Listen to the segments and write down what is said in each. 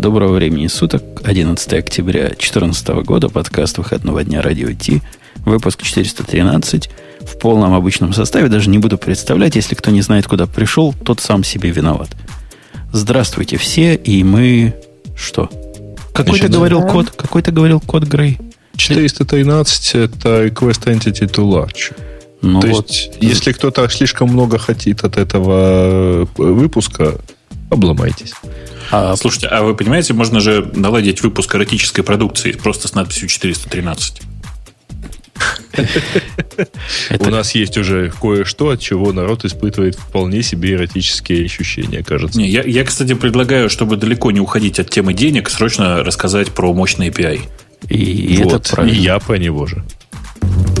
Доброго времени суток, 11 октября 2014 года, подкаст выходного дня Радио Ти, выпуск 413 в полном обычном составе. Даже не буду представлять, если кто не знает, куда пришел, тот сам себе виноват. Здравствуйте все, и мы... Что? Какой-то говорил код, какой-то говорил код Грей. 413 это request entity to large. Ну То вот. есть, если кто-то слишком много хотит от этого выпуска, обломайтесь. А, Слушайте, а вы понимаете, можно же наладить выпуск эротической продукции просто с надписью 413. У нас есть уже кое-что, от чего народ испытывает вполне себе эротические ощущения, кажется. Не, я, я, кстати, предлагаю, чтобы далеко не уходить от темы денег, срочно рассказать про мощный API. И, вот, это правильно. И я по него же.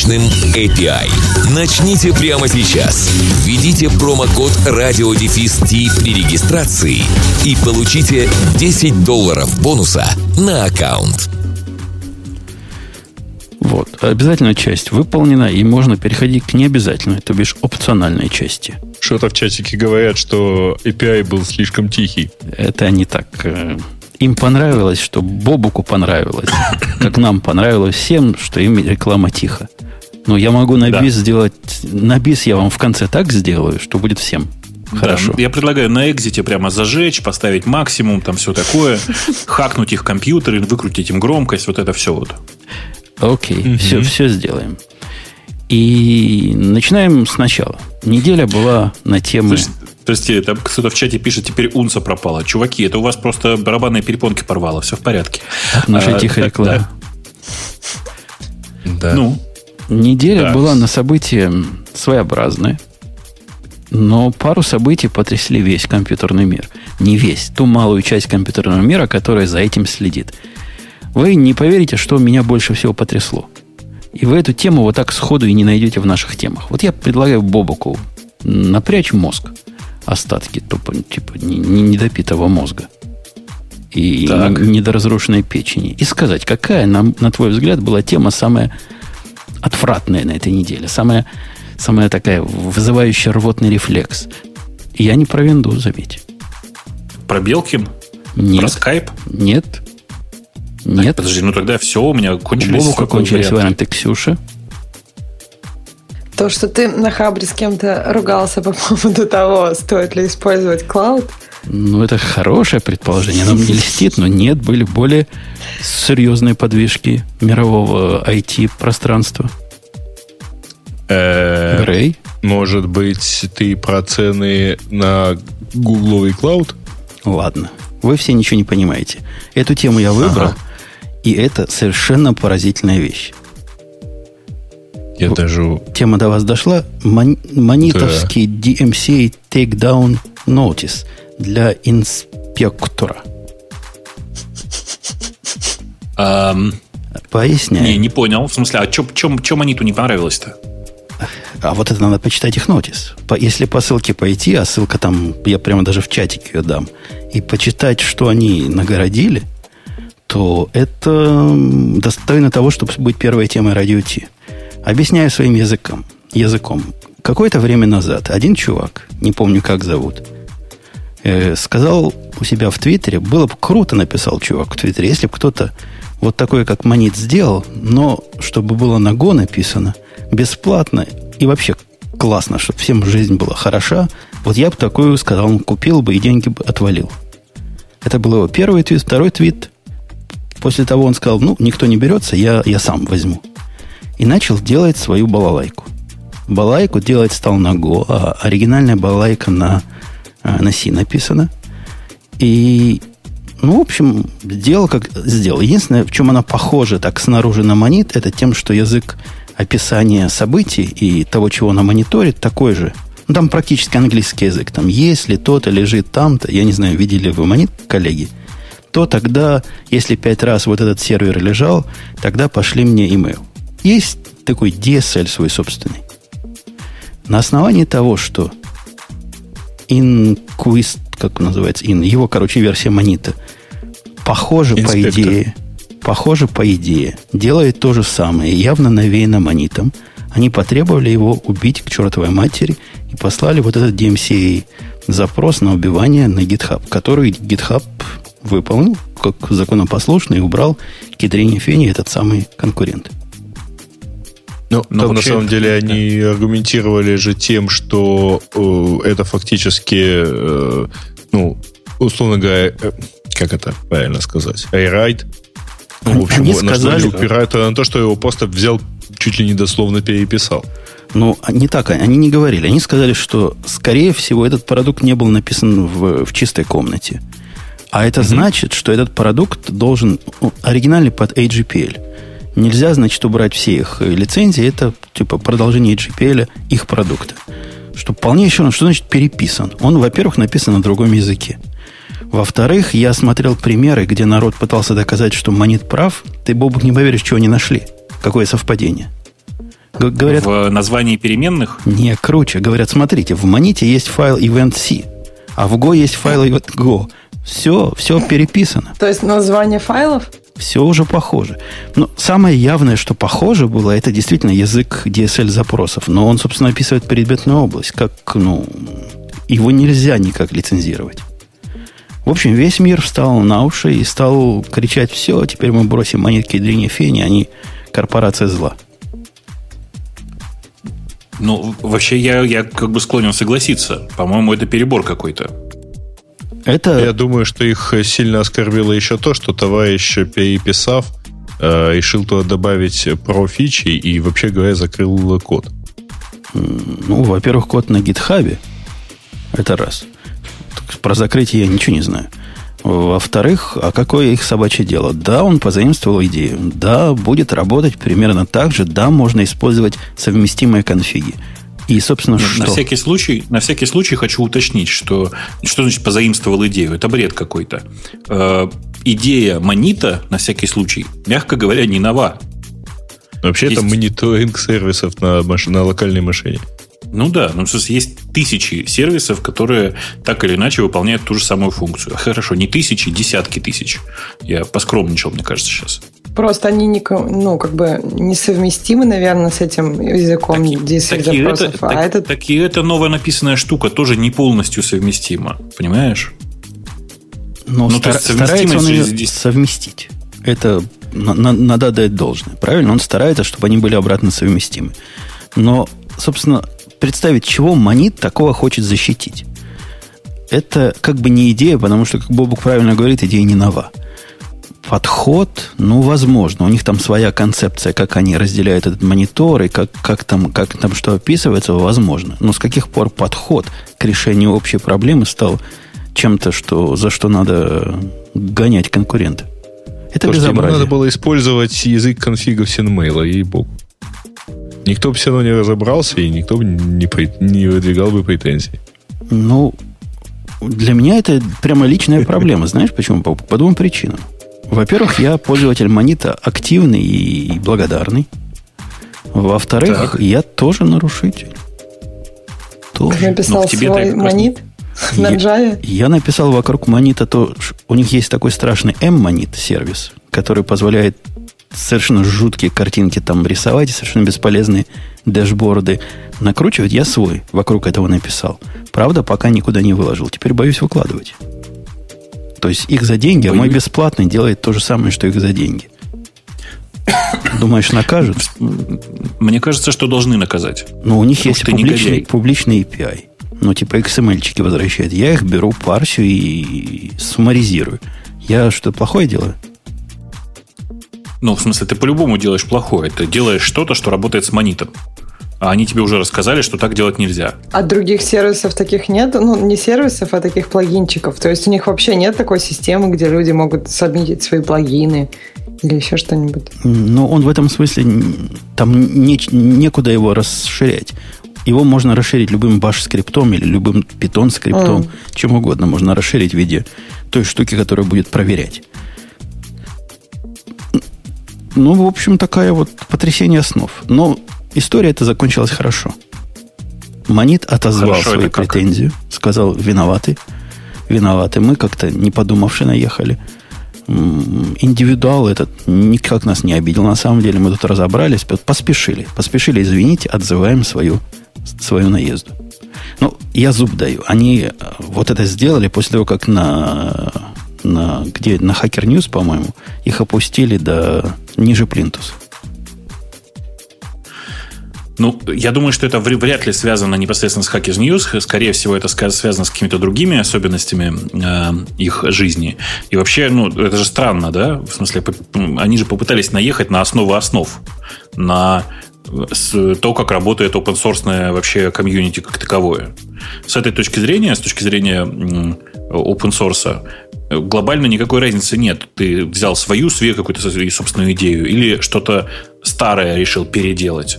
мощным API. Начните прямо сейчас. Введите промокод RadioDefist при регистрации и получите 10 долларов бонуса на аккаунт. Вот. Обязательная часть выполнена, и можно переходить к необязательной, то бишь опциональной части. Что-то в чатике говорят, что API был слишком тихий. Это не так. Э, им понравилось, что Бобуку понравилось, как нам понравилось всем, что им реклама тихо. Но я могу на да. бис сделать... На бис я вам в конце так сделаю, что будет всем. Хорошо. Да, я предлагаю на экзите прямо зажечь, поставить максимум, там все такое, хакнуть их компьютеры, выкрутить им громкость, вот это все вот. Окей, все, все сделаем. И начинаем сначала. Неделя была на тему... Прости, там кто-то в чате пишет, теперь унца пропала. Чуваки, это у вас просто барабанные перепонки порвало, все в порядке. Наша а, тихая реклама. Да. Ну, Неделя да. была на события своеобразные, но пару событий потрясли весь компьютерный мир. Не весь, ту малую часть компьютерного мира, которая за этим следит. Вы не поверите, что меня больше всего потрясло. И вы эту тему вот так сходу и не найдете в наших темах. Вот я предлагаю Бобоку напрячь мозг. Остатки тупо, типа, недопитого мозга. И недоразрушенной печени. И сказать, какая, на, на твой взгляд, была тема самая отвратная на этой неделе. Самая, самая такая вызывающая рвотный рефлекс. Я не про винду, заметь. Про Белкин? Нет. Про скайп? Нет. Нет. Так, подожди, ну тогда все, у меня кончились... У кончились варианты. варианты Ксюши. То, что ты на Хабре с кем-то ругался по поводу того, стоит ли использовать клауд – ну, это хорошее предположение. Нам не льстит, но нет, были более серьезные подвижки мирового IT-пространства. Э, Грей? Может быть, ты про цены на гугловый клауд? Ладно. Вы все ничего не понимаете. Эту тему я выбрал, ага. и это совершенно поразительная вещь. Я даже... Тема до вас дошла? Мон... Монитовский да. DMCA Takedown Notice – для инспектора? Um, Поясняй. Не, не понял. В смысле, а чем, чем, чем они-то не понравилось-то? А вот это надо почитать их нотис. По, если по ссылке пойти, а ссылка там, я прямо даже в чатике ее дам, и почитать, что они нагородили, то это достойно того, чтобы быть первой темой радио Ти. Объясняю своим языком. языком. Какое-то время назад один чувак, не помню как зовут, э, сказал у себя в Твиттере, было бы круто, написал чувак в Твиттере, если бы кто-то вот такой, как Монит, сделал, но чтобы было на Go написано, бесплатно и вообще классно, чтобы всем жизнь была хороша, вот я бы такую сказал, он купил бы и деньги бы отвалил. Это был его первый твит, второй твит. После того он сказал, ну, никто не берется, я, я сам возьму. И начал делать свою балалайку. Балалайку делать стал на Go, а оригинальная балалайка на на C написано. И, ну, в общем, сделал как сделал. Единственное, в чем она похожа так снаружи на монит, это тем, что язык описания событий и того, чего она мониторит, такой же. Ну, там практически английский язык. Там, если то-то лежит там-то, я не знаю, видели вы монит, коллеги? то тогда, если пять раз вот этот сервер лежал, тогда пошли мне email. Есть такой DSL свой собственный. На основании того, что Inquist, как называется, in, его, короче, версия Манита, похоже, Инспектор. по идее, похоже, по идее, делает то же самое, явно навеяно Манитом. Они потребовали его убить к чертовой матери и послали вот этот DMCA запрос на убивание на GitHub, который GitHub выполнил как законопослушный и убрал Кедрини Фени, этот самый конкурент. Ну, Но там на самом деле они аргументировали же тем, что э, это фактически, э, ну, условно говоря, э, как это правильно сказать, rewrite. Ну, в общем, они сказали, на что упирает на то, что его просто взял, чуть ли не дословно переписал. Ну, не так, они не говорили. Они сказали, что, скорее всего, этот продукт не был написан в, в чистой комнате. А это mm-hmm. значит, что этот продукт должен ну, оригинальный под AGPL. Нельзя, значит, убрать все их лицензии. Это типа продолжение GPL их продукта. Что полнейшее, что значит переписан? Он, во-первых, написан на другом языке. Во-вторых, я смотрел примеры, где народ пытался доказать, что Монет прав. Ты, Бобук, не поверишь, чего они нашли. Какое совпадение. Говорят, в названии переменных? Не, круче. Говорят, смотрите, в Моните есть файл event.c, а в Go есть файл event.go. Все, все переписано. То есть название файлов? Все уже похоже. Но самое явное, что похоже было, это действительно язык DSL запросов. Но он, собственно, описывает предметную область. Как, ну, его нельзя никак лицензировать. В общем, весь мир встал на уши и стал кричать, все, теперь мы бросим монетки Дрине Фени, они корпорация зла. Ну, вообще, я, я как бы склонен согласиться. По-моему, это перебор какой-то. Это... Я думаю, что их сильно оскорбило еще то, что товарищ, переписав, э, решил туда добавить про фичи и, вообще говоря, закрыл код. Ну, во-первых, код на гитхабе. Это раз. Про закрытие я ничего не знаю. Во-вторых, а какое их собачье дело? Да, он позаимствовал идею. Да, будет работать примерно так же. Да, можно использовать совместимые конфиги. И, собственно, Нет, что? На всякий, случай, на всякий случай хочу уточнить, что что значит позаимствовал идею? Это бред какой-то. Э, идея Манита, на всякий случай, мягко говоря, не нова. Вообще есть... это мониторинг сервисов на, маш... на локальной машине. Ну да, ну, в смысле, есть тысячи сервисов, которые так или иначе выполняют ту же самую функцию. Хорошо, не тысячи, десятки тысяч. Я поскромничал, мне кажется, сейчас. Просто они не, ну, как бы несовместимы, наверное, с этим языком так, DSL так запросов. Это, а так, это... так и эта новая написанная штука тоже не полностью совместима. Понимаешь? Но ну, стар, старается он ее здесь... совместить. Это на, на, надо дать должное. Правильно? Он старается, чтобы они были обратно совместимы. Но, собственно, представить, чего Монит такого хочет защитить. Это как бы не идея, потому что, как Бобук правильно говорит, идея не нова подход, ну, возможно. У них там своя концепция, как они разделяют этот монитор и как, как, там, как там что описывается, возможно. Но с каких пор подход к решению общей проблемы стал чем-то, что, за что надо гонять конкурента? Это Слушайте, безобразие. надо было использовать язык конфигов Синмейла, ей-богу. Никто бы все равно не разобрался, и никто бы не, не выдвигал бы претензий. Ну, для меня это прямо личная проблема. Знаешь почему? По, по двум причинам. Во-первых, я пользователь Монита активный и благодарный. Во-вторых, так. я тоже нарушитель. Тоже. Ты написал ну, свой монит на Java? Я, я написал вокруг монита то, у них есть такой страшный M-монит сервис, который позволяет совершенно жуткие картинки там рисовать, совершенно бесполезные дэшборды накручивать. Я свой вокруг этого написал. Правда, пока никуда не выложил. Теперь боюсь выкладывать. То есть их за деньги, а мой бесплатный делает то же самое, что их за деньги. Думаешь, накажут? Мне кажется, что должны наказать. Ну, у них есть публичный, публичный API. Ну, типа XML-чики возвращают. Я их беру, парсю и суммаризирую. Я что, плохое делаю? Ну, в смысле, ты по-любому делаешь плохое. Ты делаешь что-то, что работает с монитом а они тебе уже рассказали, что так делать нельзя. А других сервисов таких нет? Ну, не сервисов, а таких плагинчиков. То есть у них вообще нет такой системы, где люди могут сабмитить свои плагины или еще что-нибудь? Ну, он в этом смысле, там не, некуда его расширять. Его можно расширить любым баш скриптом или любым питон скриптом, mm. чем угодно можно расширить в виде той штуки, которая будет проверять. Ну, в общем, такая вот потрясение основ. Но история эта закончилась хорошо. Монит отозвал хорошо, свою претензию, сказал, виноваты. Виноваты. Мы как-то, не подумавши, наехали. Индивидуал этот никак нас не обидел. На самом деле мы тут разобрались, поспешили. Поспешили, извините, отзываем свою, свою наезду. Ну, я зуб даю. Они э, вот это сделали после того, как на, на, где, на Hacker News, по-моему, их опустили до ниже плинтуса. Ну, я думаю, что это вряд ли связано непосредственно с Hackers News. Скорее всего, это связано с какими-то другими особенностями э, их жизни. И вообще, ну, это же странно, да? В смысле, они же попытались наехать на основу основ. На то, как работает open source вообще комьюнити как таковое. С этой точки зрения, с точки зрения open source, глобально никакой разницы нет. Ты взял свою, свою какую-то собственную идею или что-то старое решил переделать.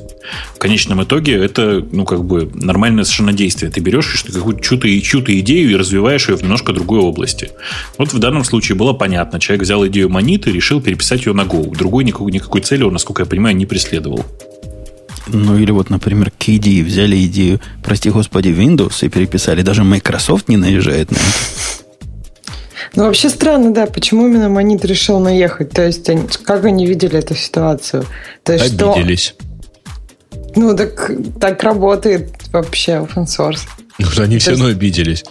В конечном итоге это, ну, как бы нормальное совершенно действие. Ты берешь какую-то чью-то, чью-то идею и развиваешь ее в немножко другой области. Вот в данном случае было понятно. Человек взял идею монеты и решил переписать ее на Go. Другой никакой, никакой цели он, насколько я понимаю, не преследовал. Ну, или вот, например, KDE взяли идею, прости господи, Windows и переписали. Даже Microsoft не наезжает на это. Ну, вообще странно, да, почему именно Монит решил наехать? То есть, они, как они видели эту ситуацию? То есть, Обиделись. Что... Ну, так, так работает вообще open source. Ну, они все равно обиделись.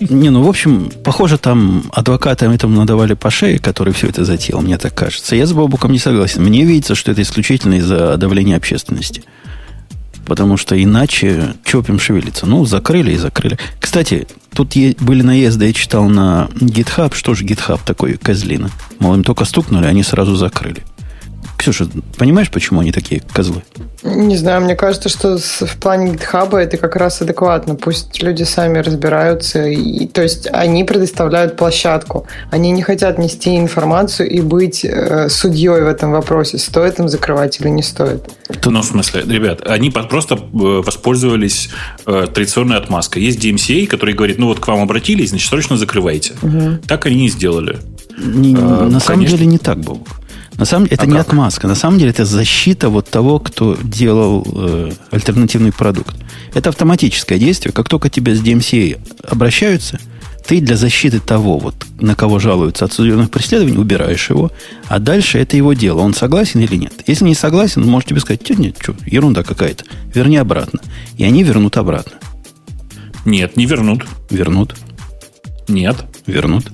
Не, ну, в общем, похоже, там адвокатам этому надавали по шее, который все это затеял, мне так кажется. Я с Бобуком не согласен. Мне видится, что это исключительно из-за давления общественности. Потому что иначе чопим шевелиться. Ну, закрыли и закрыли. Кстати, тут были наезды, я читал на GitHub. Что же GitHub такой, козлина? Мол, им только стукнули, они сразу закрыли. Ксюша, понимаешь, почему они такие козлы? Не знаю, мне кажется, что в плане GitHub это как раз адекватно. Пусть люди сами разбираются. И, то есть они предоставляют площадку. Они не хотят нести информацию и быть э, судьей в этом вопросе. Стоит им закрывать или не стоит. Ну, в смысле, ребят, они просто э, воспользовались э, традиционной отмазкой. Есть DMCA, который говорит, ну вот к вам обратились, значит, срочно закрывайте. Угу. Так они и сделали. Не, а, на конечно. самом деле не так было. На самом деле это а не как? отмазка. На самом деле это защита вот того, кто делал э, альтернативный продукт. Это автоматическое действие. Как только тебе с DMCA обращаются, ты для защиты того, вот, на кого жалуются от судебных преследований, убираешь его, а дальше это его дело. Он согласен или нет? Если не согласен, он может тебе сказать, нет, что, ерунда какая-то. Верни обратно. И они вернут обратно. Нет, не вернут. Вернут. Нет. Вернут.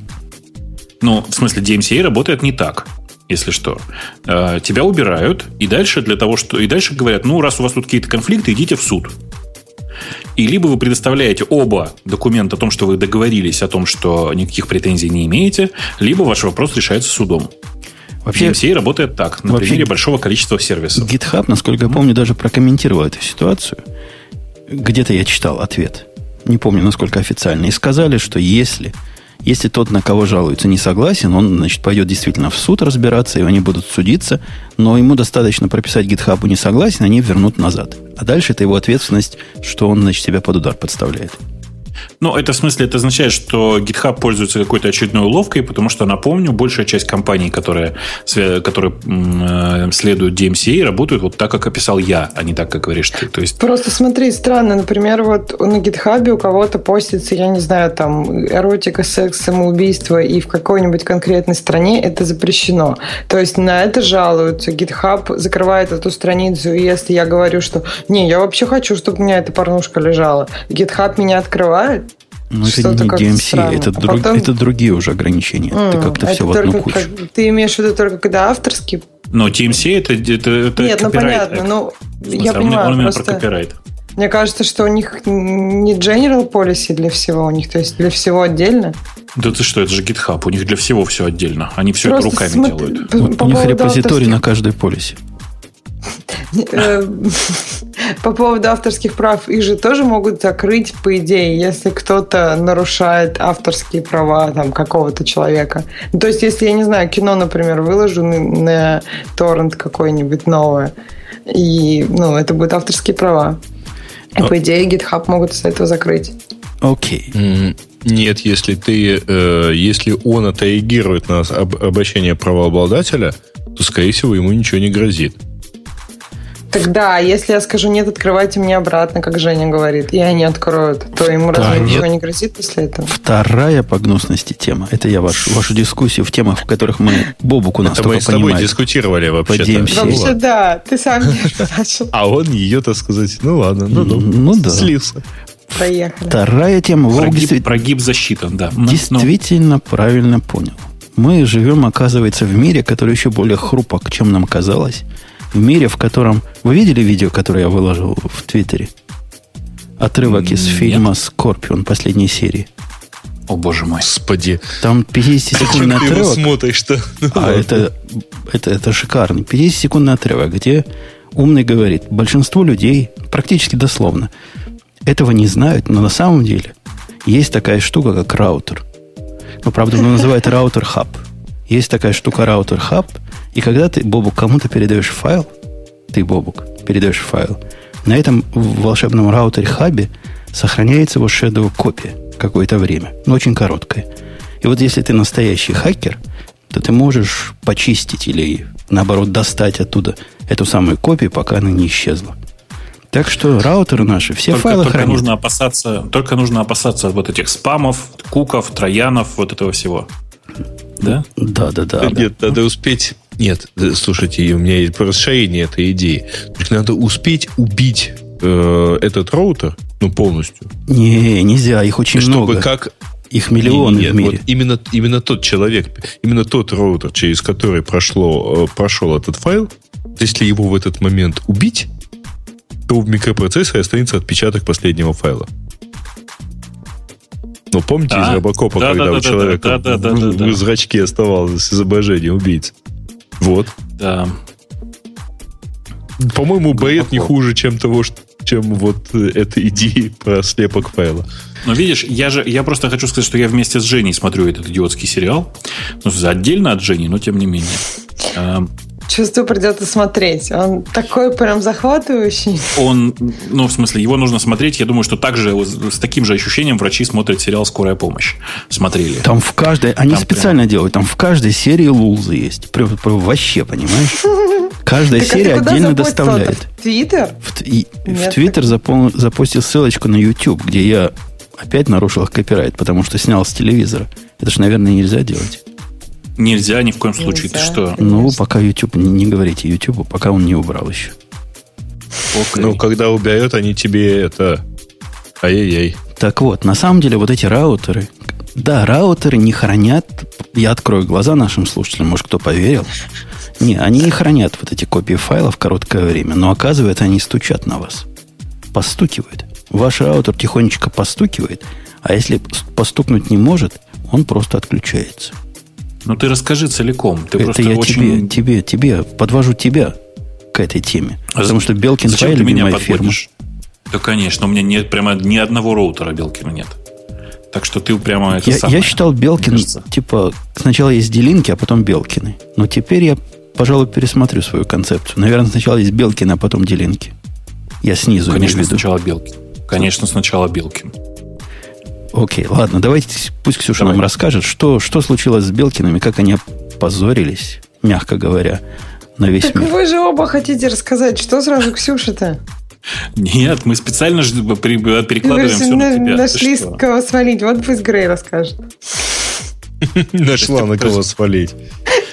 Ну, в смысле, DMCA работает не так если что. Э, тебя убирают, и дальше для того, что... И дальше говорят, ну, раз у вас тут какие-то конфликты, идите в суд. И либо вы предоставляете оба документа о том, что вы договорились о том, что никаких претензий не имеете, либо ваш вопрос решается судом. Вообще, DMCA работает так, на вообще, примере большого количества сервисов. GitHub, насколько я помню, даже прокомментировал эту ситуацию. Где-то я читал ответ. Не помню, насколько официально. И сказали, что если если тот, на кого жалуется, не согласен, он, значит, пойдет действительно в суд разбираться, и они будут судиться, но ему достаточно прописать GitHub не согласен, они вернут назад. А дальше это его ответственность, что он, значит, себя под удар подставляет. Ну, это в смысле, это означает, что GitHub пользуется какой-то очередной уловкой, потому что, напомню, большая часть компаний, которые, которые э, следуют DMCA, работают вот так, как описал я, а не так, как говоришь ты. То есть... Просто смотри, странно, например, вот на GitHub у кого-то постится, я не знаю, там, эротика, секс, самоубийство, и в какой-нибудь конкретной стране это запрещено. То есть на это жалуются. GitHub закрывает эту страницу, и если я говорю, что не, я вообще хочу, чтобы у меня эта порнушка лежала, GitHub меня открывает, ну, это не DMC, это, а друг, потом... это другие уже ограничения. Mm, ты как-то все в одну кучу. Как, ты имеешь в виду только когда авторский? Но TMC это, это, это Нет, ну понятно. Ну, я понимаю, он, просто... про копирайт. Мне кажется, что у них не general policy для всего у них, то есть для всего отдельно. Да ты что, это же GitHub, у них для всего все отдельно. Они все Просто это руками смотри, делают. По, по у них репозиторий на каждой полисе. Э, по поводу авторских прав, их же тоже могут закрыть, по идее, если кто-то нарушает авторские права там, какого-то человека. Ну, то есть, если, я не знаю, кино, например, выложу на, на торрент какой-нибудь новое, и ну, это будут авторские права. И, по идее, GitHub могут с этого закрыть. Окей. Okay. Нет, если ты, э, если он отреагирует на об, обращение правообладателя, то, скорее всего, ему ничего не грозит. Тогда, если я скажу нет, открывайте мне обратно, как Женя говорит, и они откроют, то ему да, разве ничего не грозит после этого? Вторая по гнусности тема. Это я ваш, вашу дискуссию в темах, в которых мы Бобук у нас Это мы с тобой понимает. дискутировали вообще-то. Вообще, да. Ты сам начал. А он ее, так сказать, ну ладно, ну, ну, ну да. слился. Проехали. Вторая тема. Прогиб, действительно, прогиб засчитан, да. Ну, действительно правильно понял. Мы живем, оказывается, в мире, который еще более хрупок, чем нам казалось в мире, в котором... Вы видели видео, которое я выложил в Твиттере? Отрывок из Нет. фильма «Скорпион» последней серии. О, боже мой. Господи. Там 50-секундный отрывок. Ты его смотришь, что... А это, это, это шикарный. 50-секундный отрывок, где умный говорит, большинство людей, практически дословно, этого не знают, но на самом деле есть такая штука, как раутер. Ну, правда, он называет раутер хаб. Есть такая штука раутер хаб, и когда ты, Бобук, кому-то передаешь файл, ты, Бобук, передаешь файл, на этом волшебном раутере хабе сохраняется его shadow копия какое-то время, но очень короткое. И вот если ты настоящий хакер, то ты можешь почистить или, наоборот, достать оттуда эту самую копию, пока она не исчезла. Так что раутеры наши, все только, файлы только хранят. Нужно опасаться, только нужно опасаться вот этих спамов, куков, троянов, вот этого всего. Да? Да, да, да. Нет, да. надо успеть нет, слушайте, у меня есть расширение этой идеи. Надо успеть убить э, этот роутер, ну, полностью. Не, нельзя, их очень чтобы много. как их миллионы нет, в мире. Вот именно, именно тот человек, именно тот роутер, через который прошло, э, прошел этот файл, если его в этот момент убить, то в микропроцессоре останется отпечаток последнего файла. Ну, помните а? из Робокопа, да, когда да, у да, человека да, да, да, в, да, да. в зрачке оставалось изображение убийц? Вот. Да. По-моему, Бейт не хуже, чем того, чем вот э, эта идея про слепок файла. Но видишь, я же я просто хочу сказать, что я вместе с Женей смотрю этот идиотский сериал. Ну, отдельно от Жени, но тем не менее. Чувствую, придется смотреть. Он такой прям захватывающий. Он, ну, в смысле, его нужно смотреть. Я думаю, что также с таким же ощущением врачи смотрят сериал «Скорая помощь». Смотрели. Там в каждой... Они там специально прям... делают. Там в каждой серии лулзы есть. Прям, прям вообще, понимаешь? Каждая так серия отдельно доставляет. Твиттер? В, в Твиттер запустил ссылочку на YouTube, где я опять нарушил копирайт, потому что снял с телевизора. Это же, наверное, нельзя делать. Нельзя ни в коем случае. Нельзя, Ты что? Ну, пока YouTube, не, не говорите YouTube, пока он не убрал еще. Okay. Ну, когда уберет, они тебе это... Ай-яй-яй. Так вот, на самом деле вот эти раутеры, да, раутеры не хранят, я открою глаза нашим слушателям, может, кто поверил. Не, они не хранят вот эти копии файлов короткое время, но оказывается, они стучат на вас. Постукивают. Ваш раутер тихонечко постукивает, а если постукнуть не может, он просто отключается. Ну, ты расскажи целиком. Ты Это я очень... тебе, тебе, тебе, подвожу тебя к этой теме. А потому что Белкин Зачем твоя любимая меня фирма. Да, конечно. У меня нет прямо ни одного роутера Белкина нет. Так что ты прямо это я, самое, я считал Белкин, типа, сначала есть Делинки, а потом Белкины. Но теперь я, пожалуй, пересмотрю свою концепцию. Наверное, сначала есть Белкин, а потом Делинки. Я снизу Конечно, сначала Белкин. Конечно, сначала Белкин. Окей, ладно, давайте пусть Ксюша Давай. нам расскажет, что, что случилось с Белкинами, как они позорились, мягко говоря, на весь так мир. вы же оба хотите рассказать, что сразу Ксюша-то? Нет, мы специально перекладываем все на, тебя. Нашли с кого свалить. Вот пусть Грей расскажет. Нашла на кого свалить.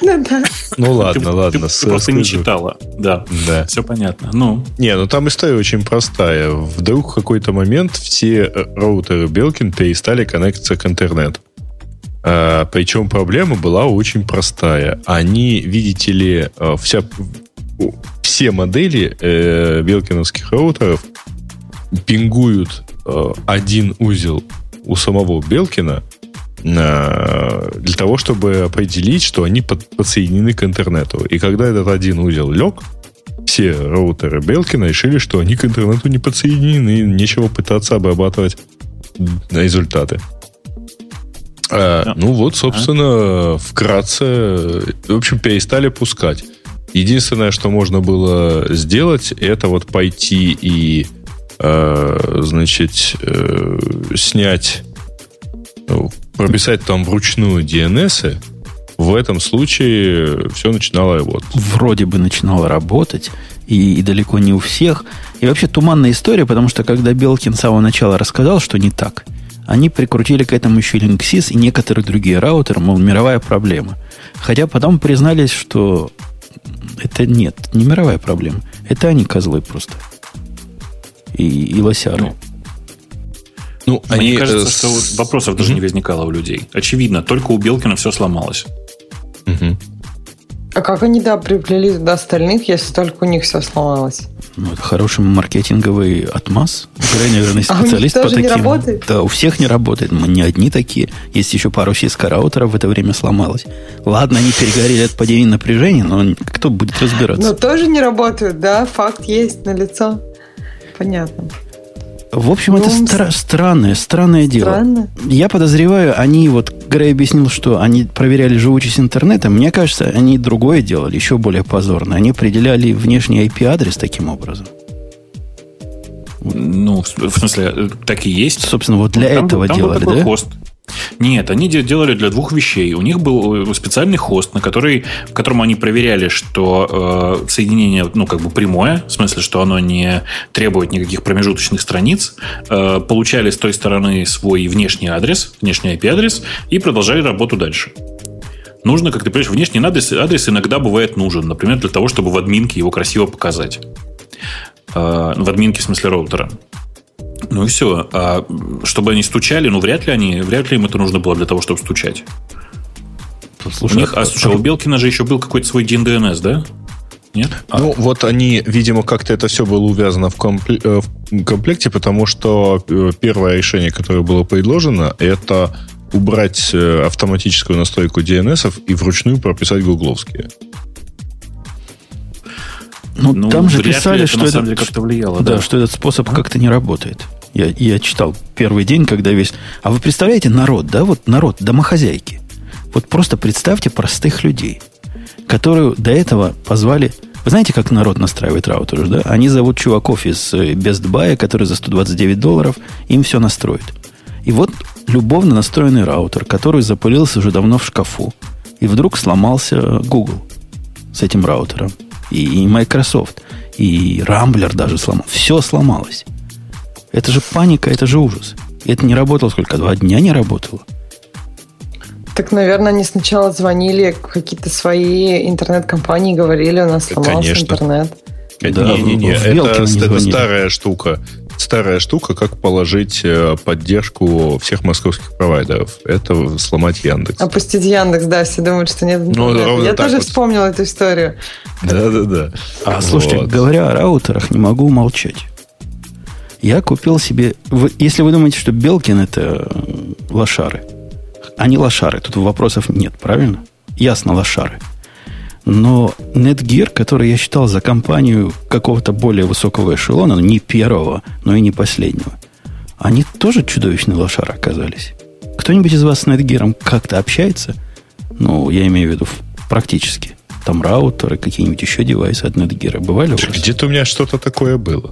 Ну да. Ну ладно, ладно. Ты просто не читала. Да. Да. Все понятно. Ну. Не, ну там история очень простая. Вдруг в какой-то момент все э, роутеры Белкин перестали коннектиться к интернету. А, причем проблема была очень простая. Они, видите ли, э, вся, все модели э, белкиновских роутеров пингуют э, один узел у самого Белкина для того, чтобы определить, что они под, подсоединены к интернету. И когда этот один узел лег, все роутеры Белкина решили, что они к интернету не подсоединены, и нечего пытаться обрабатывать результаты. А, да. Ну вот, собственно, вкратце, в общем, перестали пускать. Единственное, что можно было сделать, это вот пойти и, э, значит, э, снять ну, прописать там вручную DNS, в этом случае все начинало вот. Вроде бы начинало работать, и, и далеко не у всех. И вообще туманная история, потому что когда Белкин с самого начала рассказал, что не так, они прикрутили к этому еще Linksys и некоторые другие раутеры, мол, мировая проблема. Хотя потом признались, что это нет, не мировая проблема. Это они козлы просто. И, и лосяры. Ну, ну, Мне они, кажется, э, что вопросов даже не возникало у людей. Очевидно, только у Белкина все сломалось. Угу. А как они, да, приплели до остальных, если только у них все сломалось? Ну, это хороший маркетинговый отмаз. Крайне верный специалист а по таким. Не работает? Да, у всех не работает. Мы не одни такие. Есть еще пару Cisco раутеров в это время сломалось. Ладно, они перегорели от падения напряжения, но кто будет разбираться? Но тоже не работают, да? Факт есть на лицо. Понятно. В общем, это ну, стра- странное, странное дело. Я подозреваю, они вот, Грей объяснил, что они проверяли живучесть интернета. Мне кажется, они другое делали, еще более позорно. Они определяли внешний IP-адрес таким образом. Ну, в смысле, так и есть. Собственно, вот для там, этого там делали, да? Хост. Нет, они делали для двух вещей. У них был э, специальный хост, на который, в котором они проверяли, что э, соединение, ну, как бы прямое, в смысле, что оно не требует никаких промежуточных страниц, э, получали с той стороны свой внешний адрес, внешний IP-адрес и продолжали работу дальше. Нужно, как ты понимаешь, внешний адрес, адрес иногда бывает нужен, например, для того, чтобы в админке его красиво показать. Э, в админке, в смысле, роутера. Ну и все. А чтобы они стучали, ну вряд ли они, вряд ли им это нужно было для того, чтобы стучать. Слушай, у них, а, слушай, а у Белкина же еще был какой-то свой DNS, да? Нет? Ну, а. вот они, видимо, как-то это все было увязано в, компле- э, в комплекте, потому что э, первое решение, которое было предложено, это убрать э, автоматическую настройку DNS и вручную прописать гугловские. Ну, ну там же писали, что это, деле, как-то влияло. Да, да, что этот способ как-то не работает. Я, я читал первый день, когда весь... А вы представляете народ, да? Вот народ, домохозяйки. Вот просто представьте простых людей, которые до этого позвали... Вы знаете, как народ настраивает раутеры, да? Они зовут чуваков из э, Best Buy, которые за 129 долларов им все настроят. И вот любовно настроенный раутер, который запылился уже давно в шкафу. И вдруг сломался Google с этим раутером и, и Microsoft, и Рамблер даже сломал. Все сломалось. Это же паника, это же ужас. Это не работало сколько? Два дня не работало. Так, наверное, они сначала звонили какие-то свои интернет-компании, говорили, у нас сломался Конечно. интернет. Да, Не-не-не, это, это старая штука старая штука, как положить э, поддержку всех московских провайдеров. Это сломать Яндекс. Опустить Яндекс, да, все думают, что нет. Ну, Я тоже вот. вспомнил эту историю. Да-да-да. А вот. слушайте, говоря о раутерах, не могу молчать. Я купил себе... Вы, если вы думаете, что Белкин это лошары, они лошары, тут вопросов нет, правильно? Ясно, лошары. Но Netgear, который я считал за компанию какого-то более высокого эшелона, не первого, но и не последнего, они тоже чудовищные лошары оказались. Кто-нибудь из вас с Netgear как-то общается? Ну, я имею в виду практически. Там раутеры, какие-нибудь еще девайсы от Netgear бывали у вас? Где-то у меня что-то такое было.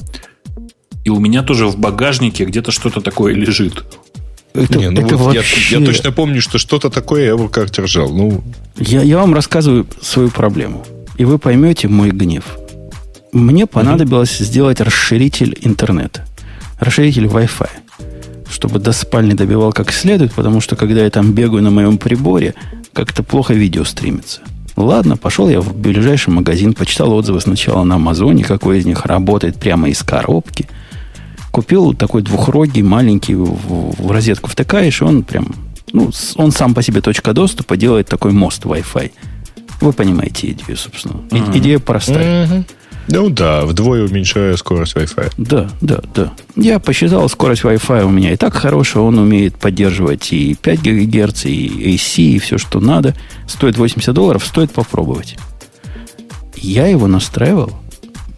И у меня тоже в багажнике где-то что-то такое лежит. Это, не, ну это вот вообще... я, я точно помню, что что-то такое я в руках держал. Ну... Я, я вам рассказываю свою проблему. И вы поймете мой гнев. Мне понадобилось mm-hmm. сделать расширитель интернета. Расширитель Wi-Fi. Чтобы до спальни добивал как следует, потому что когда я там бегаю на моем приборе, как-то плохо видео стримится. Ладно, пошел я в ближайший магазин, почитал отзывы сначала на Амазоне, какой из них работает прямо из коробки – Купил такой двухрогий, маленький, в, в розетку втыкаешь, и он прям, ну, он сам по себе точка доступа делает такой мост Wi-Fi. Вы понимаете идею, собственно. Mm-hmm. Идея простая. Mm-hmm. Ну да, вдвое уменьшая скорость Wi-Fi. Да, да, да. Я посчитал, скорость Wi-Fi у меня и так хорошая. Он умеет поддерживать и 5 ГГц, и AC, и все, что надо. Стоит 80 долларов, стоит попробовать. Я его настраивал.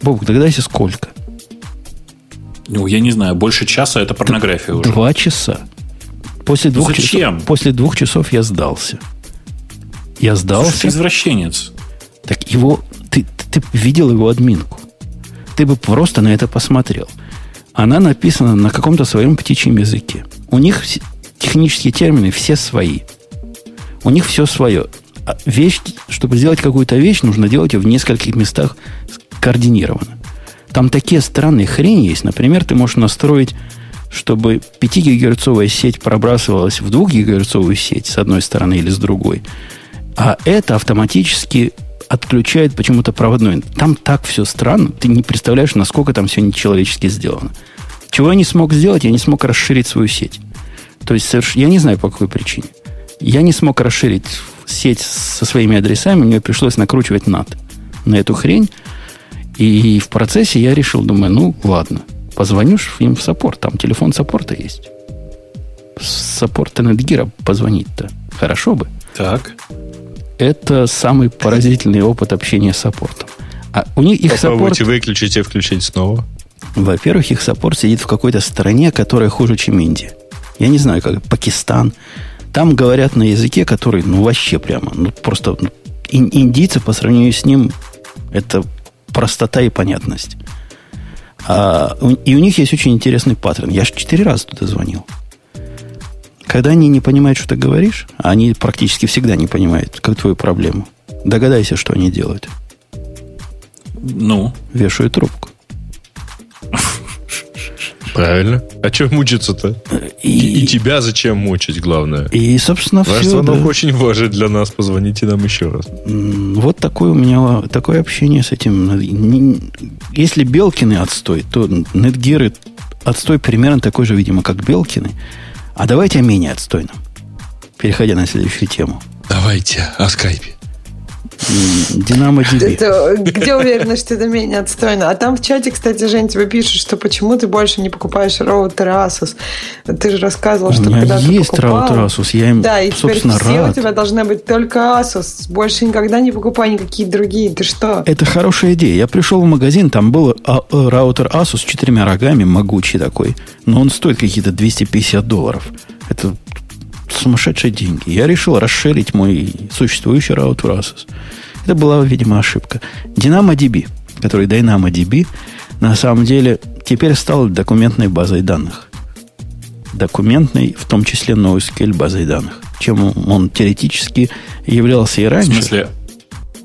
Бог, догадайся, сколько? Ну, я не знаю, больше часа это порнография уже. Два часа. После двух, Зачем? Часов, после двух часов я сдался. Я сдался. Слушай, ты извращенец. Так его... Ты, ты, ты видел его админку. Ты бы просто на это посмотрел. Она написана на каком-то своем птичьем языке. У них технические термины все свои. У них все свое. А вещь, чтобы сделать какую-то вещь, нужно делать ее в нескольких местах координированно. Там такие странные хрени есть. Например, ты можешь настроить, чтобы 5 гигагерцовая сеть пробрасывалась в 2 гигагерцовую сеть с одной стороны или с другой. А это автоматически отключает почему-то проводной. Там так все странно. Ты не представляешь, насколько там все нечеловечески сделано. Чего я не смог сделать, я не смог расширить свою сеть. То есть я не знаю по какой причине. Я не смог расширить сеть со своими адресами, мне пришлось накручивать NAT на эту хрень. И в процессе я решил, думаю, ну ладно, позвонишь им в саппорт, там телефон саппорта есть. С саппорта Netgear позвонить-то хорошо бы. Так. Это самый поразительный опыт общения с саппортом. А у них их Попробуйте саппорт... выключить и включить снова. Во-первых, их саппорт сидит в какой-то стране, которая хуже, чем Индия. Я не знаю, как Пакистан. Там говорят на языке, который, ну, вообще прямо, ну, просто ну, индийцы по сравнению с ним, это простота и понятность. А, и у них есть очень интересный паттерн. Я же четыре раза туда звонил. Когда они не понимают, что ты говоришь, а они практически всегда не понимают, как твою проблему, догадайся, что они делают. Ну? Вешают трубку. Правильно. А что мучиться-то? И, и тебя зачем мучить, главное? И, собственно, Ваш все. звонок да. очень важен для нас. Позвоните нам еще раз. Вот такое у меня такое общение с этим. Если Белкины отстой, то Netgear отстой примерно такой же, видимо, как Белкины. А давайте о менее отстойном. Переходя на следующую тему. Давайте о скайпе. Динамо DB. Где уверена, что это менее отстойно? А там в чате, кстати, Жень, тебе пишет, что почему ты больше не покупаешь роутер Asus. Ты же рассказывал, что когда ты есть роутер Asus, я им, Да, и теперь все у тебя должны быть только Asus. Больше никогда не покупай никакие другие. Ты что? Это хорошая идея. Я пришел в магазин, там был а, э, раутер Asus с четырьмя рогами, могучий такой. Но он стоит какие-то 250 долларов. Это сумасшедшие деньги. Я решил расширить мой существующий раутер Asus. Это была, видимо, ошибка. DynamoDB, который DynamoDB, на самом деле теперь стал документной базой данных. Документной, в том числе NoSQL базой данных. Чем он теоретически являлся и раньше. В смысле,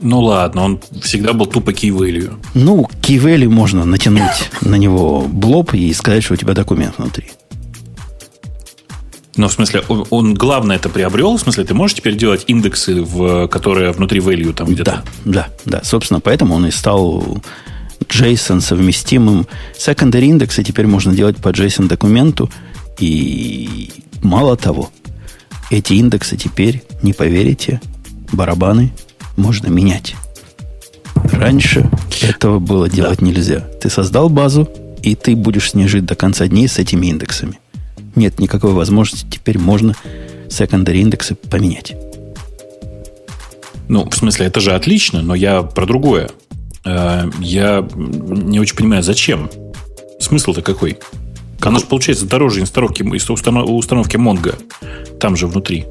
ну ладно, он всегда был тупо value. Ну, value можно натянуть на него блоб и сказать, что у тебя документ внутри. Но в смысле, он, он главное это приобрел? В смысле, ты можешь теперь делать индексы, в, которые внутри value там где-то? Да, да, да. Собственно, поэтому он и стал JSON совместимым. Secondary индексы теперь можно делать по JSON документу. И мало того, эти индексы теперь, не поверите, барабаны можно менять. Раньше этого было делать да. нельзя. Ты создал базу, и ты будешь с ней жить до конца дней с этими индексами нет никакой возможности, теперь можно secondary индексы поменять. Ну, в смысле, это же отлично, но я про другое. Э, я не очень понимаю, зачем. Смысл-то какой? Оно же получается дороже инсталировки, установки Монго. Там же внутри.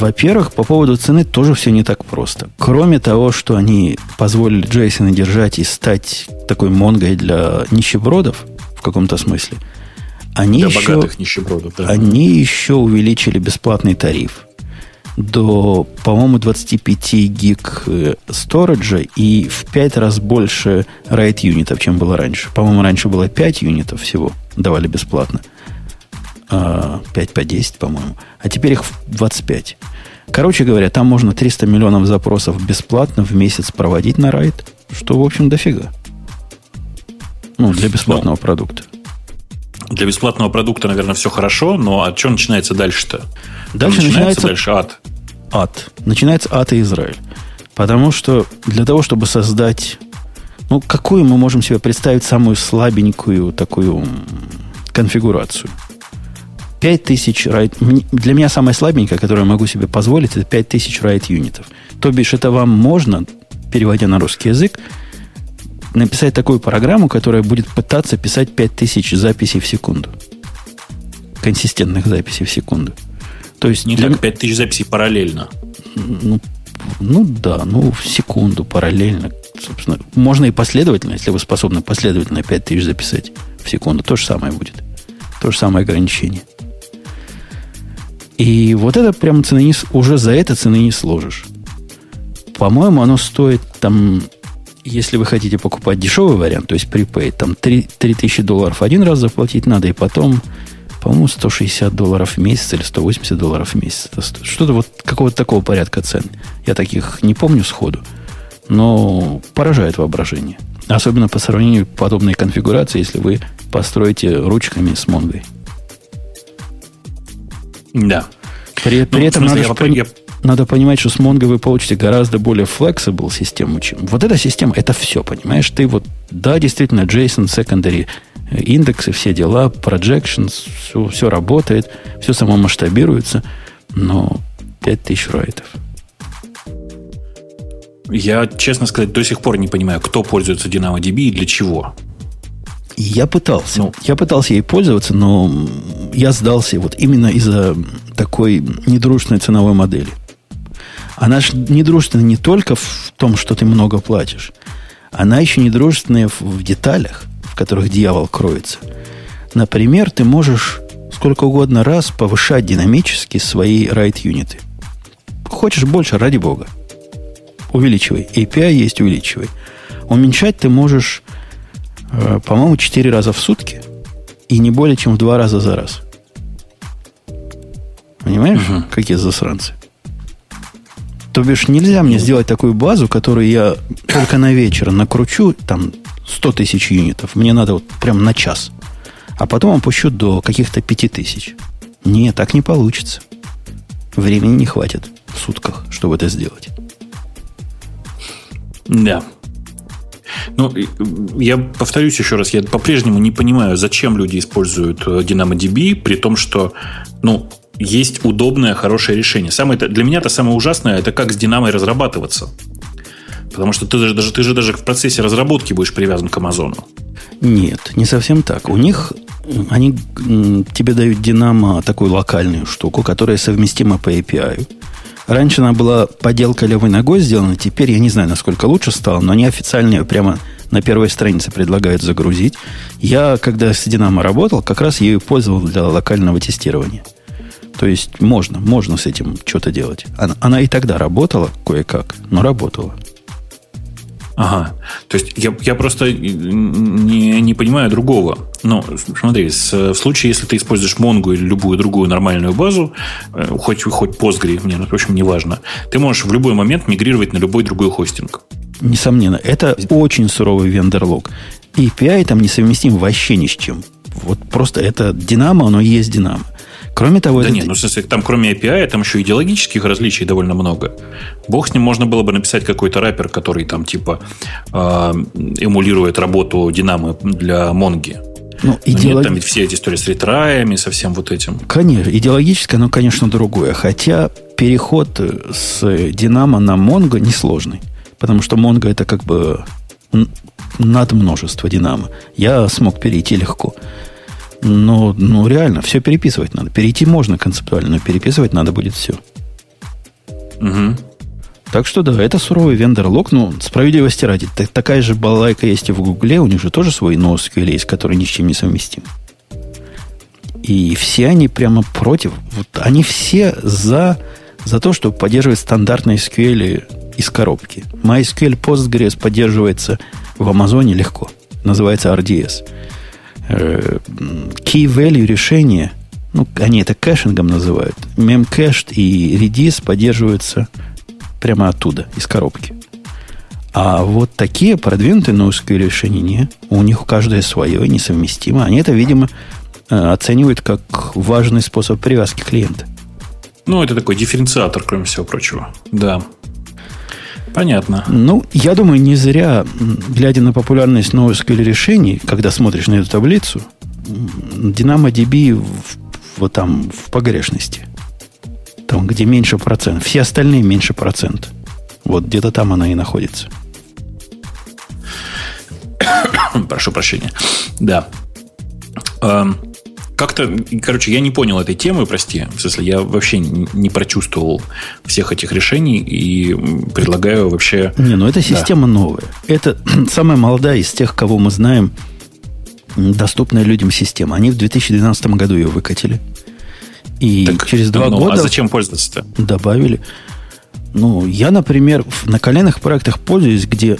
Во-первых, по поводу цены тоже все не так просто. Кроме того, что они позволили Джейсона держать и стать такой Монгой для нищебродов в каком-то смысле – они Для еще, богатых нищебродов, да. Они еще увеличили бесплатный тариф до, по-моему, 25 гиг э, сториджа и в 5 раз больше RAID юнитов, чем было раньше. По-моему, раньше было 5 юнитов всего давали бесплатно. 5 а, по 10, по-моему. А теперь их 25. Короче говоря, там можно 300 миллионов запросов бесплатно в месяц проводить на RAID, что, в общем, дофига. Ну, для бесплатного ну, продукта для бесплатного продукта, наверное, все хорошо, но а что начинается дальше-то? Дальше начинается, начинается дальше ад. Ад. Начинается ад и Израиль. Потому что для того, чтобы создать... Ну, какую мы можем себе представить самую слабенькую такую конфигурацию? 5000 райт... Для меня самая слабенькая, которую я могу себе позволить, это 5000 райт юнитов. То бишь, это вам можно, переводя на русский язык, написать такую программу, которая будет пытаться писать 5000 записей в секунду. Консистентных записей в секунду. То есть не для... так 5000 записей параллельно. Ну, ну да, ну в секунду параллельно. Собственно, можно и последовательно, если вы способны последовательно 5000 записать в секунду. То же самое будет. То же самое ограничение. И вот это прям цены не, уже за это цены не сложишь. По-моему, оно стоит там, если вы хотите покупать дешевый вариант, то есть prepaid, там 3, 3000 долларов один раз заплатить надо, и потом, по-моему, 160 долларов в месяц или 180 долларов в месяц. Что-то вот какого-то такого порядка цен. Я таких не помню сходу, но поражает воображение. Особенно по сравнению подобной конфигурации, если вы построите ручками с Монгой. Да. При, при ну, этом смысле, надо, я, я... надо понимать, что с Mongo вы получите гораздо более flexible систему, чем... Вот эта система, это все, понимаешь? Ты вот, да, действительно, JSON, secondary, э, индексы, все дела, projections, все, все работает, все само масштабируется, но 5000 райтов. Я, честно сказать, до сих пор не понимаю, кто пользуется DynamoDB и для чего. Я пытался. Ну, я пытался ей пользоваться, но я сдался вот именно из-за такой недружественной ценовой модели. Она же недружественная не только в том, что ты много платишь. Она еще недружественная в, в деталях, в которых дьявол кроется. Например, ты можешь сколько угодно раз повышать динамически свои write-юниты. Хочешь больше, ради бога. Увеличивай. API есть, увеличивай. Уменьшать ты можешь Э, по-моему, 4 раза в сутки и не более чем в 2 раза за раз. Понимаешь, угу. какие засранцы? То бишь, нельзя мне сделать такую базу, которую я только на вечер накручу, там, 100 тысяч юнитов. Мне надо вот прям на час. А потом опущу до каких-то 5 тысяч. Нет, так не получится. Времени не хватит в сутках, чтобы это сделать. Да, ну, я повторюсь еще раз, я по-прежнему не понимаю, зачем люди используют э, DynamoDB, при том, что, ну, есть удобное, хорошее решение. Самое, для меня это самое ужасное, это как с Dynamo разрабатываться. Потому что ты же, даже, ты же даже в процессе разработки будешь привязан к Амазону. Нет, не совсем так. У них они тебе дают Динамо такую локальную штуку, которая совместима по API. Раньше она была поделка левой ногой сделана, теперь я не знаю, насколько лучше стало, но они официально ее прямо на первой странице предлагают загрузить. Я, когда с Динамо работал, как раз ею пользовал для локального тестирования. То есть можно, можно с этим что-то делать. Она, она и тогда работала кое-как, но работала. Ага. То есть я, я просто не, не понимаю другого. Но смотри, с, в случае, если ты используешь Mongo или любую другую нормальную базу, э, хоть, хоть Postgre, мне, в общем, не важно, ты можешь в любой момент мигрировать на любой другой хостинг. Несомненно. Это очень суровый вендор-лог. API там несовместим вообще ни с чем. Вот просто это Динамо, оно есть Динамо. Кроме того... Да это... нет, ну, в смысле, там кроме API, там еще идеологических различий довольно много. Бог с ним можно было бы написать какой-то рэпер, который там типа э, эмулирует работу Динамо для Монги. Ну, идеолог... нет, там ведь все эти истории с ретраями, со всем вот этим. Конечно, идеологическое, оно, конечно, другое. Хотя переход с Динамо на Монго несложный. Потому что Монго это как бы над множество Динамо. Я смог перейти легко. Но, ну, реально, все переписывать надо. Перейти можно концептуально, но переписывать надо будет все. Угу. Так что да, это суровый вендор-лог, но справедливости ради. Так, такая же балайка есть и в Гугле, у них же тоже свой NoSQL есть, который ни с чем не совместим. И все они прямо против. Вот они все за, за то, чтобы поддерживать стандартные SQL из коробки. MySQL Postgres поддерживается в Амазоне легко. Называется RDS. Э, key value решения, ну, они это caching ом называют, memcached и Redis поддерживаются прямо оттуда, из коробки. А вот такие продвинутые NoSQL решения не. У них каждое свое, несовместимо. Они это, видимо, э, оценивают как важный способ привязки клиента. Ну, это такой дифференциатор, кроме всего прочего. Да. Понятно. Ну, я думаю, не зря, глядя на популярность NoSQL решений, когда смотришь на эту таблицу, DynamoDB в, вот там в погрешности. Там, где меньше процент. Все остальные меньше процент. Вот где-то там она и находится. Прошу прощения. Да. Эм, как-то, короче, я не понял этой темы, прости. В смысле, я вообще не прочувствовал всех этих решений и предлагаю вообще... Не, ну это система да. новая. Это самая молодая из тех, кого мы знаем, доступная людям система. Они в 2012 году ее выкатили. И так, через два ну, года... А зачем пользоваться-то? Добавили. Ну, я, например, на коленных проектах пользуюсь, где,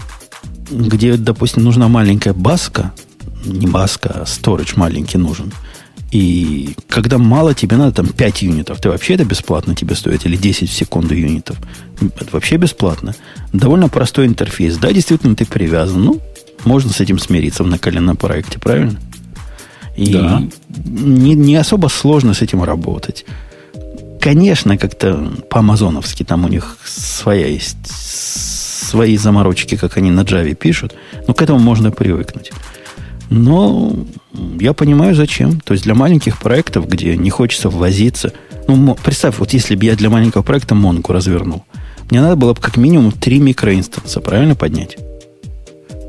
где, допустим, нужна маленькая баска, не баска, а сторож маленький нужен. И когда мало, тебе надо там 5 юнитов. Ты вообще это бесплатно тебе стоит, или 10 в секунду юнитов. Это вообще бесплатно. Довольно простой интерфейс. Да, действительно, ты привязан. Ну, можно с этим смириться в наколенном проекте, правильно? И да. не, не особо сложно с этим работать. Конечно, как-то по-амазоновски там у них своя есть, свои заморочки, как они на Java пишут, но к этому можно привыкнуть. Но я понимаю, зачем. То есть для маленьких проектов, где не хочется ввозиться, ну, представь, вот если бы я для маленького проекта Монку развернул, мне надо было бы как минимум три микроинстанса, правильно поднять?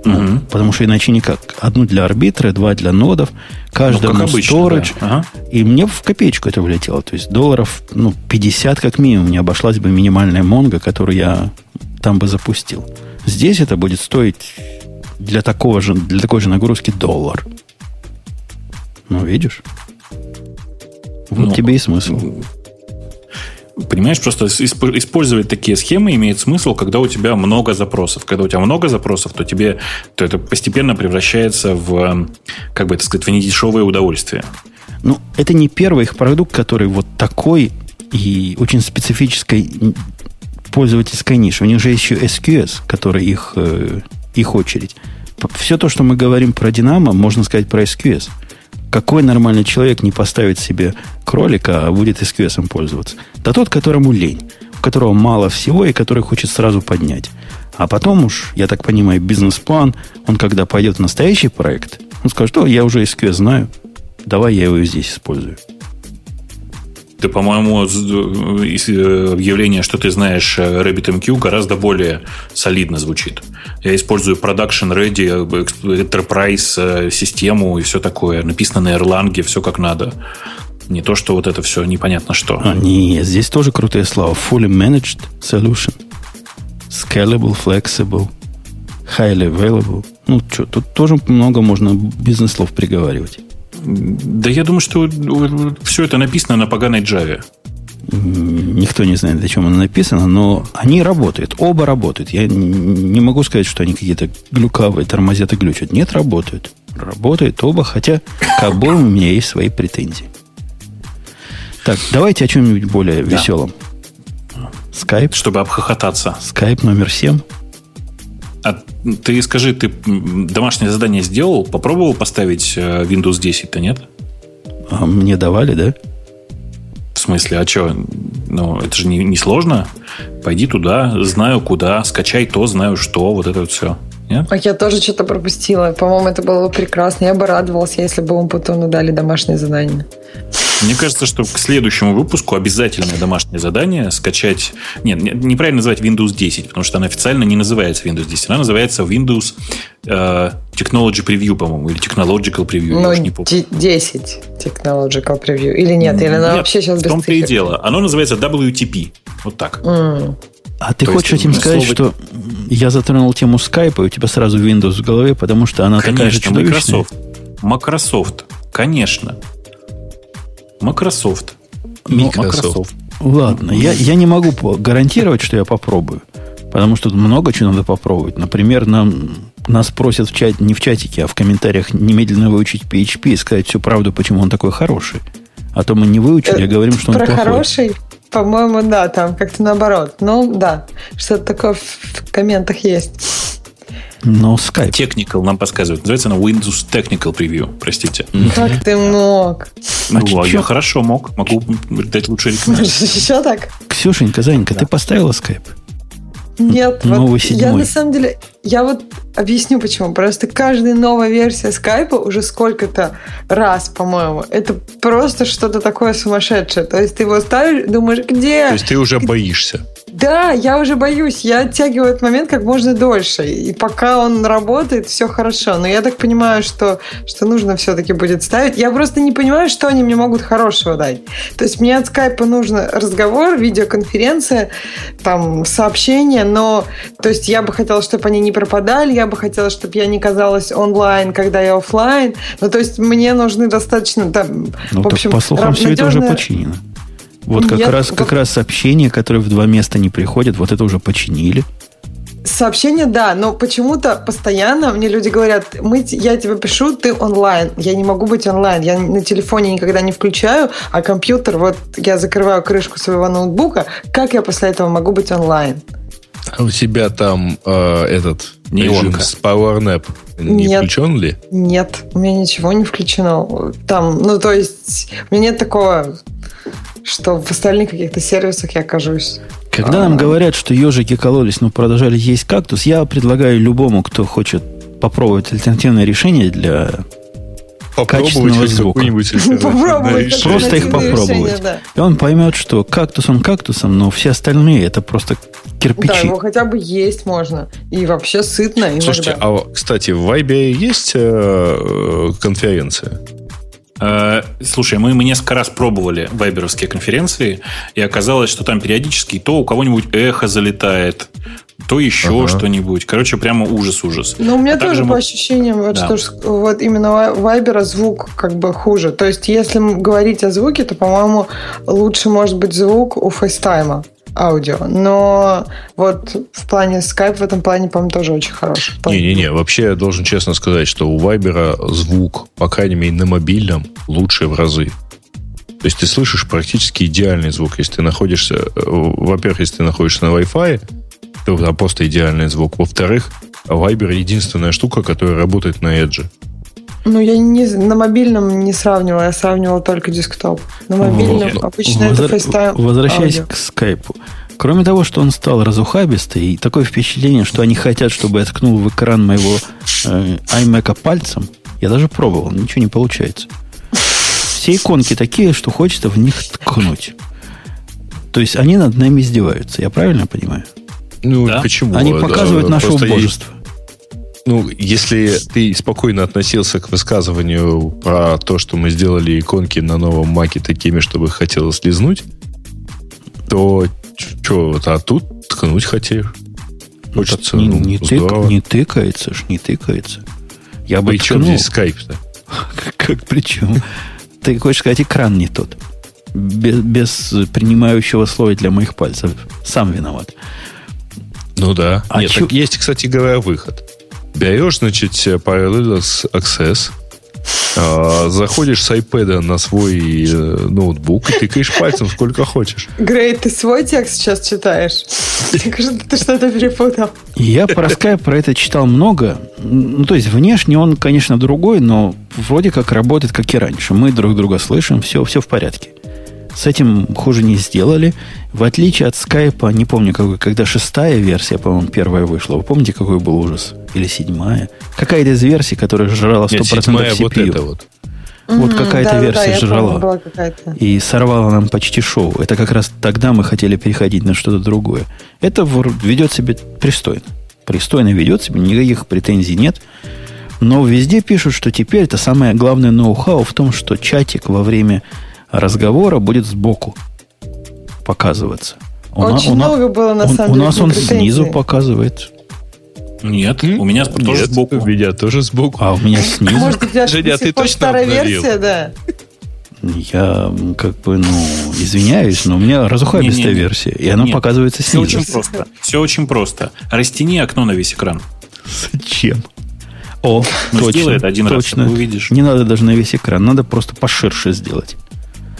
Угу. Потому что иначе никак. Одну для арбитра, два для нодов, каждому ну, storage. Да. Ага. И мне в копеечку это влетело. То есть долларов ну, 50 как минимум не обошлась бы минимальная Монго, которую я там бы запустил. Здесь это будет стоить для, такого же, для такой же нагрузки доллар. Ну, видишь? Вот ну, тебе и смысл. Понимаешь, просто использовать такие схемы имеет смысл, когда у тебя много запросов. Когда у тебя много запросов, то тебе то это постепенно превращается в, как бы это сказать, в недешевое удовольствие. Ну, это не первый их продукт, который вот такой и очень специфической пользовательской ниши. У них же еще SQS, который их, э, их очередь. Все то, что мы говорим про Динамо, можно сказать про SQS. Какой нормальный человек не поставит себе кролика, а будет SQS пользоваться? Да тот, которому лень, у которого мало всего и который хочет сразу поднять. А потом уж, я так понимаю, бизнес-план, он когда пойдет в настоящий проект, он скажет, о, я уже SQS знаю, давай я его здесь использую. Ты, по-моему, э, э, объявление, что ты знаешь э, RabbitMQ, гораздо более солидно звучит. Я использую Production Ready, Enterprise систему и все такое. Написано на Erlang, все как надо. Не то, что вот это все непонятно что. А, нет, здесь тоже крутые слова. Fully Managed Solution. Scalable, Flexible. Highly Available. Ну, что, тут тоже много можно бизнес-слов приговаривать. Да я думаю, что все это написано на поганой Java. Никто не знает, о чем оно написано, но они работают. Оба работают. Я не могу сказать, что они какие-то глюкавые, тормозят и глючат. Нет, работают. Работают оба, хотя к обоим у меня есть свои претензии. Так, давайте о чем-нибудь более да. веселом. Скайп. Чтобы обхохотаться. Скайп номер 7. А ты скажи, ты домашнее задание сделал? Попробовал поставить э, Windows 10-то, нет? А мне давали, да? В смысле, а что? Ну, это же не, не сложно. Пойди туда, знаю куда, скачай то, знаю что, вот это вот все. Нет? А я тоже что-то пропустила. По-моему, это было бы прекрасно. Я бы радовалась, если бы вам потом дали домашнее задание. Мне кажется, что к следующему выпуску обязательное домашнее задание скачать... Нет, неправильно называть Windows 10, потому что она официально не называется Windows 10. Она называется Windows э, Technology Preview, по-моему, или Technological Preview. Ну, не помню. 10 Technological Preview. Или нет? Или она нет, вообще сейчас без В том-то и дело. Оно называется WTP. Вот так. Mm. А ты То хочешь этим сказать, слово... что я затронул тему скайпа, и у тебя сразу Windows в голове, потому что она конечно, такая же чудовищная? Microsoft. Microsoft, конечно. Microsoft. Ну, Microsoft. Ладно, я, я не могу гарантировать, что я попробую. Потому что тут много чего надо попробовать. Например, нам, нас просят в чат, не в чатике, а в комментариях немедленно выучить PHP и сказать всю правду, почему он такой хороший. А то мы не выучили, а говорим, что он Про плохой. хороший? По-моему, да, там как-то наоборот. Ну, да, что-то такое в комментах есть. Но Skype. Technical нам подсказывает. Называется она Windows Technical Preview, простите. Как ты мог? Ну, а я хорошо мог. Могу дать лучшие рекомендации. Еще так? Ксюшенька, Занька, ты поставила Skype? Нет, Новый вот седьмой. я на самом деле, я вот объясню почему. Просто каждая новая версия скайпа уже сколько-то раз, по-моему, это просто что-то такое сумасшедшее. То есть ты его ставишь, думаешь, где? То есть ты уже боишься? Да, я уже боюсь. Я оттягиваю этот момент как можно дольше. И пока он работает, все хорошо. Но я так понимаю, что, что нужно все-таки будет ставить. Я просто не понимаю, что они мне могут хорошего дать. То есть мне от скайпа нужно разговор, видеоконференция, там, сообщение, но то есть я бы хотела, чтобы они не пропадали, я бы хотела, чтобы я не казалась онлайн, когда я офлайн. Ну, то есть мне нужны достаточно, там, ну, в общем, по слухам, все это уже починено. Вот как раз, как раз сообщения, которые в два места не приходят, вот это уже починили. Сообщения, да, но почему-то постоянно мне люди говорят, мы, я тебе пишу, ты онлайн. Я не могу быть онлайн. Я на телефоне никогда не включаю, а компьютер, вот я закрываю крышку своего ноутбука. Как я после этого могу быть онлайн? А у тебя там э, этот Неонка. режим с PowerNap не нет, включен ли? Нет, у меня ничего не включено. Там, ну, то есть, у меня нет такого, что в остальных каких-то сервисах я окажусь. Когда А-а-а. нам говорят, что ежики кололись, но продолжали есть кактус, я предлагаю любому, кто хочет попробовать альтернативное решение для качественного звука. Попробовать Просто их попробовать. Да. И он поймет, что кактус он кактусом, но все остальные это просто кирпичи. Да, его хотя бы есть можно. И вообще сытно иногда. Слушайте, а, кстати, в Vibe есть э, конференция? Э, слушай, мы, мы несколько раз пробовали вайберовские конференции, и оказалось, что там периодически то у кого-нибудь эхо залетает, то еще ага. что-нибудь. Короче, прямо ужас-ужас. Ну, у меня а тоже по ощущениям, вот, да. что вот именно Viber а звук как бы хуже. То есть, если говорить о звуке, то, по-моему, лучше может быть звук у FaceTime а аудио. Но вот в плане Skype в этом плане, по-моему, тоже очень хороший. Не-не-не, вообще я должен честно сказать, что у Viber звук, по крайней мере, на мобильном лучше в разы. То есть ты слышишь практически идеальный звук. Если ты находишься, э, во-первых, если ты находишься на Wi-Fi, то там просто идеальный звук. Во-вторых, Viber единственная штука, которая работает на Edge. Ну, я не, на мобильном не сравнивала, я сравнивала только десктоп. На мобильном вот. обычно Возра... это FaceTime. Возвращаясь аудио. к скайпу. Кроме того, что он стал разухабистый, и такое впечатление, что они хотят, чтобы я ткнул в экран моего э, iMac пальцем, я даже пробовал, ничего не получается. Все иконки такие, что хочется в них ткнуть. То есть они над нами издеваются, я правильно понимаю? Ну, да? почему? Они показывают да, наше убожество. Ну, если ты спокойно относился к высказыванию про то, что мы сделали иконки на новом маке такими, чтобы хотелось лизнуть, то что, а тут ткнуть хотели? Ну, Хочется, не, ну, не, тык, не тыкается ж, не тыкается. Я бы Причем ткнул. здесь скайп-то? Как причем? Ты хочешь сказать, экран не тот. Без, без принимающего слоя для моих пальцев. Сам виноват. Ну да. А Нет, чё... так есть, кстати говоря, выход. Берешь, значит, Parallels Access, а, заходишь с iPad на свой э, ноутбук и тыкаешь пальцем сколько хочешь. Грей, ты свой текст сейчас читаешь? Ты что-то перепутал. Я про Skype про это читал много. Ну, то есть, внешне он, конечно, другой, но вроде как работает, как и раньше. Мы друг друга слышим, все, все в порядке. С этим хуже не сделали. В отличие от скайпа, не помню, какой, когда шестая версия, по-моему, первая вышла. Вы помните, какой был ужас? Или седьмая? Какая-то из версий, которая жрала 100% Нет, седьмая, CPU. Вот это вот. Вот какая-то да, версия да, жрала. Помню, и сорвала нам почти шоу. Это как раз тогда мы хотели переходить на что-то другое. Это ведет себя пристойно. Пристойно ведет себя, никаких претензий нет. Но везде пишут, что теперь это самое главное ноу-хау в том, что чатик во время разговора будет сбоку показываться. У Очень на, много было, на самом у, деле. У нас он претензий. снизу показывает. Нет, у меня Нет, тоже сбоку. У меня тоже сбоку. А у меня снизу. Может, у тебя Женя, ты точно старая версия, да? Я как бы, ну, извиняюсь, но у меня разухабистая не, не, версия, и она Нет, показывается снизу. Все очень просто. Все очень просто. Растяни окно на весь экран. Зачем? О, ну, точно, сделай это один точно. раз, увидишь. Не надо даже на весь экран, надо просто поширше сделать.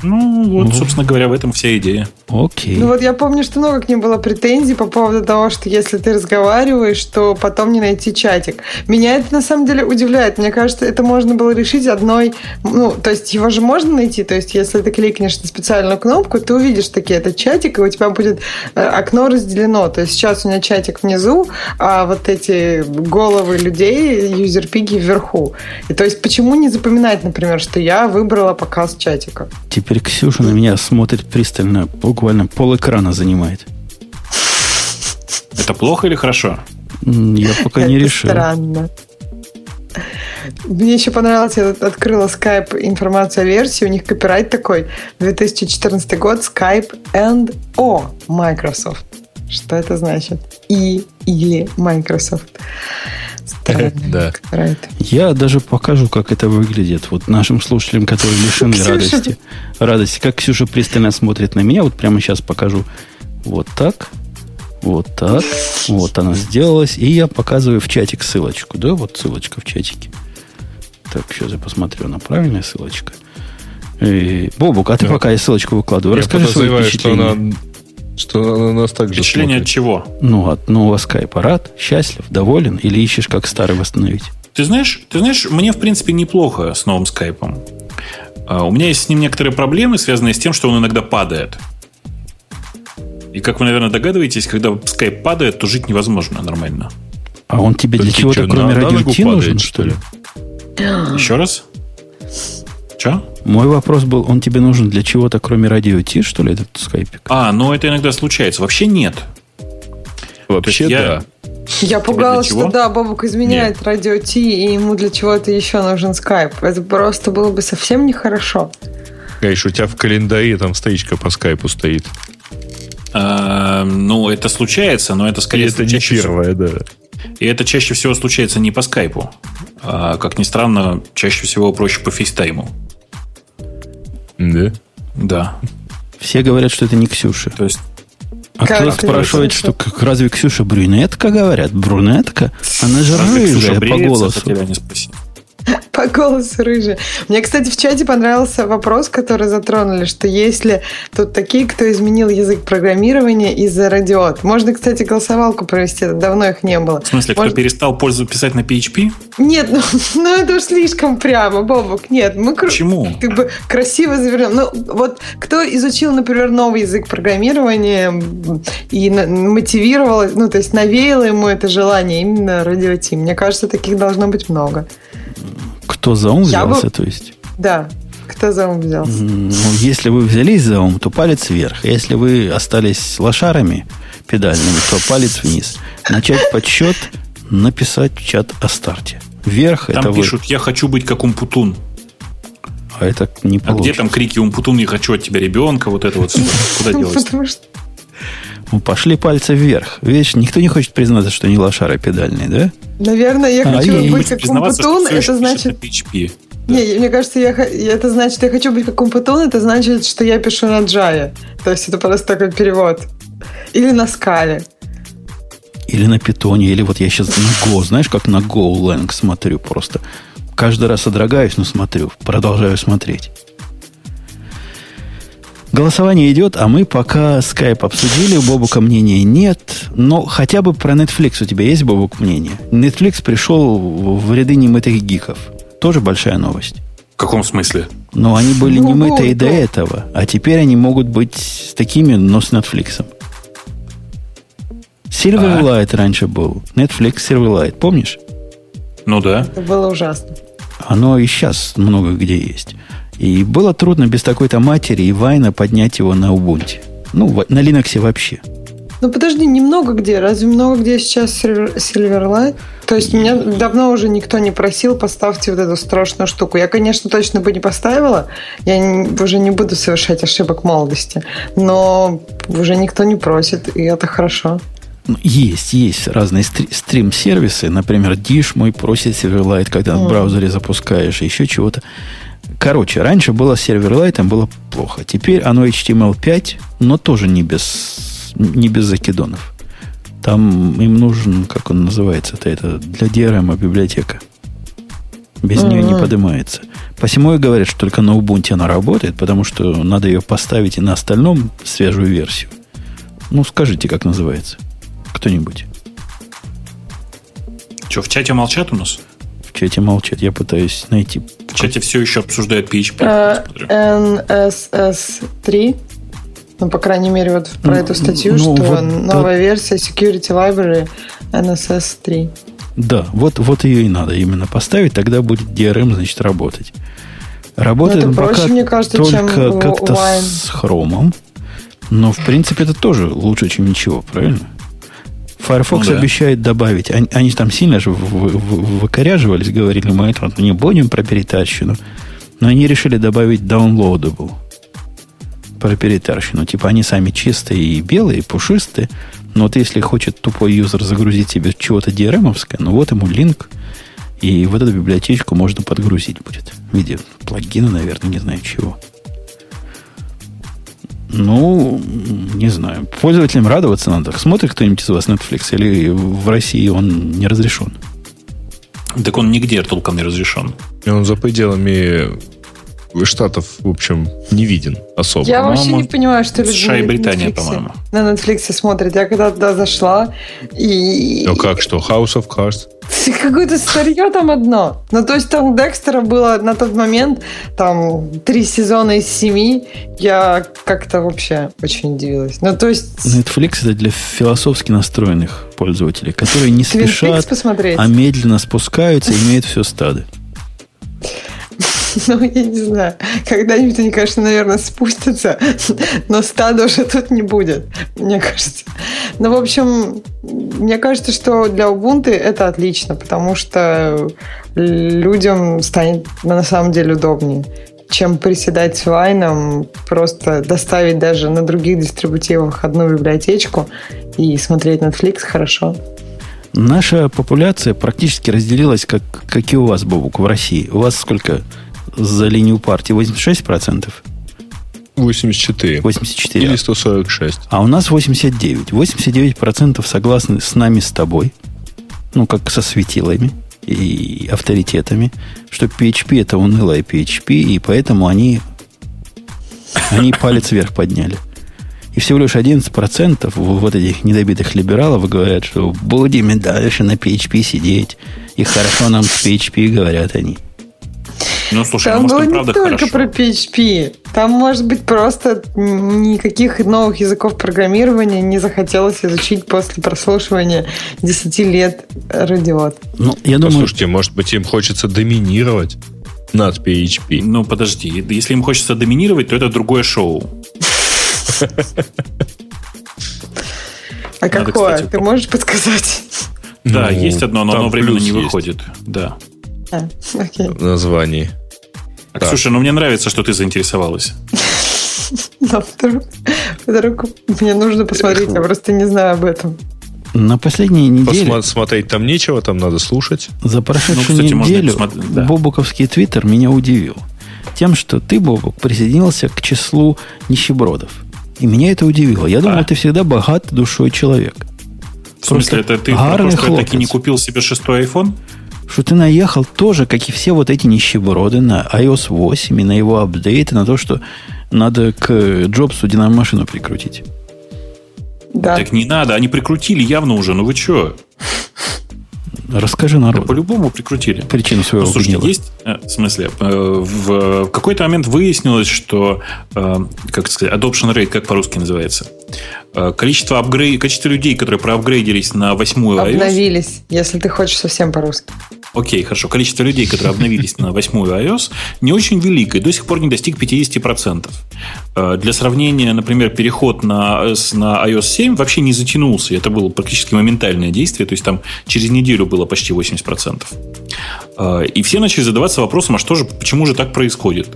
Ну, вот, ну, собственно говоря, в этом вся идея. Окей. Ну, вот я помню, что много к ним было претензий по поводу того, что если ты разговариваешь, то потом не найти чатик. Меня это на самом деле удивляет. Мне кажется, это можно было решить одной... Ну, то есть его же можно найти. То есть если ты кликнешь на специальную кнопку, ты увидишь такие этот чатик, и у тебя будет э, окно разделено. То есть сейчас у меня чатик внизу, а вот эти головы людей, юзерпиги вверху. И то есть почему не запоминать, например, что я выбрала показ чатика? Теперь Теперь Ксюша на меня смотрит пристально, буквально пол экрана занимает. Это плохо или хорошо? Я пока не решил. странно. Мне еще понравилось, я открыла Skype информацию о версии, у них копирайт такой, 2014 год, Skype and O Microsoft. Что это значит? И или Microsoft. Да. Я даже покажу, как это выглядит. Вот нашим слушателям, которые лишены радости. Радости. Как Ксюша пристально смотрит на меня. Вот прямо сейчас покажу. Вот так. Вот так. Вот она сделалась. И я показываю в чатик ссылочку. Да, вот ссылочка в чатике. Так, сейчас я посмотрю, она правильная ссылочка. И, Бобук, а ты да. пока я ссылочку выкладываю. Я Расскажи свои впечатления. Что она что она нас так же Впечатление смотрит. от чего? Ну, от нового скайпа. Рад, счастлив, доволен или ищешь, как старый восстановить? Ты знаешь, ты знаешь, мне, в принципе, неплохо с новым скайпом. А, у меня есть с ним некоторые проблемы, связанные с тем, что он иногда падает. И как вы, наверное, догадываетесь, когда скайп падает, то жить невозможно нормально. А он тебе для чего-то, кроме радио нужен, что ли? Еще раз? Че? Мой вопрос был, он тебе нужен для чего-то, кроме радио Ти, что ли, этот скайпик? А, ну это иногда случается. Вообще нет. Вообще я... да. Я пугалась, что да, Бобок изменяет Нет. радио Ти, и ему для чего-то еще нужен скайп. Это просто было бы совсем нехорошо. Конечно, у тебя в календаре там стоичка по скайпу стоит. А, ну, это случается, но это скорее... И это не первое, да. И это чаще всего случается не по скайпу. А, как ни странно, чаще всего проще по фейстайму. Да? Да. Все говорят, что это не Ксюша. То есть а кто спрашивает, что как, разве Ксюша брюнетка, говорят? Брюнетка? Она же рыжая по голосу. Тебя не спросить. По голосу рыжий. Мне, кстати, в чате понравился вопрос, который затронули, что если тут такие, кто изменил язык программирования из-за радиот. Можно, кстати, голосовалку провести, давно их не было. В смысле, Может... кто перестал пользу писать на PHP? Нет, ну, ну это уж слишком прямо, Бобок. Нет, мы Почему? как бы красиво завернем. Ну, вот кто изучил, например, новый язык программирования и мотивировал, ну, то есть навеяло ему это желание именно радиоти. Мне кажется, таких должно быть много. Кто за ум взялся, бы... то есть? Да, кто за ум взялся. Ну, если вы взялись за ум, то палец вверх. Если вы остались лошарами педальными, то палец вниз. Начать подсчет, написать в чат о старте. Вверх там это пишут, вы... я хочу быть как Умпутун. А это не получится. А где там крики Умпутун, я хочу от тебя ребенка, вот это вот Куда делать? Потому что пошли пальцы вверх. Видишь, никто не хочет признаться, что не лошары педальные, да? Наверное, я а, хочу быть как Умпутун, это значит... PHP. Не, мне кажется, я, это значит, я хочу быть как Умпутун, это значит, что я пишу на Java. То есть это просто такой перевод. Или на скале. Или на питоне, или вот я сейчас на Go, знаешь, как на GoLang смотрю просто. Каждый раз содрогаюсь, но смотрю, продолжаю смотреть. Голосование идет, а мы пока скайп обсудили, у Бобука мнения нет, но хотя бы про Netflix у тебя есть, Бобук, мнение? Netflix пришел в ряды немытых гиков. Тоже большая новость. В каком смысле? Ну, они были ну, немытые до этого, а теперь они могут быть такими, но с Netflix. Silverlight а? раньше был. Netflix Silverlight, помнишь? Ну да. Это было ужасно. Оно и сейчас много где есть. И было трудно без такой-то матери и Вайна поднять его на Ubuntu. Ну, на Linux вообще. Ну подожди, немного где. Разве много где сейчас Silverlight? То есть меня давно уже никто не просил, поставьте вот эту страшную штуку. Я, конечно, точно бы не поставила. Я уже не буду совершать ошибок молодости. Но уже никто не просит, и это хорошо. Ну, есть, есть разные стрим-сервисы. Например, Dish мой просит Silverlight, когда mm. в браузере запускаешь, еще чего-то. Короче, раньше было с серверлайтом, было плохо. Теперь оно HTML5, но тоже не без, не без закидонов. Там им нужен, как он называется-то, это для DRM библиотека. Без нее не поднимается. Посему и говорят, что только на Ubuntu она работает, потому что надо ее поставить и на остальном свежую версию. Ну, скажите, как называется. Кто-нибудь. Что, в чате молчат у нас? В чате молчат. Я пытаюсь найти. В чате все еще обсуждают PHP. NSS3. Ну, по крайней мере, вот про ну, эту статью, ну, что новая версия Security Library NSS 3. Да, вот, вот ее и надо именно поставить, тогда будет DRM, значит, работать. Работает ну, проще, пока мне кажется, только как-то с хромом. Но, в принципе, это тоже лучше, чем ничего, правильно? Firefox ну, да. обещает добавить. Они, они там сильно же выкоряживались, говорили, мы это не будем про перетарщину. Но они решили добавить downloadable про перетарщину. Типа они сами чистые и белые, и пушистые, Но вот если хочет тупой юзер загрузить себе чего-то drm ну вот ему линк, и вот эту библиотечку можно подгрузить будет. В виде плагина, наверное, не знаю чего. Ну, не знаю. Пользователям радоваться надо. Смотрит кто-нибудь из вас Netflix или в России он не разрешен? Так он нигде толком не разрешен. И он за пределами Штатов, в общем, не виден особо. Я вообще не понимаю, что люди США и Британия, по-моему. На Netflix смотрят. Я когда туда зашла и... Ну как что? House of Cards? Какое-то старье там одно. Ну, то есть там Декстера было на тот момент там три сезона из семи. Я как-то вообще очень удивилась. Ну, то есть... Netflix это для философски настроенных пользователей, которые не спешат, а медленно спускаются и имеют все стады. Ну, я не знаю. Когда-нибудь они, конечно, наверное, спустятся, но стада уже тут не будет, мне кажется. Ну, в общем, мне кажется, что для Ubuntu это отлично, потому что людям станет на самом деле удобнее чем приседать с вайном, просто доставить даже на других дистрибутивах одну библиотечку и смотреть Netflix хорошо. Наша популяция практически разделилась, как, как и у вас, Бобук, в России. У вас сколько за линию партии 86%? 84. 84. Или 146. А у нас 89. 89% согласны с нами, с тобой. Ну, как со светилами и авторитетами, что PHP это унылая PHP, и поэтому они, они палец вверх подняли. И всего лишь 11% вот этих недобитых либералов говорят, что будем дальше на PHP сидеть. И хорошо нам с PHP, говорят они. Ну, слушай, там ну, может, было не только хорошо. про PHP. Там, может быть, просто никаких новых языков программирования не захотелось изучить после прослушивания 10 лет радиот. Ну, я думаю... Послушайте, может быть, им хочется доминировать над PHP. Ну, подожди. Если им хочется доминировать, то это другое шоу. А какое? Ты можешь подсказать? Да, ну, есть одно, но оно временно не выходит. Да. А. Так. Ксюша, ну мне нравится, что ты заинтересовалась. Но вдруг, вдруг мне нужно посмотреть, я просто не знаю об этом. На последней неделе... Посма- смотреть там нечего, там надо слушать. За прошедшую ну, кстати, неделю да. Бобуковский твиттер меня удивил. Тем, что ты, Бобук, присоединился к числу нищебродов. И меня это удивило. Я думал, а? ты всегда богат душой человек. В смысле, это ты просто таки не купил себе шестой iPhone? Что ты наехал тоже, как и все вот эти нищеброды, на iOS 8 и на его апдейты, на то, что надо к Джобсу динамашину прикрутить. Да. Так не надо, они прикрутили явно уже, ну вы что? Расскажи народу. по-любому прикрутили. Причину своего ну, слушайте, гнева. есть, э, в смысле, э, в какой-то момент выяснилось, что, э, как сказать, adoption rate, как по-русски называется, количество, апгрейд, количество людей, которые проапгрейдились на восьмую iOS... Обновились, если ты хочешь совсем по-русски. Окей, хорошо. Количество людей, которые обновились на восьмую iOS, не очень великое, до сих пор не достиг 50%. Э, для сравнения, например, переход на, на iOS 7 вообще не затянулся. Это было практически моментальное действие, то есть там через неделю было почти 80%. Э, и все начали задаваться вопросом, а что же, почему же так происходит?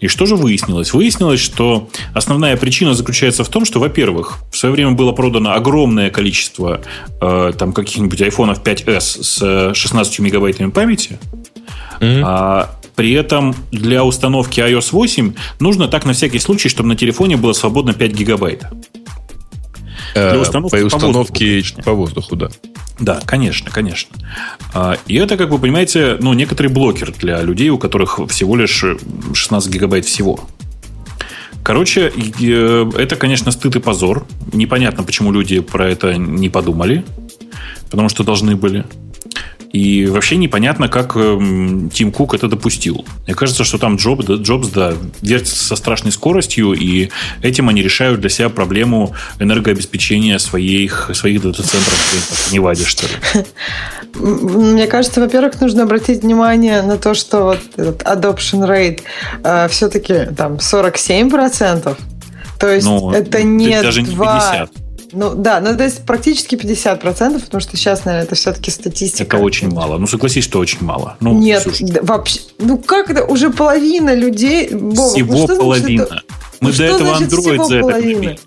И что же выяснилось? Выяснилось, что основная причина заключается в том, что, во-первых, в свое время было продано огромное количество э, там каких-нибудь iPhone 5s с 16 мегабайтами мощностями памяти. Mm-hmm. А, при этом для установки iOS 8 нужно так на всякий случай, чтобы на телефоне было свободно 5 гигабайт. Для установки по установке по воздуху, по воздуху, да. Да, конечно, конечно. А, и это, как вы понимаете, ну, некоторый блокер для людей, у которых всего лишь 16 гигабайт всего. Короче, э, это, конечно, стыд и позор. Непонятно, почему люди про это не подумали, потому что должны были. И вообще непонятно, как эм, Тим Кук это допустил. Мне кажется, что там Джоб, Джобс, да, вертится со страшной скоростью, и этим они решают для себя проблему энергообеспечения своих, своих дата-центров в Неваде, что ли. Мне кажется, во-первых, нужно обратить внимание на то, что вот этот adoption rate э, все-таки там 47%. То есть ну, это не даже 2... не 50. Ну да, ну то есть практически 50%, потому что сейчас, наверное, это все-таки статистика. Это очень мало. Ну согласись, что очень мало. Ну, Нет, да, вообще. Ну как это? Уже половина людей. Бог, всего ну, половина. Значит, Мы ну, до этого Android за это.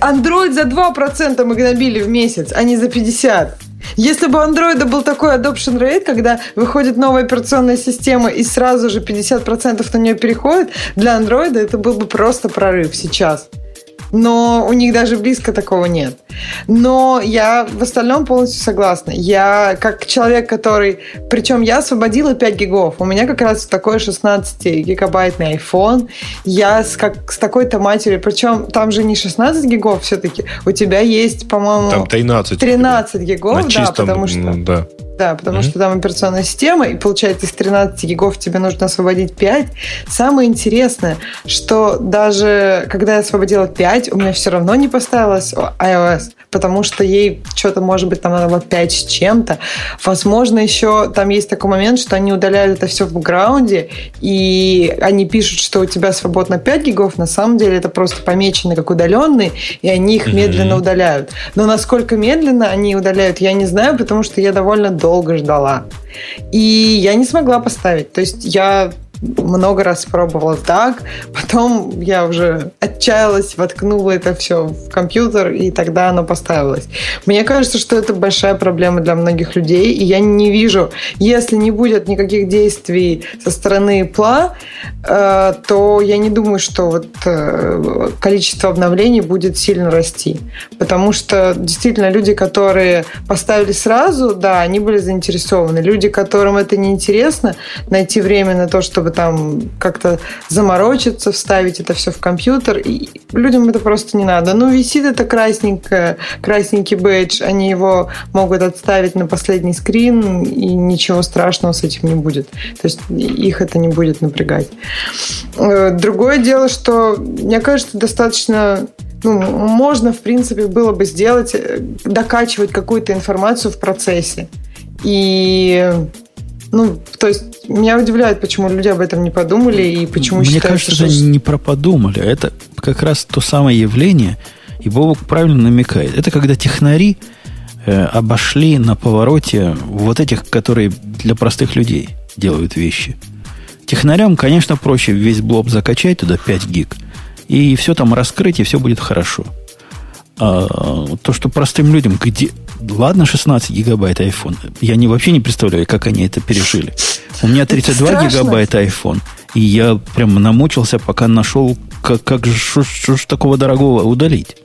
Android за 2% мы гнобили в месяц, а не за 50%. Если бы у Android был такой adoption rate, когда выходит новая операционная система и сразу же 50% на нее переходит, для Android это был бы просто прорыв сейчас но у них даже близко такого нет. Но я в остальном полностью согласна. Я как человек, который... Причем я освободила 5 гигов. У меня как раз такой 16-гигабайтный iPhone. Я с, как, с такой-то матерью... Причем там же не 16 гигов все-таки. У тебя есть, по-моему... Там 13. 13 гигов, да, чистом, потому что... Да да, потому mm-hmm. что там операционная система, и получается из 13 гигов тебе нужно освободить 5. Самое интересное, что даже когда я освободила 5, у меня все равно не поставилось iOS, потому что ей что-то, может быть, там надо было 5 с чем-то. Возможно, еще там есть такой момент, что они удаляют это все в бэкграунде, и они пишут, что у тебя свободно 5 гигов, на самом деле это просто помечено как удаленные, и они их mm-hmm. медленно удаляют. Но насколько медленно они удаляют, я не знаю, потому что я довольно долго долго ждала. И я не смогла поставить. То есть я много раз пробовала так, потом я уже отчаялась, воткнула это все в компьютер, и тогда оно поставилось. Мне кажется, что это большая проблема для многих людей, и я не вижу, если не будет никаких действий со стороны ПЛА, э, то я не думаю, что вот э, количество обновлений будет сильно расти. Потому что действительно люди, которые поставили сразу, да, они были заинтересованы. Люди, которым это не интересно, найти время на то, чтобы там как-то заморочиться, вставить это все в компьютер. И людям это просто не надо. Ну, висит это красненькое, красненький бэдж, они его могут отставить на последний скрин, и ничего страшного с этим не будет. То есть их это не будет напрягать. Э, другое дело, что, мне кажется, достаточно ну, можно, в принципе, было бы сделать, э, докачивать какую-то информацию в процессе. И ну, то есть меня удивляет, почему люди об этом не подумали и почему Мне считают, кажется, что... это не про подумали. Это как раз то самое явление, и Бобок правильно намекает. Это когда технари э, обошли на повороте вот этих, которые для простых людей делают вещи. Технарям, конечно, проще весь блоб закачать туда 5 гиг, и все там раскрыть, и все будет хорошо. А, то, что простым людям, где, Ладно, 16 гигабайт iPhone. Я не, вообще не представляю, как они это пережили. У меня 32 гигабайта iPhone. И я прям намучился, пока нашел, как, как что ж такого дорогого удалить.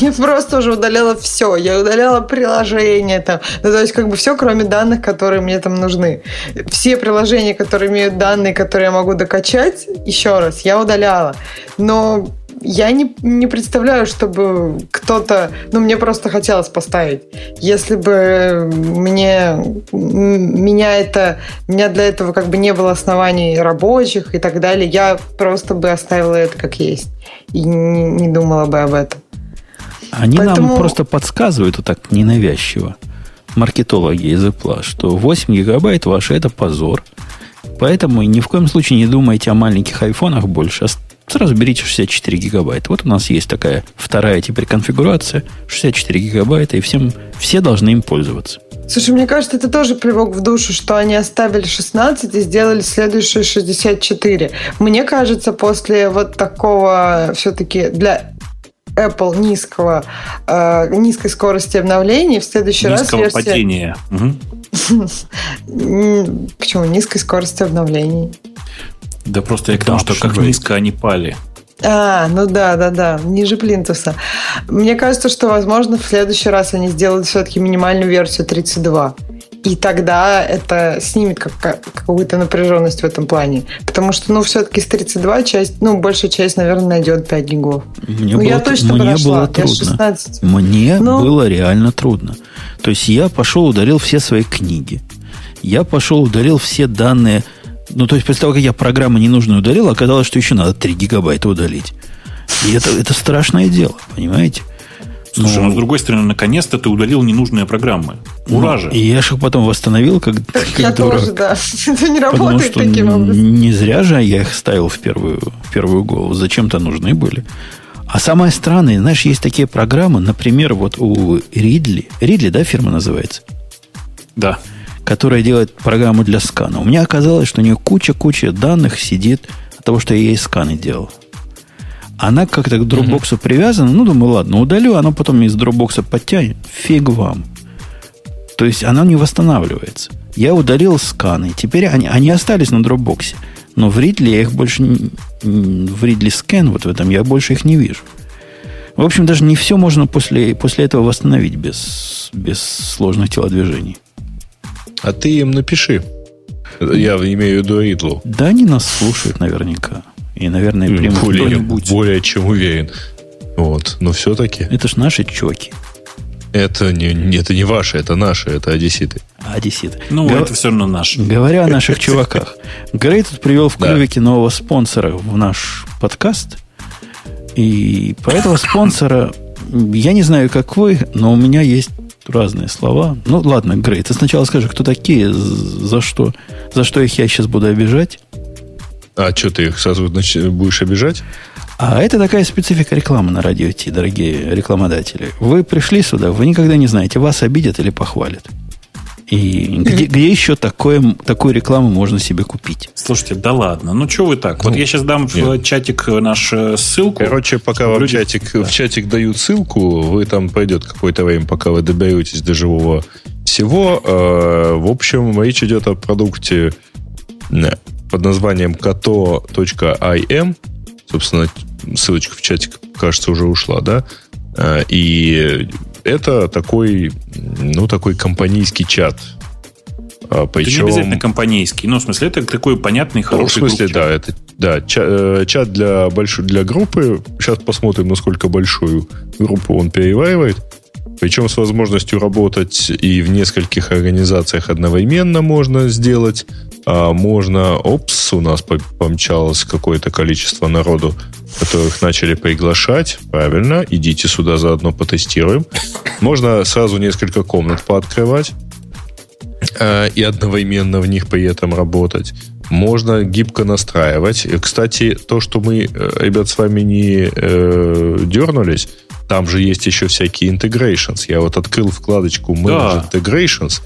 Я просто уже удаляла все. Я удаляла приложения там. Ну, то есть, как бы все, кроме данных, которые мне там нужны. Все приложения, которые имеют данные, которые я могу докачать, еще раз, я удаляла. Но я не, не представляю, чтобы кто-то... Ну, мне просто хотелось поставить. Если бы мне... Меня это... Меня для этого как бы не было оснований рабочих и так далее, я просто бы оставила это как есть. И не, не думала бы об этом. Они Поэтому... нам просто подсказывают вот так ненавязчиво, маркетологи из Apple, что 8 гигабайт ваше – это позор. Поэтому ни в коем случае не думайте о маленьких айфонах больше. Сразу берите 64 гигабайта. Вот у нас есть такая вторая теперь конфигурация, 64 гигабайта, и всем, все должны им пользоваться. Слушай, мне кажется, это тоже привок в душу, что они оставили 16 и сделали следующие 64. Мне кажется, после вот такого все-таки для Apple низкого, э, низкой скорости обновлений в следующий Низкого раз версия... падения. Почему? Низкой скорости обновлений. Да просто я к тому, что как низко они пали. А, ну да, да, да, ниже плинтуса. Мне кажется, что, возможно, в следующий раз они сделают все-таки минимальную версию 32. И тогда это снимет как, какую-то напряженность в этом плане. Потому что, ну, все-таки с 32 часть, ну, большая часть, наверное, найдет 5 гигов. Мне ну, было, я точно мне было трудно. 16. Мне Но... Ну. было реально трудно. То есть я пошел, ударил все свои книги. Я пошел, ударил все данные ну, то есть, после того, как я программу ненужную удалил, оказалось, что еще надо 3 гигабайта удалить. И это, это страшное дело, понимаете? Слушай, ну, но с другой стороны, наконец-то ты удалил ненужные программы. Ура ну, же! И я же их потом восстановил, как, как я дурак. тоже, да. Это не работает что таким образом. Не зря же я их ставил в первую, в первую голову. Зачем-то нужны были. А самое странное, знаешь, есть такие программы, например, вот у Ридли. Ридли, да, фирма называется? Да которая делает программу для скана. У меня оказалось, что у нее куча-куча данных сидит от того, что я ей сканы делал. Она как-то к Dropbox угу. привязана. Ну, думаю, ладно, удалю, она потом из Dropbox подтянет. Фиг вам. То есть она не восстанавливается. Я удалил сканы. Теперь они, они остались на Dropbox. Но в Ridley я их больше... В Ridley Scan вот в этом я больше их не вижу. В общем, даже не все можно после, после этого восстановить без, без сложных телодвижений. А ты им напиши. Я имею в виду Ридлу. Да, они нас слушают наверняка. И, наверное, примут более, кто-нибудь. Более чем уверен. Вот. Но все-таки... Это ж наши чоки. Это не, это не ваши, это наши, это одесситы. Одесситы. Ну, Гов... это все равно наши. Говоря о наших чуваках. Грей тут привел в клювике нового спонсора в наш подкаст. И по этого спонсора, я не знаю, как вы, но у меня есть разные слова. Ну, ладно, Грей, ты сначала скажи, кто такие, за что, за что их я сейчас буду обижать. А что ты их сразу значит, будешь обижать? А это такая специфика рекламы на радио Ти, дорогие рекламодатели. Вы пришли сюда, вы никогда не знаете, вас обидят или похвалят. И где, где еще такое, такую рекламу можно себе купить? Слушайте, да ладно, ну что вы так? Ну, вот я сейчас дам нет. в чатик наш э, ссылку. Короче, пока вам люди... чатик, да. в чатик дают ссылку, вы там пойдет какое-то время, пока вы доберетесь до живого всего. Э, в общем, речь идет о продукте под названием kato.im. Собственно, ссылочка в чатик, кажется, уже ушла, да? Э, и это такой, ну, такой компанийский чат. А, причем... Это не обязательно компанейский. Ну, в смысле, это такой понятный, хороший Ну, в смысле, да. Это, да, чат, э, чат для, большой, для группы. Сейчас посмотрим, насколько большую группу он переваривает. Причем с возможностью работать и в нескольких организациях одновременно можно сделать. А можно, опс, у нас помчалось какое-то количество народу которых начали приглашать. Правильно, идите сюда заодно потестируем. Можно сразу несколько комнат пооткрывать э, и одновременно в них при этом работать. Можно гибко настраивать. Кстати, то, что мы, э, ребят, с вами не э, дернулись, там же есть еще всякие integrations. Я вот открыл вкладочку Manage да. Integrations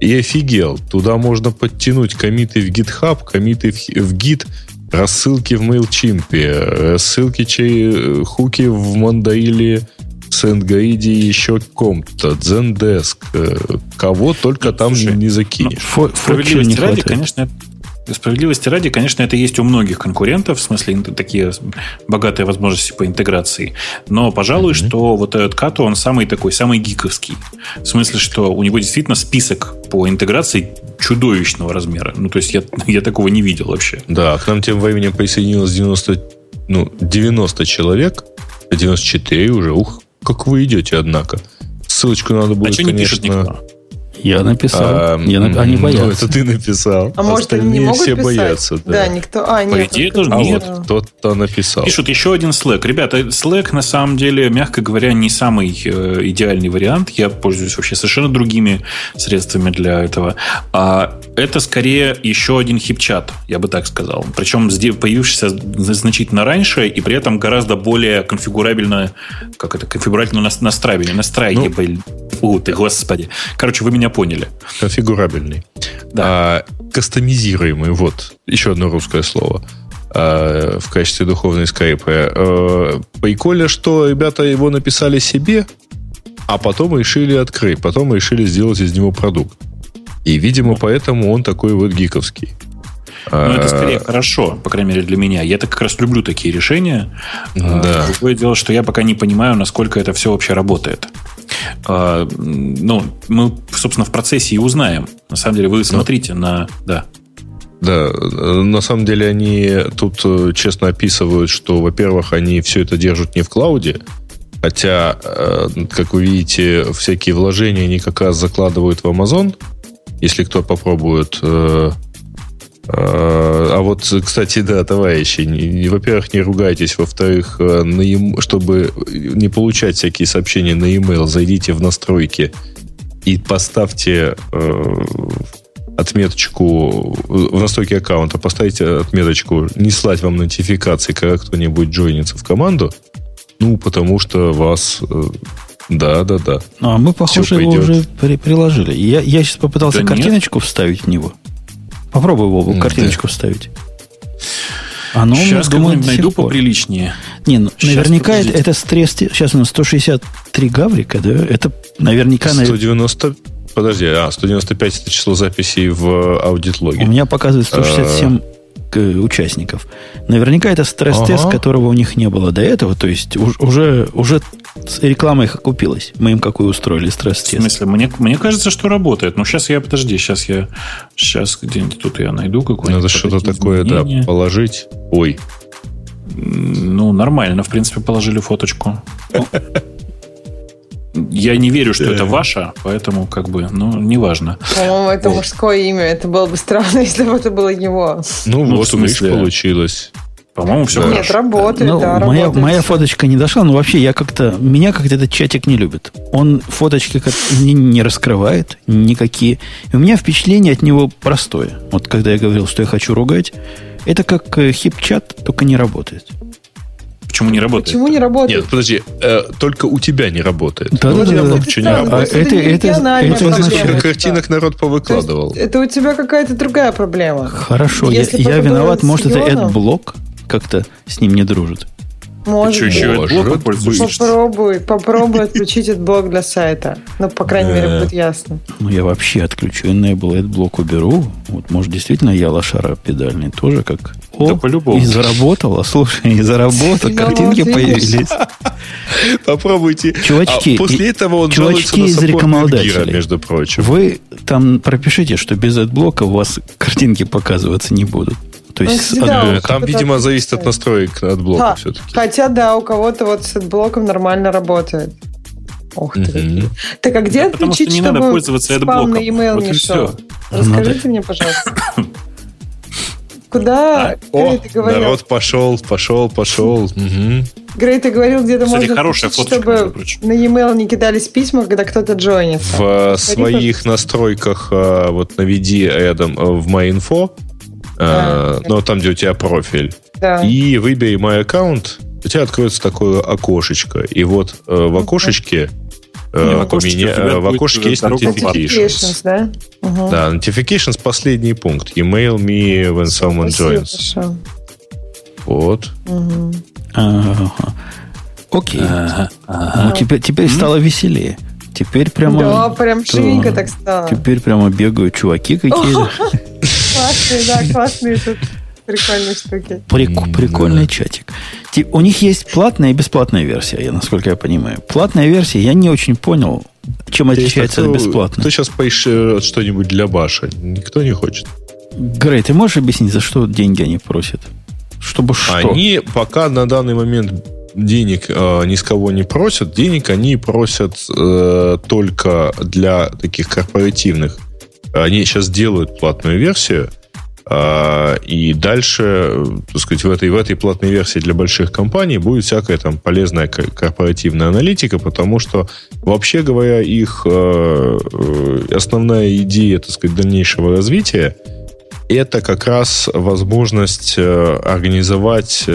и офигел. Туда можно подтянуть комиты в GitHub, комиты в, в Git, рассылки в MailChimp, рассылки чей, хуки в Мандаиле, SendGrid еще ком-то, Zendesk, э, кого только там Слушай, не закинешь. Ну, справедливости ради, конечно, Справедливости ради, конечно, это есть у многих конкурентов, в смысле такие богатые возможности по интеграции. Но, пожалуй, mm-hmm. что вот этот Като, он самый такой, самый гиковский. В смысле, что у него действительно список по интеграции чудовищного размера. Ну, то есть я, я такого не видел вообще. Да, к нам тем временем присоединилось 90, ну, 90 человек, 94 уже. Ух, как вы идете, однако. Ссылочку надо будет, а что не конечно... Пишет никто? Я написал. А, я нап... Они боятся. Ну, это ты написал. А может, они не могут все писать? боятся. Да, да никто... А, нет, По идее, тоже а нет. вот тот-то написал. Пишут еще один Slack. Ребята, Slack, на самом деле, мягко говоря, не самый э, идеальный вариант. Я пользуюсь вообще совершенно другими средствами для этого. А это скорее еще один хип-чат, я бы так сказал. Причем появившийся значительно раньше и при этом гораздо более конфигурабельно, как это, конфигурабельно настраивание, настраивание. Ну, ты, господи. Короче, вы меня поняли конфигурабельный. Да. А, кастомизируемый, вот, еще одно русское слово а, в качестве духовной скайпа. А, прикольно, что ребята его написали себе, а потом решили открыть, потом решили сделать из него продукт. И, видимо, поэтому он такой вот гиковский. Ну, это скорее хорошо, по крайней мере, для меня. Я так как раз люблю такие решения. Да. Другое дело, что я пока не понимаю, насколько это все вообще работает. А, ну, мы, собственно, в процессе и узнаем. На самом деле, вы смотрите ну, на... Да. Да, на самом деле они тут э, честно описывают, что, во-первых, они все это держат не в клауде, хотя, э, как вы видите, всякие вложения они как раз закладывают в Amazon. Если кто попробует э, а, а вот, кстати, да, товарищи, во-первых, не ругайтесь, во-вторых, э, чтобы не получать всякие сообщения на e-mail, зайдите в настройки и поставьте э, отметочку в настройке аккаунта, поставите отметочку не слать вам нотификации, когда кто-нибудь джойнится в команду, ну, потому что вас э, да, да, да. Ну, а мы, похоже, его уже при приложили. Я, я сейчас попытался да картиночку нет. вставить в него. Попробуй, Вову, картиночку да. вставить. Оно, Сейчас думаю, найду поприличнее. Не, ну, сейчас наверняка это, это стресс... Сейчас у нас 163 гаврика, да? Это наверняка... 190... Подожди, а, 195 это число записей в аудитлоге. У меня показывает 167 участников. Наверняка это стресс-тест, ага. которого у них не было до этого. То есть уже, уже реклама их окупилась. Мы им какую устроили стресс-тест. В смысле? Мне, мне кажется, что работает. Ну, сейчас я, подожди, сейчас я сейчас где-нибудь тут я найду какое-нибудь. Надо что-то такое, да, положить. Ой. Ну, нормально, в принципе, положили фоточку. Я не верю, что это ваше, поэтому как бы, ну, неважно. По-моему, это мужское имя. Это было бы странно, если бы это было его. Ну, ну вот у них получилось. По-моему, все да. Нет, работает, ну, да, моя, работает. моя фоточка не дошла, но вообще я как-то... Меня как-то этот чатик не любит. Он фоточки как не, не раскрывает никакие. И у меня впечатление от него простое. Вот когда я говорил, что я хочу ругать, это как э, хип-чат, только не работает. Почему не работает? Почему не работает? Нет, подожди, э, только у тебя не работает. Да, ну, да, да. Чего не работает. А это, это, это, это означает... картинок народ повыкладывал. Это у тебя какая-то другая проблема. Хорошо, я, я виноват. Может, это AdBlock как-то с ним не дружит. Может AdBlock пользуешься? Попробуй, попробуй отключить AdBlock для сайта. Ну, по крайней мере, будет ясно. Ну, я вообще отключу Enable AdBlock уберу. Вот, может, действительно я лошара педальный тоже как... О, да по-любому. И заработала, слушай, и заработала, картинки появились. Попробуйте. Чувачки, а после этого он чувачки из рекомендателей. между прочим. Вы там пропишите, что без AdBlock у вас картинки показываться не будут. То есть ну, да, от Там, видимо, зависит от настроек от блока все-таки. Хотя, да, у кого-то вот с блоком нормально работает. Ох ты. Угу. Так а где да, отключить, что не чтобы надо пользоваться спам на e-mail вот не шел? Расскажите надо. мне, пожалуйста. Куда, а, Грей, ты говорил? Народ пошел, пошел, пошел. Угу. Грей, ты говорил, где-то Кстати, можно хорошая фоточка, чтобы на e-mail не кидались письма, когда кто-то джойнится. В своих настройках вот наведи рядом в MyInfo да. Э, но там, где у тебя профиль. Да. И выбери мой аккаунт, у тебя откроется такое окошечко. И вот э, в окошечке не, в окошечке, меня, в окошечке есть notifications. да? Угу. Да, notifications последний пункт. Email me when someone Спасибо, joins. Хорошо. Вот. Угу. Ага. Окей. Ага. Ага. Ну, теперь, теперь стало веселее. Теперь прямо... Да, прям живенько так стало. Теперь прямо бегают чуваки какие-то. Классные, да, классные тут прикольные штуки. Прик, прикольный да. чатик. У них есть платная и бесплатная версия, я, насколько я понимаю. Платная версия, я не очень понял, чем отличается от бесплатной. Ты сейчас поищешь что-нибудь для Баша. Никто не хочет. Грей, ты можешь объяснить, за что деньги они просят? Чтобы что? Они пока на данный момент денег э, ни с кого не просят. Денег они просят э, только для таких корпоративных они сейчас делают платную версию, а, и дальше, так сказать, в этой, в этой платной версии для больших компаний будет всякая там полезная корпоративная аналитика, потому что, вообще говоря, их э, э, основная идея, так сказать, дальнейшего развития это как раз возможность э, организовать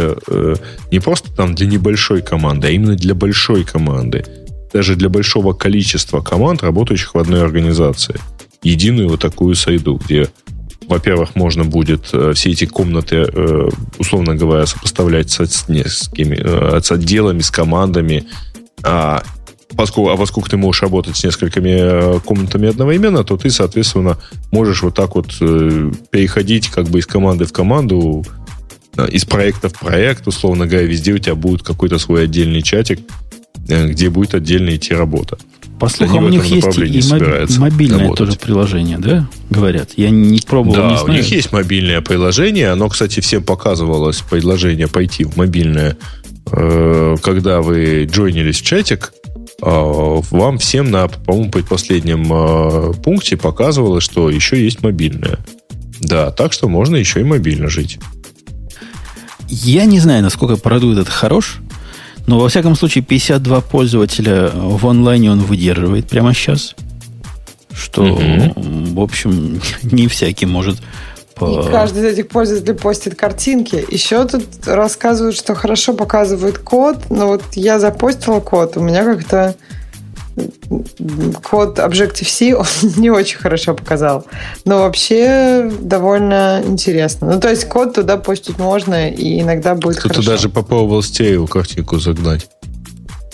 не просто там для небольшой команды, а именно для большой команды. Даже для большого количества команд, работающих в одной организации единую вот такую сайду, где, во-первых, можно будет э, все эти комнаты, э, условно говоря, сопоставлять с, несколькими, э, с отделами, с командами, а поскольку, а поскольку ты можешь работать с несколькими комнатами одновременно, то ты, соответственно, можешь вот так вот переходить как бы из команды в команду, из проекта в проект, условно говоря, везде у тебя будет какой-то свой отдельный чатик, где будет отдельно идти работа. По слухам, у них есть и мобильное работать. тоже приложение, да? Говорят. Я не пробовал, да, не знаю. у них есть мобильное приложение. Оно, кстати, всем показывалось, предложение пойти в мобильное. Э, когда вы джойнились в чатик, э, вам всем на, по-моему, предпоследнем э, пункте показывалось, что еще есть мобильное. Да, так что можно еще и мобильно жить. Я не знаю, насколько продукт этот хорош, но, во всяком случае, 52 пользователя в онлайне он выдерживает прямо сейчас. Что, угу. в общем, не всякий может по... И каждый из этих пользователей постит картинки. Еще тут рассказывают, что хорошо показывают код, но вот я запостила код, у меня как-то код Objective-C он не очень хорошо показал. Но вообще довольно интересно. Ну, то есть код туда постить можно, и иногда будет Кто-то хорошо. даже попробовал стею картинку загнать.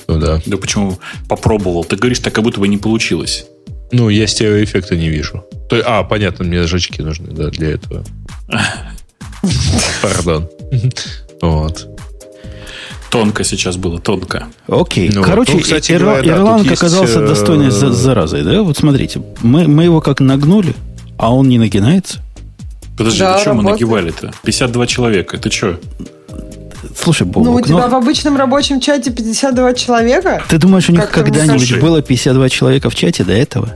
Туда. Да почему попробовал? Ты говоришь, так как будто бы не получилось. Ну, я стереоэффекта не вижу. То, а, понятно, мне жачки нужны, да, для этого. Пардон. Вот. Тонко сейчас было, тонко. Окей. Ну, Короче, ну, кстати, Ир, говоря, Ирланд да, оказался есть... достойной за, заразой, да? Вот смотрите, мы, мы его как нагнули, а он не нагинается. Подожди, да, что мы нагибали-то? 52 человека, это что? Слушай, Бобок, Ну, у тебя но... в обычном рабочем чате 52 человека? Ты думаешь, у них когда-нибудь было 52 человека в чате до этого?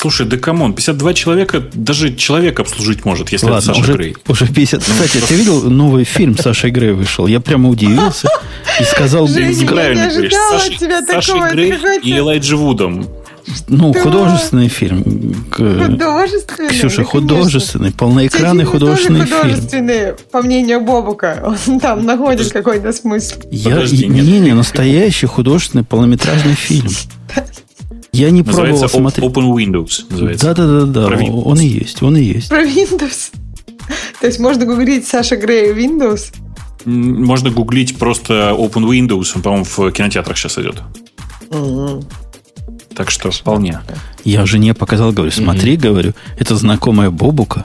Слушай, да come on, 52 человека, даже человек обслужить может, если Ладно, это Саша уже, Грей. Уже 50. Ну, Кстати, ты видел новый фильм Саши Грей вышел? Я прямо удивился и сказал... Женя, правильно я не говоришь. Саша, тебя такого, Грей и Элайджи Вудом. Ну, да. художественный фильм. Художественный. Ксюша, да, художественный, полноэкранный художественный фильм. Художественный, по мнению Бобука. Он там находит какой-то смысл. Я, Подожди, не, не, настоящий художественный полнометражный фильм. Я не называется пробовал смотреть. Open Windows называется. Да-да-да, да. он и есть, он и есть. Про Windows. То есть можно гуглить Саша Грей Windows? Можно гуглить просто Open Windows, он, по-моему, в кинотеатрах сейчас идет. Так что вполне. Я жене показал, говорю, смотри, говорю, это знакомая Бобука.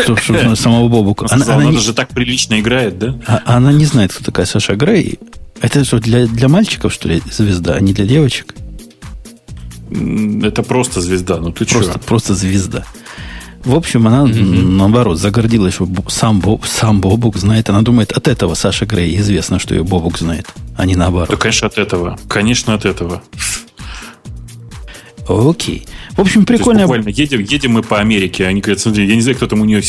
Что, что, самого Бобука. Она, она, она не... же так прилично играет, да? А, она не знает, кто такая Саша Грей. Это что, для, для мальчиков, что ли, звезда, а не для девочек? Это просто звезда, ну ты просто, что? Просто звезда. В общем, она, mm-hmm. наоборот, загордилась, что сам, Боб, сам Бобук знает. Она думает, от этого Саша Грей известно, что ее Бобук знает, а не наоборот. Да, конечно, от этого. Конечно, от этого. Окей. В общем, прикольно. буквально едем, едем мы по Америке. Они говорят, смотри, я не знаю, кто там у нее,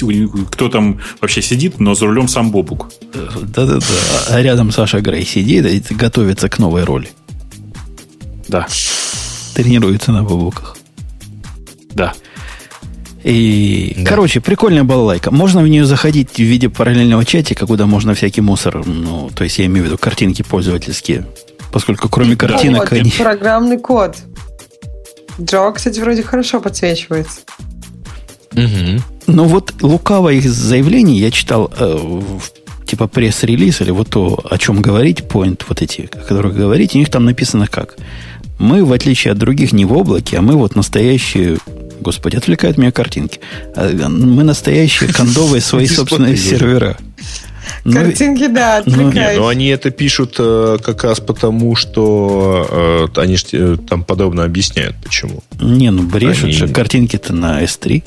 кто там вообще сидит, но за рулем сам Бобук. Да-да-да. А рядом Саша Грей сидит и готовится к новой роли. Да. Тренируется на Бобуках. Да. И, да. короче, прикольная балалайка. Можно в нее заходить в виде параллельного чатика, куда можно всякий мусор, ну, то есть я имею в виду картинки пользовательские, поскольку кроме картинок они... Программный код. Джо, кстати, вроде хорошо подсвечивается. Угу. Ну вот лукаво их заявлений я читал э, в, типа пресс-релиз или вот то, о чем говорить, point вот эти, о которых говорить, у них там написано как. Мы, в отличие от других, не в облаке, а мы вот настоящие Господи, отвлекают меня картинки. А, мы настоящие кондовые свои собственные сервера. Ну, Картинки, да, отвлекают. Ну, но они это пишут э, как раз потому, что э, они ж, э, там подобно объясняют, почему. Не, ну брешут они... же картинки-то на S3.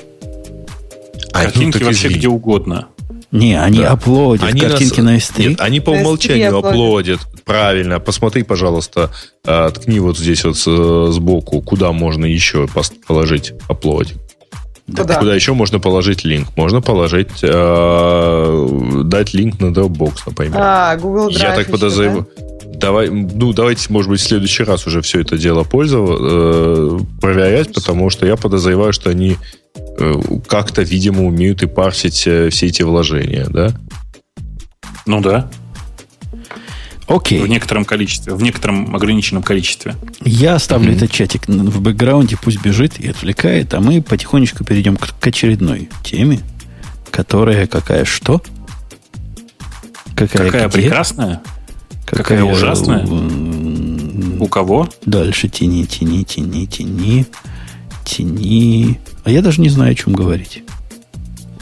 А, Картинки ну, вообще извини. где угодно. Не, они да. аплодят они картинки нас... на S3. Нет, они по умолчанию аплодят. Правильно. Посмотри, пожалуйста, э, ткни вот здесь вот сбоку, куда можно еще положить аплодик. Куда? Куда еще можно положить линк? Можно положить, э, дать линк на Dropbox, например. А, Google Drive. Я так подозреваю. Да? Давай, ну, давайте, может быть, в следующий раз уже все это дело пользоваться, э, проверять, потому что я подозреваю, что они э, как-то, видимо, умеют и парсить э, все эти вложения, да? Ну да. Окей. В некотором количестве, в некотором ограниченном количестве. Я оставлю mm-hmm. этот чатик в бэкграунде, пусть бежит и отвлекает, а мы потихонечку перейдем к, к очередной теме, которая какая что? Какая, какая прекрасная? Какая, какая ужасная? У кого? Дальше тяни, тяни, тяни, тяни, тяни. А я даже не знаю, о чем говорить.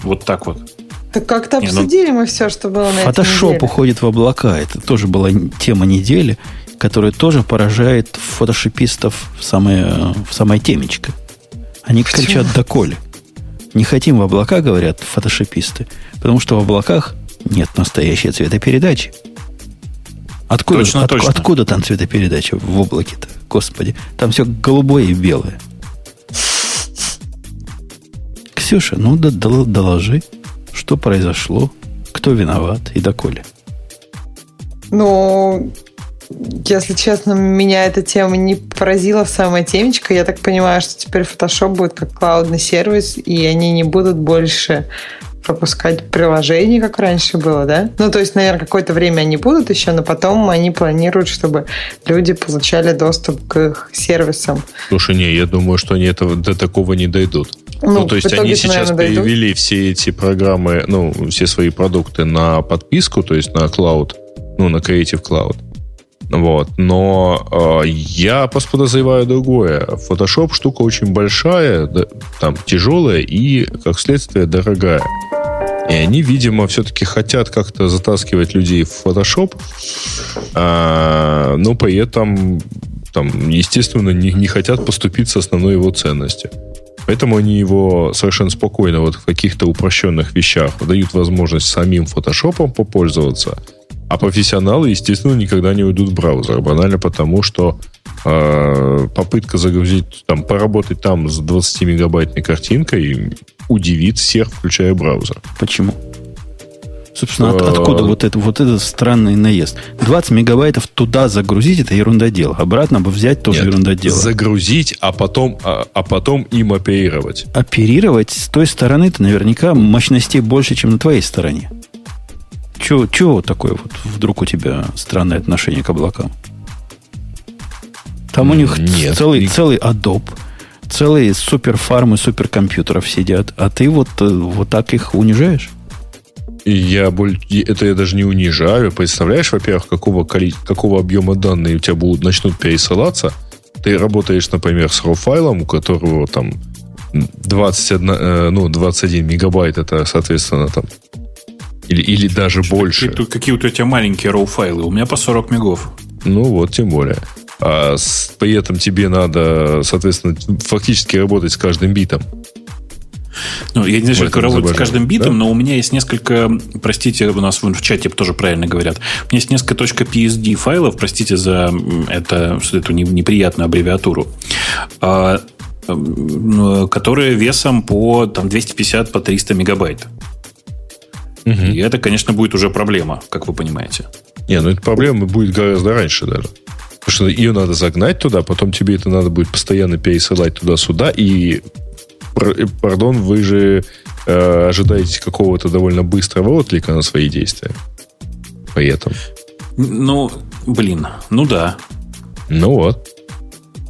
Вот так вот. Так как-то ну, обсудили ну, мы все, что было на Фотошоп уходит в облака. Это тоже была тема недели, которая тоже поражает фотошопистов в самое, в самое темечко. Они Почему? кричат доколе. Не хотим в облака, говорят фотошописты, потому что в облаках нет настоящей цветопередачи. Откуда, точно, от, точно. откуда там цветопередача в облаке-то? Господи, там все голубое и белое. Ксюша, ну да, доложи. Что произошло? Кто виноват и доколе? Ну, если честно, меня эта тема не поразила в самое темечко. Я так понимаю, что теперь Photoshop будет как клаудный сервис, и они не будут больше пропускать приложения, как раньше было, да? Ну, то есть, наверное, какое-то время они будут еще, но потом они планируют, чтобы люди получали доступ к их сервисам. Слушай, не, я думаю, что они этого, до такого не дойдут. Ну, ну то есть они сейчас наверное, перевели дойдут. все эти программы, ну, все свои продукты на подписку, то есть на cloud, ну, на Creative Cloud. Вот. Но э, я подозреваю другое. Photoshop штука очень большая, да, там тяжелая и, как следствие, дорогая. И они, видимо, все-таки хотят как-то затаскивать людей в Photoshop, а, но при этом, там, естественно, не, не хотят поступить с основной его ценностью. Поэтому они его совершенно спокойно вот в каких-то упрощенных вещах дают возможность самим фотошопом попользоваться, а профессионалы, естественно, никогда не уйдут в браузер. Банально потому, что э, попытка загрузить, там, поработать там с 20-мегабайтной картинкой удивит всех, включая браузер. Почему? Собственно, от, откуда вот, это, вот этот странный наезд? 20 мегабайтов туда загрузить это ерунда дело. Обратно бы взять тоже Нет, ерунда дело. Загрузить, а потом, а, а потом им оперировать. Оперировать с той стороны-то наверняка мощностей больше, чем на твоей стороне. Чего, чего такое вот вдруг у тебя странное отношение к облакам? Там у них Нет, целый, не... целый Adobe, целые суперфармы суперкомпьютеров сидят, а ты вот, э, вот так их унижаешь? Я это я даже не унижаю. Представляешь, во-первых, какого, какого объема данных у тебя будут начнут пересылаться. Ты работаешь, например, с RAW-файлом, у которого там 21, э, ну, 21 мегабайт, это, соответственно, там или, или даже Что, больше. Какие, какие у тебя маленькие RAW-файлы? У меня по 40 мегов. Ну вот, тем более. А с, при этом тебе надо, соответственно, фактически работать с каждым битом. Ну, я не знаю, что работать с каждым битом, да? но у меня есть несколько, простите, у нас в чате тоже правильно говорят, у меня есть несколько .psd файлов, простите за это, эту неприятную аббревиатуру, а, которые весом по там, 250 по 300 мегабайт. Угу. И это, конечно, будет уже проблема, как вы понимаете. Не, ну это проблема будет гораздо раньше даже. Потому что ее надо загнать туда, потом тебе это надо будет постоянно пересылать туда-сюда. И, пардон, вы же э, ожидаете какого-то довольно быстрого отклика на свои действия. При этом. Ну, блин, ну да. Ну вот.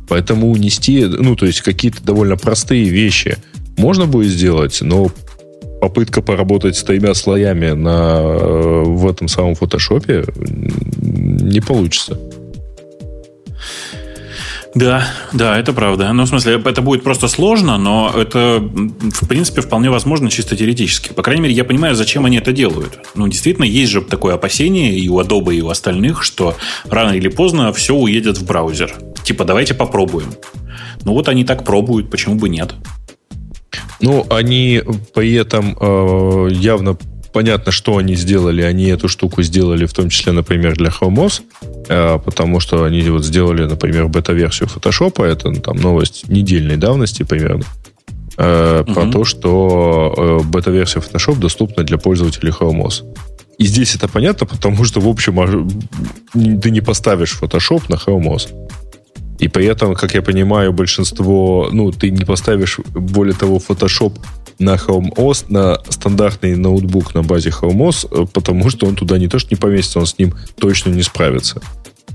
Поэтому унести, ну, то есть какие-то довольно простые вещи можно будет сделать, но попытка поработать с тремя слоями на, э, в этом самом фотошопе не получится. Да, да, это правда. Ну, в смысле, это будет просто сложно, но это, в принципе, вполне возможно чисто теоретически. По крайней мере, я понимаю, зачем они это делают. Ну, действительно, есть же такое опасение и у Adobe, и у остальных, что рано или поздно все уедет в браузер. Типа, давайте попробуем. Ну, вот они так пробуют, почему бы нет? Ну, они при этом э, явно понятно, что они сделали. Они эту штуку сделали в том числе, например, для Chrome OS, э, потому что они вот сделали, например, бета-версию Photoshop, это там новость недельной давности примерно, э, угу. про то, что э, бета-версия Photoshop доступна для пользователей Chrome OS. И здесь это понятно, потому что, в общем, а, ты не поставишь Photoshop на Chrome OS. И при этом, как я понимаю, большинство, ну, ты не поставишь, более того, Photoshop на Chrome OS, на стандартный ноутбук на базе Chrome OS, э, потому что он туда не то, что не поместится, он с ним точно не справится.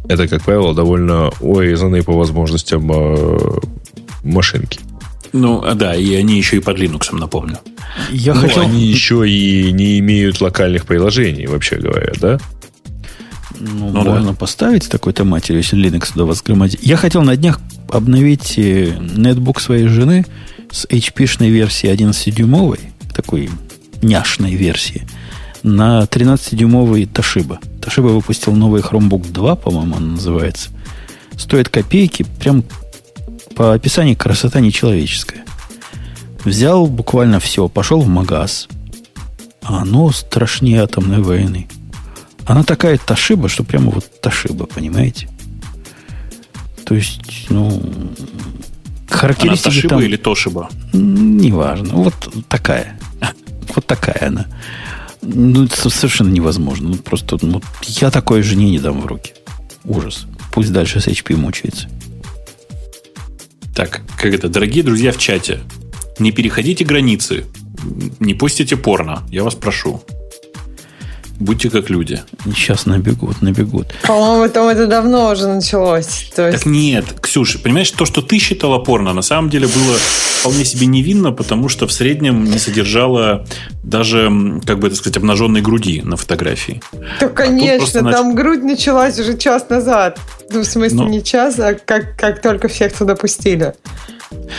Это, как правило, довольно урезанные по возможностям э, машинки. Ну, а да, и они еще и под Linux, напомню. Я ну, хотел... они еще и не имеют локальных приложений, вообще говоря, да? Ну, ну можно да. поставить такой-то матерью, если Linux туда возгромадить. Я хотел на днях обновить э, нетбук своей жены с HP-шной версии 11-дюймовой, такой няшной версии, на 13-дюймовый Toshiba. Toshiba выпустил новый Chromebook 2, по-моему, он называется. Стоит копейки, прям по описанию красота нечеловеческая. Взял буквально все, пошел в магаз. А оно страшнее атомной войны. Она такая Ташиба, что прямо вот Ташиба, понимаете? То есть, ну, характеристики она Ташиба там... или Тошиба? Неважно. Вот такая. Вот такая она. Ну, это совершенно невозможно. Ну, просто ну, я такой жене не дам в руки. Ужас. Пусть дальше с HP мучается. Так, как это, дорогие друзья в чате, не переходите границы. не пустите порно, я вас прошу. Будьте как люди. Сейчас набегут, набегут. По-моему, там это давно уже началось. То есть... Так нет, Ксюша, понимаешь, то, что ты считала порно, на самом деле было вполне себе невинно, потому что в среднем не содержало даже, как бы это сказать, обнаженной груди на фотографии. То, а конечно, а там нач... грудь началась уже час назад. Ну, в смысле, Но... не час, а как, как только всех туда пустили.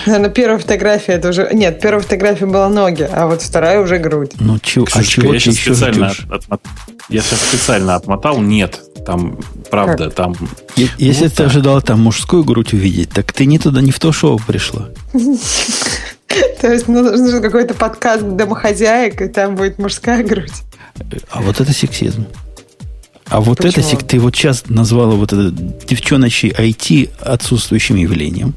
Наверное, первая фотография это уже... Нет, первая фотография была ноги, а вот вторая уже грудь. Ну, чё, а чего я сейчас специально отмот... Я сейчас специально отмотал. Нет, там, правда, как? там... Если вот ты так. ожидала там мужскую грудь увидеть, так ты не туда, не в то шоу пришла. То есть ну, нужен какой-то подкаст домохозяек, и там будет мужская грудь. А вот это сексизм. А вот Почему? это ты вот сейчас назвала вот это девчоночий IT отсутствующим явлением.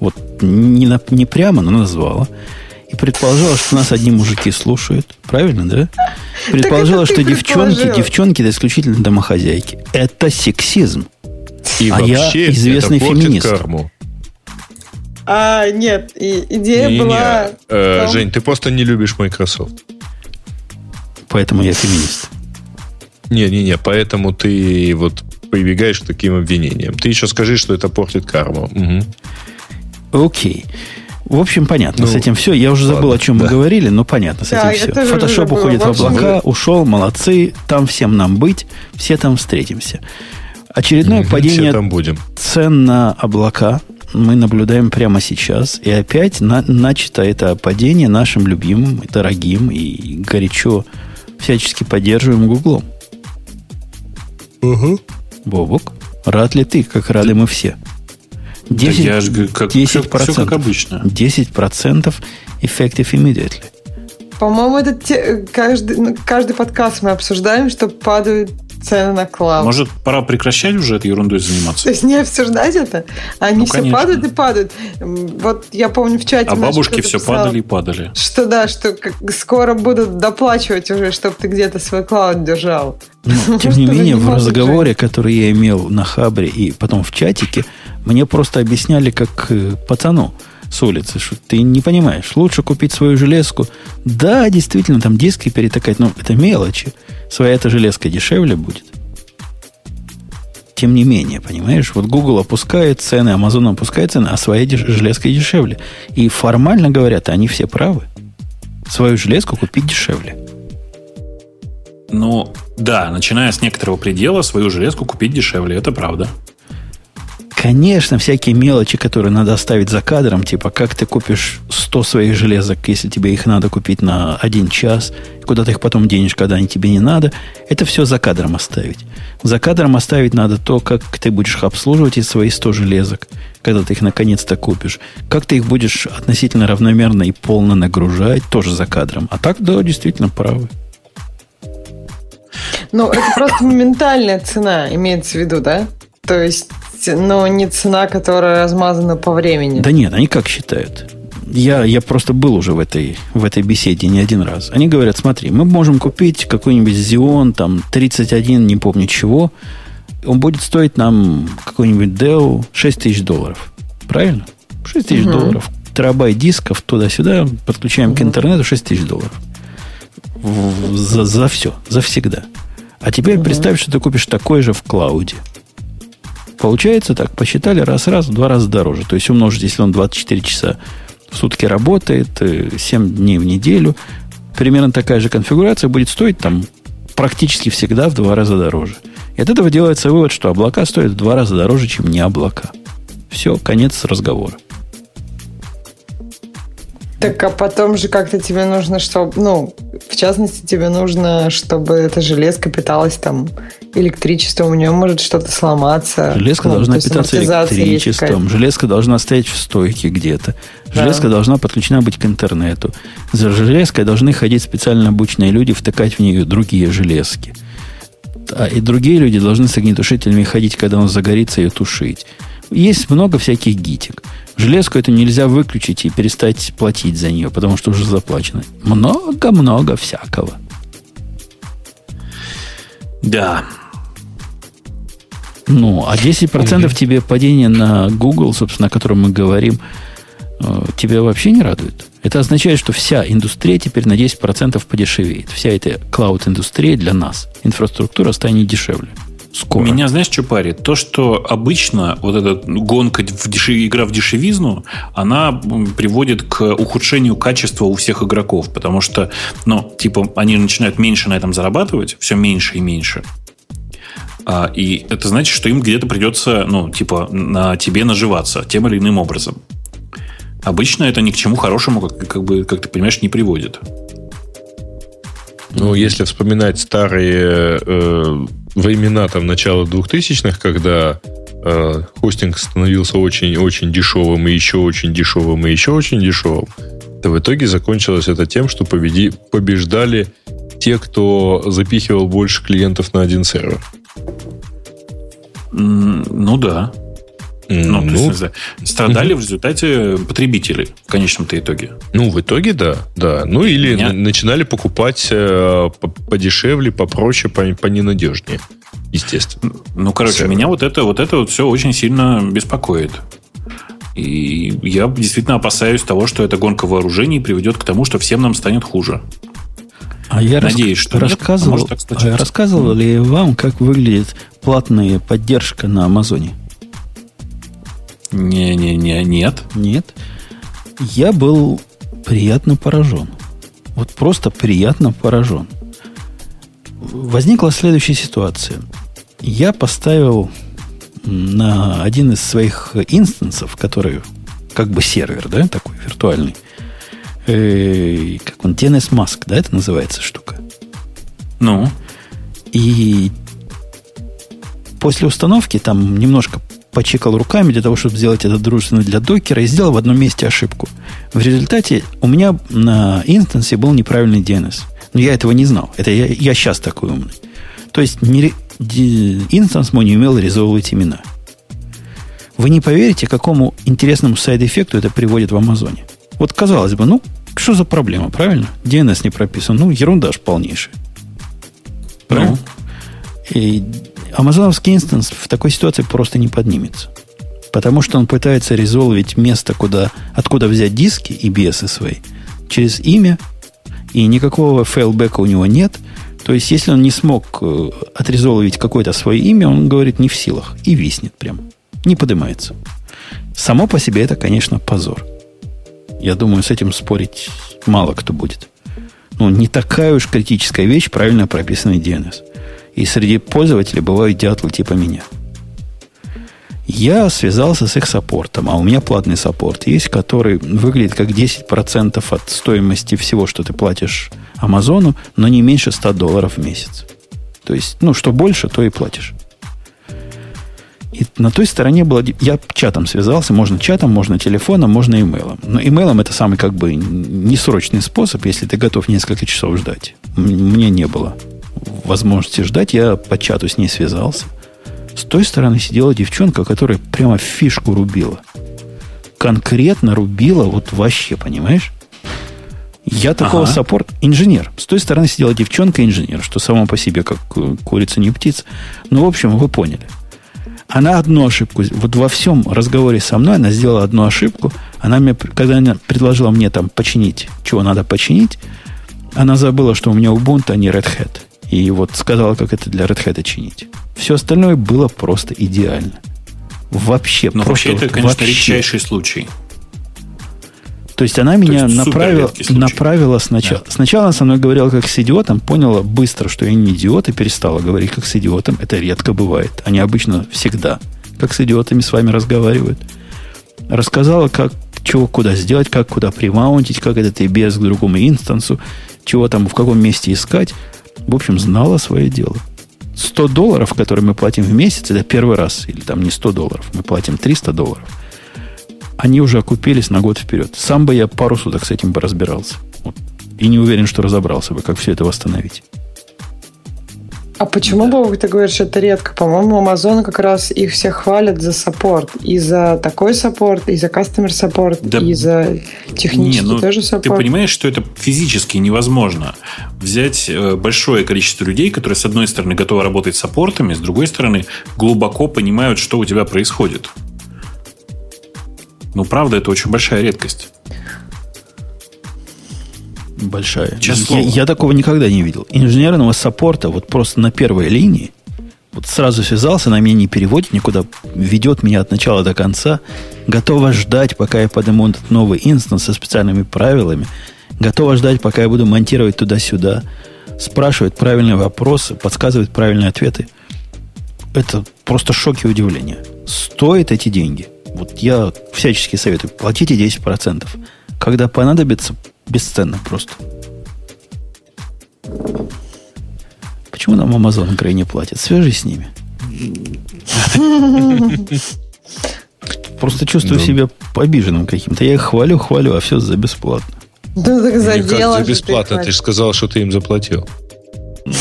Вот не, на, не прямо, но назвала. И предположила, что нас одни мужики слушают. Правильно, да? Предположила, что девчонки, девчонки это исключительно домохозяйки. Это сексизм. И а я известный это феминист. Карму. А, нет, и идея не, была... Не, э, том... Жень, ты просто не любишь Microsoft. Поэтому я феминист. Не-не-не, поэтому ты вот прибегаешь к таким обвинениям. Ты еще скажи, что это портит карму. Угу. Окей. В общем, понятно. Ну, с этим все. Я уже забыл, ладно, о чем да. мы говорили, но понятно с да, этим все. Фотошоп уходит в облака, ушел, молодцы. Там всем нам быть, все там встретимся. Очередное угу, падение там будем. цен на облака мы наблюдаем прямо сейчас. И опять на, начато это падение нашим любимым, дорогим и горячо всячески поддерживаем Гуглом. Угу. Бобок, рад ли ты, как рады мы все? 10, да я же, как, 10%, все, все как обычно. 10% effective immediately. По-моему, это те, каждый, ну, каждый подкаст мы обсуждаем, что падают цены на клауд. Может, пора прекращать уже этой ерундой заниматься? То есть не обсуждать это? Они ну, все конечно. падают и падают. Вот я помню в чате... А бабушки все писал, падали и падали. Что да, что как, скоро будут доплачивать уже, чтобы ты где-то свой клауд держал. Ну, тем не менее, в разговоре, который я имел на Хабре и потом в чатике, мне просто объясняли как э, пацану с улицы, что ты не понимаешь. Лучше купить свою железку. Да, действительно, там диски перетакать, но это мелочи. Своя эта железка дешевле будет. Тем не менее, понимаешь, вот Google опускает цены, Amazon опускает цены, а своя деш- железка дешевле. И формально говорят, они все правы. Свою железку купить дешевле. Ну, да, начиная с некоторого предела, свою железку купить дешевле, это правда. Конечно, всякие мелочи, которые надо оставить за кадром, типа как ты купишь 100 своих железок, если тебе их надо купить на один час, куда ты их потом денешь, когда они тебе не надо, это все за кадром оставить. За кадром оставить надо то, как ты будешь обслуживать из свои 100 железок, когда ты их наконец-то купишь. Как ты их будешь относительно равномерно и полно нагружать, тоже за кадром. А так, да, действительно правы. Ну, это просто моментальная цена, имеется в виду, да? То есть но не цена, которая размазана по времени. Да нет, они как считают? Я, я просто был уже в этой, в этой беседе не один раз. Они говорят, смотри, мы можем купить какой-нибудь Xeon, там, 31, не помню чего. Он будет стоить нам какой-нибудь Dell 6 тысяч долларов. Правильно? 6 тысяч угу. долларов. Терабайт дисков туда-сюда, подключаем угу. к интернету 6 тысяч долларов. За, за все, за всегда. А теперь угу. представь, что ты купишь такой же в клауде. Получается так, посчитали раз-раз, в два раза дороже. То есть умножить, если он 24 часа в сутки работает, 7 э, дней в неделю, примерно такая же конфигурация будет стоить там практически всегда в два раза дороже. И от этого делается вывод, что облака стоят в два раза дороже, чем не облака. Все, конец разговора. Так, а потом же как-то тебе нужно, чтобы, ну, в частности, тебе нужно, чтобы эта железка питалась там электричеством, у нее может что-то сломаться. Железка ну, должна питаться электричеством, железка должна стоять в стойке где-то, железка да. должна подключена быть к интернету. За железкой должны ходить специально обученные люди, втыкать в нее другие железки. А и другие люди должны с огнетушителями ходить, когда он загорится, ее тушить. Есть много всяких гитик. Железку эту нельзя выключить и перестать платить за нее, потому что уже заплачено. Много-много всякого. Да. Ну, а 10% тебе падение на Google, собственно, о котором мы говорим, э, тебя вообще не радует? Это означает, что вся индустрия теперь на 10% подешевеет. Вся эта клауд-индустрия для нас. Инфраструктура станет дешевле. Скоро. Меня, знаешь, что парит? То, что обычно вот эта гонка, в дешев... игра в дешевизну, она приводит к ухудшению качества у всех игроков. Потому что, ну, типа, они начинают меньше на этом зарабатывать, все меньше и меньше. А, и это значит, что им где-то придется, ну, типа, на тебе наживаться тем или иным образом. Обычно это ни к чему хорошему, как, как бы, как ты понимаешь, не приводит. Ну, если вспоминать старые э, времена там начала 2000-х, когда э, хостинг становился очень-очень дешевым, и еще очень дешевым, и еще очень дешевым, то в итоге закончилось это тем, что победи, побеждали те, кто запихивал больше клиентов на один сервер. Ну да. Ну, ну, то есть, ну, страдали угу. в результате потребители в конечном-то итоге. Ну, в итоге, да, да. Ну, или Меня... начинали покупать э, подешевле, попроще, по, поненадежнее, естественно. Ну, короче, Сервер. меня вот это, вот это вот все очень сильно беспокоит. И я действительно опасаюсь того, что эта гонка вооружений приведет к тому, что всем нам станет хуже. А я Надеюсь, что рассказывал, нет, а может, рассказывал ли вам, как выглядит платная поддержка на Амазоне? Не-не-не, нет. Нет. Я был приятно поражен. Вот просто приятно поражен. Возникла следующая ситуация. Я поставил на один из своих инстансов, который как бы сервер, да, такой виртуальный, э, как он, DNS Mask, да, это называется штука. Ну? И после установки там немножко почекал руками для того, чтобы сделать это дружественно для докера, и сделал в одном месте ошибку. В результате у меня на инстансе был неправильный DNS. Но я этого не знал. Это я, я сейчас такой умный. То есть не, instance мой не умел резолвывать имена. Вы не поверите, какому интересному side effect у это приводит в Амазоне. Вот казалось бы, ну, что за проблема, правильно? DNS не прописан. Ну, ерунда ж полнейшая. Правильно? Ну. И амазоновский instance в такой ситуации просто не поднимется. Потому что он пытается резолвить место, куда, откуда взять диски EBS свои, через имя, и никакого фейлбека у него нет. То есть, если он не смог э, отрезолвить какое-то свое имя, он говорит не в силах и виснет прям. Не поднимается. Само по себе это, конечно, позор. Я думаю, с этим спорить мало кто будет. Ну, не такая уж критическая вещь, правильно прописанный DNS. И среди пользователей бывают дятлы типа меня. Я связался с их саппортом, а у меня платный саппорт есть, который выглядит как 10% от стоимости всего, что ты платишь Амазону, но не меньше 100 долларов в месяц. То есть, ну, что больше, то и платишь. И на той стороне было... Я чатом связался. Можно чатом, можно телефоном, можно имейлом. Но имейлом это самый как бы несрочный способ, если ты готов несколько часов ждать. Мне не было возможности ждать, я по чату с ней связался. С той стороны сидела девчонка, которая прямо фишку рубила. Конкретно рубила, вот вообще, понимаешь? Я такого ага. саппорт инженер. С той стороны сидела девчонка инженер, что само по себе как э, курица не птица. Ну, в общем, вы поняли. Она одну ошибку, вот во всем разговоре со мной она сделала одну ошибку. Она мне, когда она предложила мне там починить, чего надо починить, она забыла, что у меня Ubuntu, а не Red Hat. И вот сказала, как это для Red Hat чинить. Все остальное было просто идеально. Вообще, Но просто вообще это, конечно, вообще. редчайший случай. То есть она меня есть направила, направила сначала. Да. Сначала она со мной говорила как с идиотом, поняла быстро, что я не идиот, и перестала говорить как с идиотом. Это редко бывает. Они обычно всегда как с идиотами с вами разговаривают. Рассказала, как, чего куда сделать, как куда примаунтить, как этот EBS к другому инстансу, чего там, в каком месте искать. В общем, знала свое дело. 100 долларов, которые мы платим в месяц, это первый раз, или там не 100 долларов, мы платим 300 долларов. Они уже окупились на год вперед. Сам бы я пару суток с этим бы разбирался. Вот. И не уверен, что разобрался бы, как все это восстановить. А почему, да. Бобук, ты говоришь, это редко? По-моему, Amazon как раз их всех хвалят за support. И за такой support, и за customer support, да. и за технический не, ну, тоже support. Ты понимаешь, что это физически невозможно. Взять э, большое количество людей, которые, с одной стороны, готовы работать с support ами, с другой стороны, глубоко понимают, что у тебя происходит. Ну, правда, это очень большая редкость. Большая. Я, я такого никогда не видел. Инженерного саппорта вот просто на первой линии вот сразу связался, на меня не переводит никуда, ведет меня от начала до конца, готова ждать, пока я подниму этот новый инстанс со специальными правилами, готова ждать, пока я буду монтировать туда-сюда, спрашивает правильные вопросы, подсказывает правильные ответы. Это просто шок и удивление. Стоит эти деньги. Вот я всячески советую, платите 10%. Когда понадобится, бесценно просто. Почему нам Amazon Grey не платит? Свяжись с ними. Просто чувствую себя обиженным каким-то. Я их хвалю, хвалю, а все за бесплатно. Да так за дело. За бесплатно? Ты же сказал, что ты им заплатил. Ну,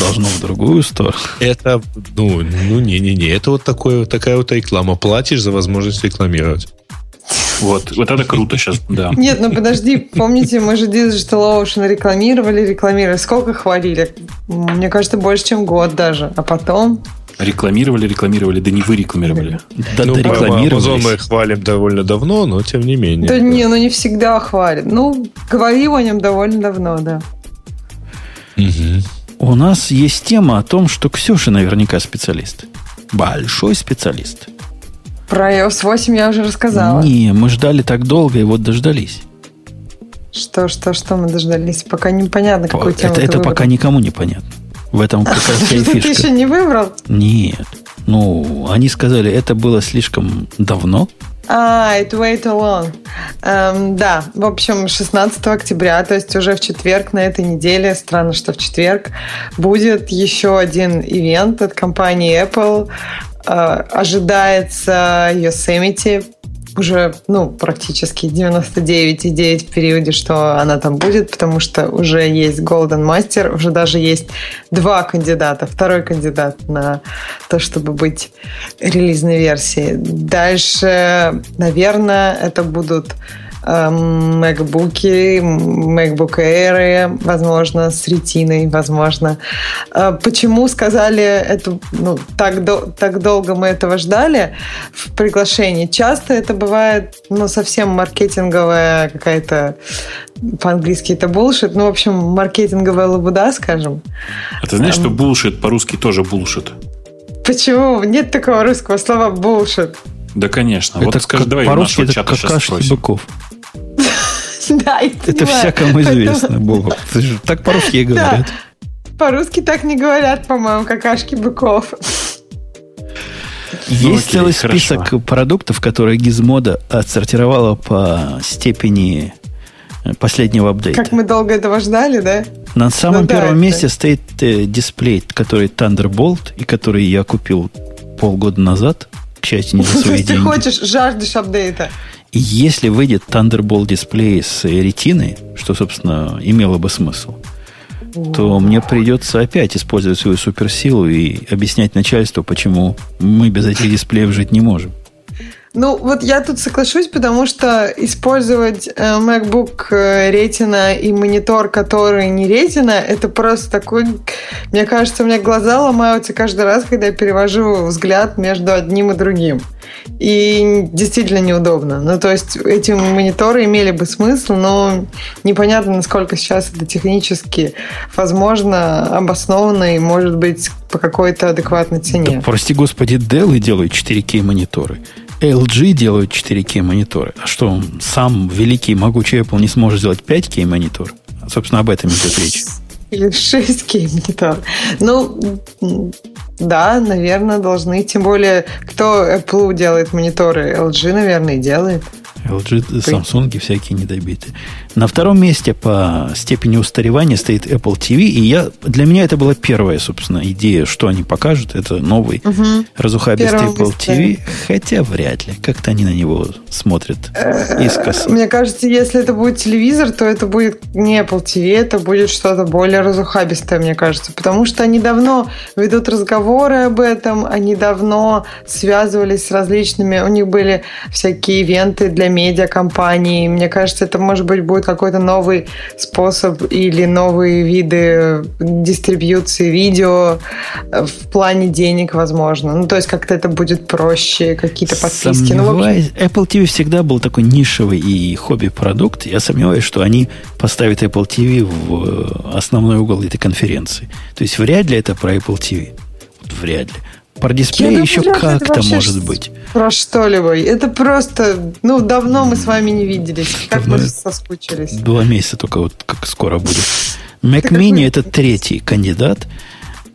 должно в другую сторону. Это, ну, ну, не-не-не, это вот такое, такая вот реклама. Платишь за возможность рекламировать. Вот, вот это круто сейчас, да. Нет, ну подожди, помните, мы же Digital Ocean рекламировали, рекламировали. Сколько хвалили? Мне кажется, больше, чем год даже. А потом... Рекламировали, рекламировали, да не вы рекламировали. Да, ну, да Amazon мы хвалим довольно давно, но тем не менее. Да, да. не, ну не всегда хвалят. Ну, говорил о нем довольно давно, да. Угу. У нас есть тема о том, что Ксюша наверняка специалист. Большой специалист. Про iOS 8 я уже рассказала. Не, мы ждали так долго и вот дождались. Что, что, что мы дождались? Пока непонятно, какую тему Это, это пока никому не понятно. В этом как раз вся фишка. Ты еще не выбрал? Нет. Ну, они сказали, это было слишком давно. А, it wait alone. Эм, да, в общем, 16 октября, то есть уже в четверг на этой неделе, странно, что в четверг, будет еще один ивент от компании Apple. Э, ожидается Yosemite уже, ну, практически 99,9 в периоде, что она там будет, потому что уже есть Golden Master, уже даже есть два кандидата, второй кандидат на то, чтобы быть релизной версией. Дальше, наверное, это будут MacBook, MacBook Air, возможно, с ретиной, возможно. А почему сказали это, ну, так, до, так долго мы этого ждали в приглашении? Часто это бывает, ну, совсем маркетинговая какая-то по-английски это булшит, ну, в общем, маркетинговая лабуда, скажем. А ты знаешь, что булшит по-русски тоже булшит? Почему? Нет такого русского слова булшит. Да, конечно. Это вот скажи, давай по-русски это какашки быков. Да, Это всякому известно, Богу. Так по-русски говорят. По-русски так не говорят, по-моему, какашки быков. Есть ну, целый список продуктов, которые Gizmodo отсортировала по степени э, последнего апдейта. Как мы долго этого ждали, да? На самом ну, первом да, месте это... стоит э, дисплей, который Thunderbolt, и который я купил полгода назад, к счастью, не за свои деньги. Ты хочешь, жаждешь апдейта. И если выйдет Thunderbolt дисплей с ретиной, что, собственно, имело бы смысл, то мне придется опять использовать свою суперсилу и объяснять начальству, почему мы без этих дисплеев жить не можем. Ну, вот я тут соглашусь, потому что использовать э, MacBook э, Retina и монитор, который не Retina, это просто такой... Мне кажется, у меня глаза ломаются каждый раз, когда я перевожу взгляд между одним и другим. И действительно неудобно. Ну, то есть эти мониторы имели бы смысл, но непонятно, насколько сейчас это технически возможно, обоснованно и может быть по какой-то адекватной цене. Да, прости господи, Dell делают 4К мониторы. LG делают 4К мониторы. А что, сам великий могучий Apple не сможет сделать 5К монитор? Собственно, об этом идет речь. Или 6К монитор. Ну, да, наверное, должны. Тем более, кто Apple делает мониторы? LG, наверное, делает. LG, Samsung всякие недобитые. На втором месте по степени устаревания стоит Apple TV. И я, для меня это была первая, собственно, идея, что они покажут. Это новый угу. разухабистый Apple TV. Хотя вряд ли. Как-то они на него смотрят э, искоса. Мне кажется, если это будет телевизор, то это будет не Apple TV, это будет что-то более разухабистое, мне кажется. Потому что они давно ведут разговоры об этом, они давно связывались с различными... У них были всякие ивенты для медиакомпаний. Мне кажется, это, может быть, будет какой-то новый способ или новые виды дистрибьюции видео в плане денег, возможно. Ну, то есть как-то это будет проще, какие-то подписки. Ну, общем... Apple TV всегда был такой нишевый и хобби-продукт. Я сомневаюсь, что они поставят Apple TV в основной угол этой конференции. То есть вряд ли это про Apple TV. Вот вряд ли. Про дисплей Я еще как-то может быть. Про что-либо. Это просто, ну, давно мы с вами не виделись. Как мы соскучились. Два месяца только вот как скоро будет. Mac Mini это третий кандидат.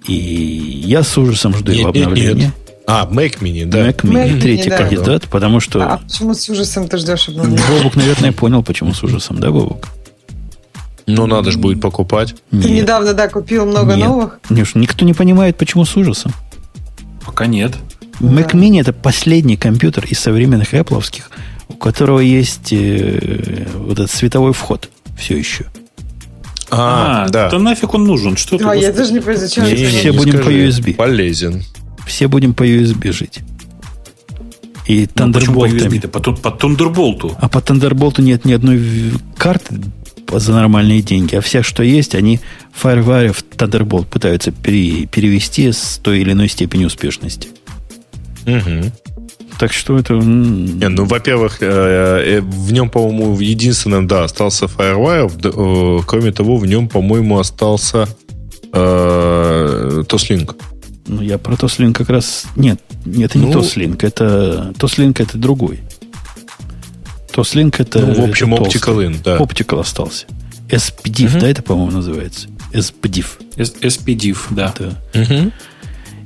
И я с ужасом жду его обновления. А, Mac Mini, да. Mac Mini, Mac третий Mini, кандидат, да. потому что... А почему с ужасом ты ждешь обновления? Бобук, наверное, понял, почему с ужасом, да, Бобук? Ну, надо же будет покупать. Ты Нет. недавно, да, купил много Нет. новых? Нет, никто не понимает, почему с ужасом. Пока нет. Mac да. Mini это последний компьютер из современных Apple, у которого есть э, вот этот световой вход все еще. А, а да. Да нафиг он нужен? Что да, я даже не понимаю, зачем. Не, не, все не будем скажи, по USB. Полезен. Все будем по USB жить. И ну, Thunderbolt. По, по, по Thunderbolt. А по Thunderbolt нет ни одной карты за нормальные деньги. А все, что есть, они FireWire в Thunderbolt пытаются пере, перевести с той или иной степени успешности. Угу. Так что это... Не, ну, во-первых, э, э, в нем, по-моему, в единственном, да, остался FireWire. Э, кроме того, в нем, по-моему, остался э, Toslink. Ну, я про Toslink как раз... Нет, это не ну. Это... Toslink это другой. Toslink это... Ну, в общем, это Optical In, да. Optical остался. SPDIF, угу. да, это, по-моему, называется? SPDIF. SPDIF, да. да. Угу.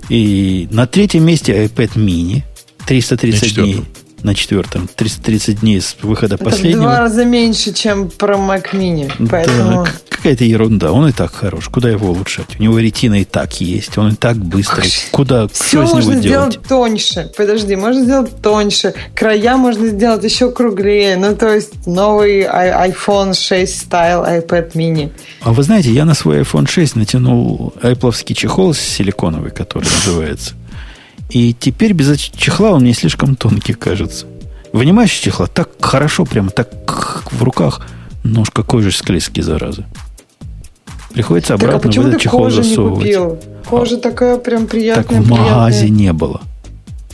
И на третьем месте iPad mini. 330 дней на четвертом. 330 дней с выхода это последнего. два раза меньше, чем про Mac Mini. Поэтому... Да, какая-то ерунда. Он и так хорош. Куда его улучшать? У него ретина и так есть. Он и так быстрый. Куда? Все, все можно сделать? тоньше. Подожди, можно сделать тоньше. Края можно сделать еще круглее. Ну, то есть новый iPhone 6 Style iPad mini. А вы знаете, я на свой iPhone 6 натянул Apple чехол силиконовый, который называется. И теперь без чехла он мне слишком тонкий кажется. Вынимаешь чехла, так хорошо, прямо так в руках. Нож какой же склизкий, зараза. Приходится обратно так, а в этот чехол засовывать. Не купил? Кожа а, такая прям приятная. Так в магазе приятная. не было.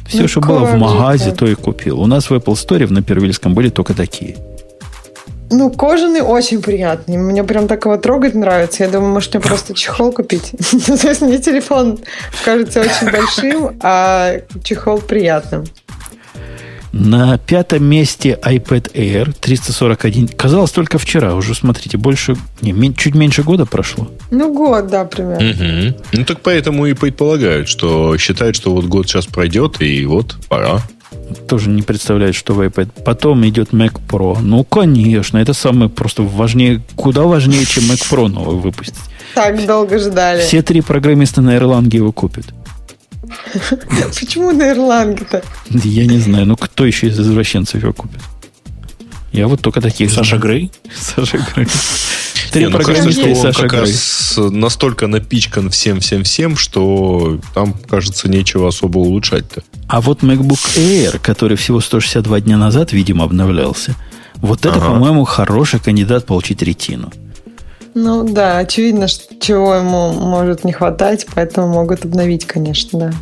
Все, ну, что было в магазе, то и купил. У нас в Apple Store на Первильском были только такие. Ну, кожаный очень приятный. Мне прям так его трогать нравится. Я думаю, может, мне просто чехол купить. Ну, то есть мне телефон кажется очень большим, а чехол приятным. На пятом месте iPad Air 341. Казалось, только вчера. Уже, смотрите, больше... Не, чуть меньше года прошло. Ну, год, да, примерно. Угу. Ну, так поэтому и предполагают, что считают, что вот год сейчас пройдет, и вот пора. Тоже не представляет, что в iPad. Потом идет Mac Pro. Ну, конечно, это самое просто важнее, куда важнее, чем Mac Pro новый выпустить. Так долго ждали. Все три программиста на Erlang его купят. Почему на Ирланге-то? Я не знаю. Ну, кто еще из извращенцев его купит? Я вот только таких Саша Грей? Саша Грей. Три ну, кажется, что он Саша как Грей. раз настолько напичкан всем-всем-всем, что там, кажется, нечего особо улучшать-то. А вот MacBook Air, который всего 162 дня назад, видимо, обновлялся, вот это, ага. по-моему, хороший кандидат получить ретину. Ну да, очевидно, что чего ему может не хватать, поэтому могут обновить, конечно, да.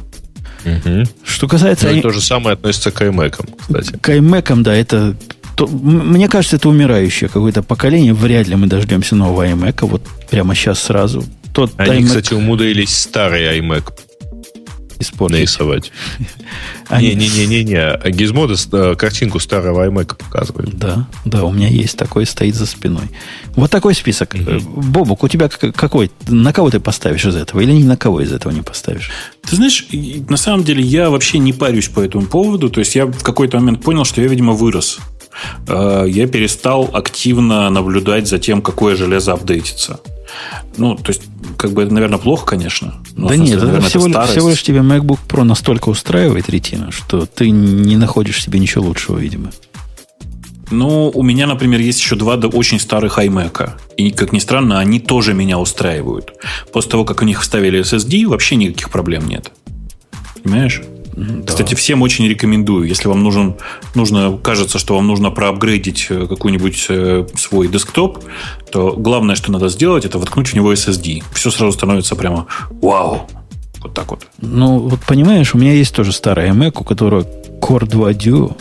Угу. Что касается... Ну, и то же самое относится к iMac, кстати. К iMac, да, это... То, мне кажется, это умирающее какое-то поколение. Вряд ли мы дождемся нового iMac. Вот прямо сейчас сразу. Тот Они, iMac... кстати, умудрились старый iMac испортить. Нарисовать. Не-не-не-не-не. Гизмода э, картинку старого iMac показывает. Да, да, у меня есть такой, стоит за спиной. Вот такой список. Угу. Бобук, у тебя какой? На кого ты поставишь из этого? Или ни на кого из этого не поставишь? Ты знаешь, на самом деле я вообще не парюсь по этому поводу. То есть я в какой-то момент понял, что я, видимо, вырос. Э, я перестал активно наблюдать за тем, какое железо апдейтится. Ну, то есть, как бы это, наверное, плохо, конечно. Но, да смысле, нет, наверное, всего, это всего лишь тебе MacBook Pro настолько устраивает ретина, что ты не находишь себе ничего лучшего, видимо. Ну, у меня, например, есть еще два очень старых iMac. И, как ни странно, они тоже меня устраивают. После того, как у них вставили SSD, вообще никаких проблем нет. Понимаешь? Да. Кстати, всем очень рекомендую. Если вам нужен, нужно, кажется, что вам нужно проапгрейдить э, какой-нибудь э, свой десктоп, то главное, что надо сделать, это воткнуть в него SSD. Все сразу становится прямо вау. Вот так вот. Ну, вот понимаешь, у меня есть тоже старая Mac, у которой Core 2 Duo.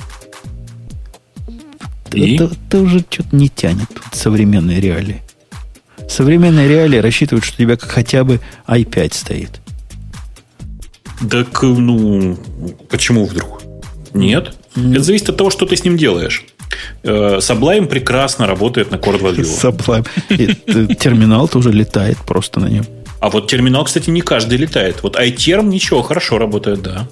И? Это, это уже что-то не тянет в современные реалии. Современные реалии рассчитывают, что у тебя хотя бы i5 стоит. Так, ну, почему вдруг? Нет. Mm. Это зависит от того, что ты с ним делаешь. Э, Sublime прекрасно работает на Core 2 Duo. Sublime. Терминал тоже летает просто на нем. А вот терминал, кстати, не каждый летает. Вот iTerm ничего, хорошо работает, да.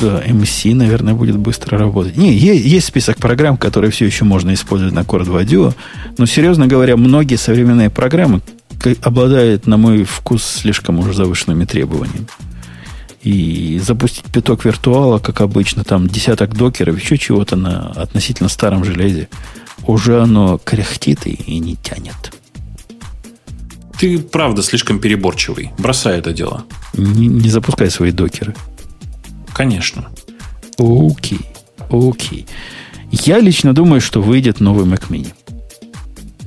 Да, MC, наверное, будет быстро работать. Не, есть, есть список программ, которые все еще можно использовать на Core 2 Duo. Но, серьезно говоря, многие современные программы обладают, на мой вкус, слишком уже завышенными требованиями. И запустить пяток виртуала, как обычно, там десяток докеров, еще чего-то на относительно старом железе, уже оно кряхтит и, и не тянет. Ты, правда, слишком переборчивый. Бросай это дело. Не, не запускай свои докеры. Конечно. Окей. Окей. Я лично думаю, что выйдет новый Mac Mini.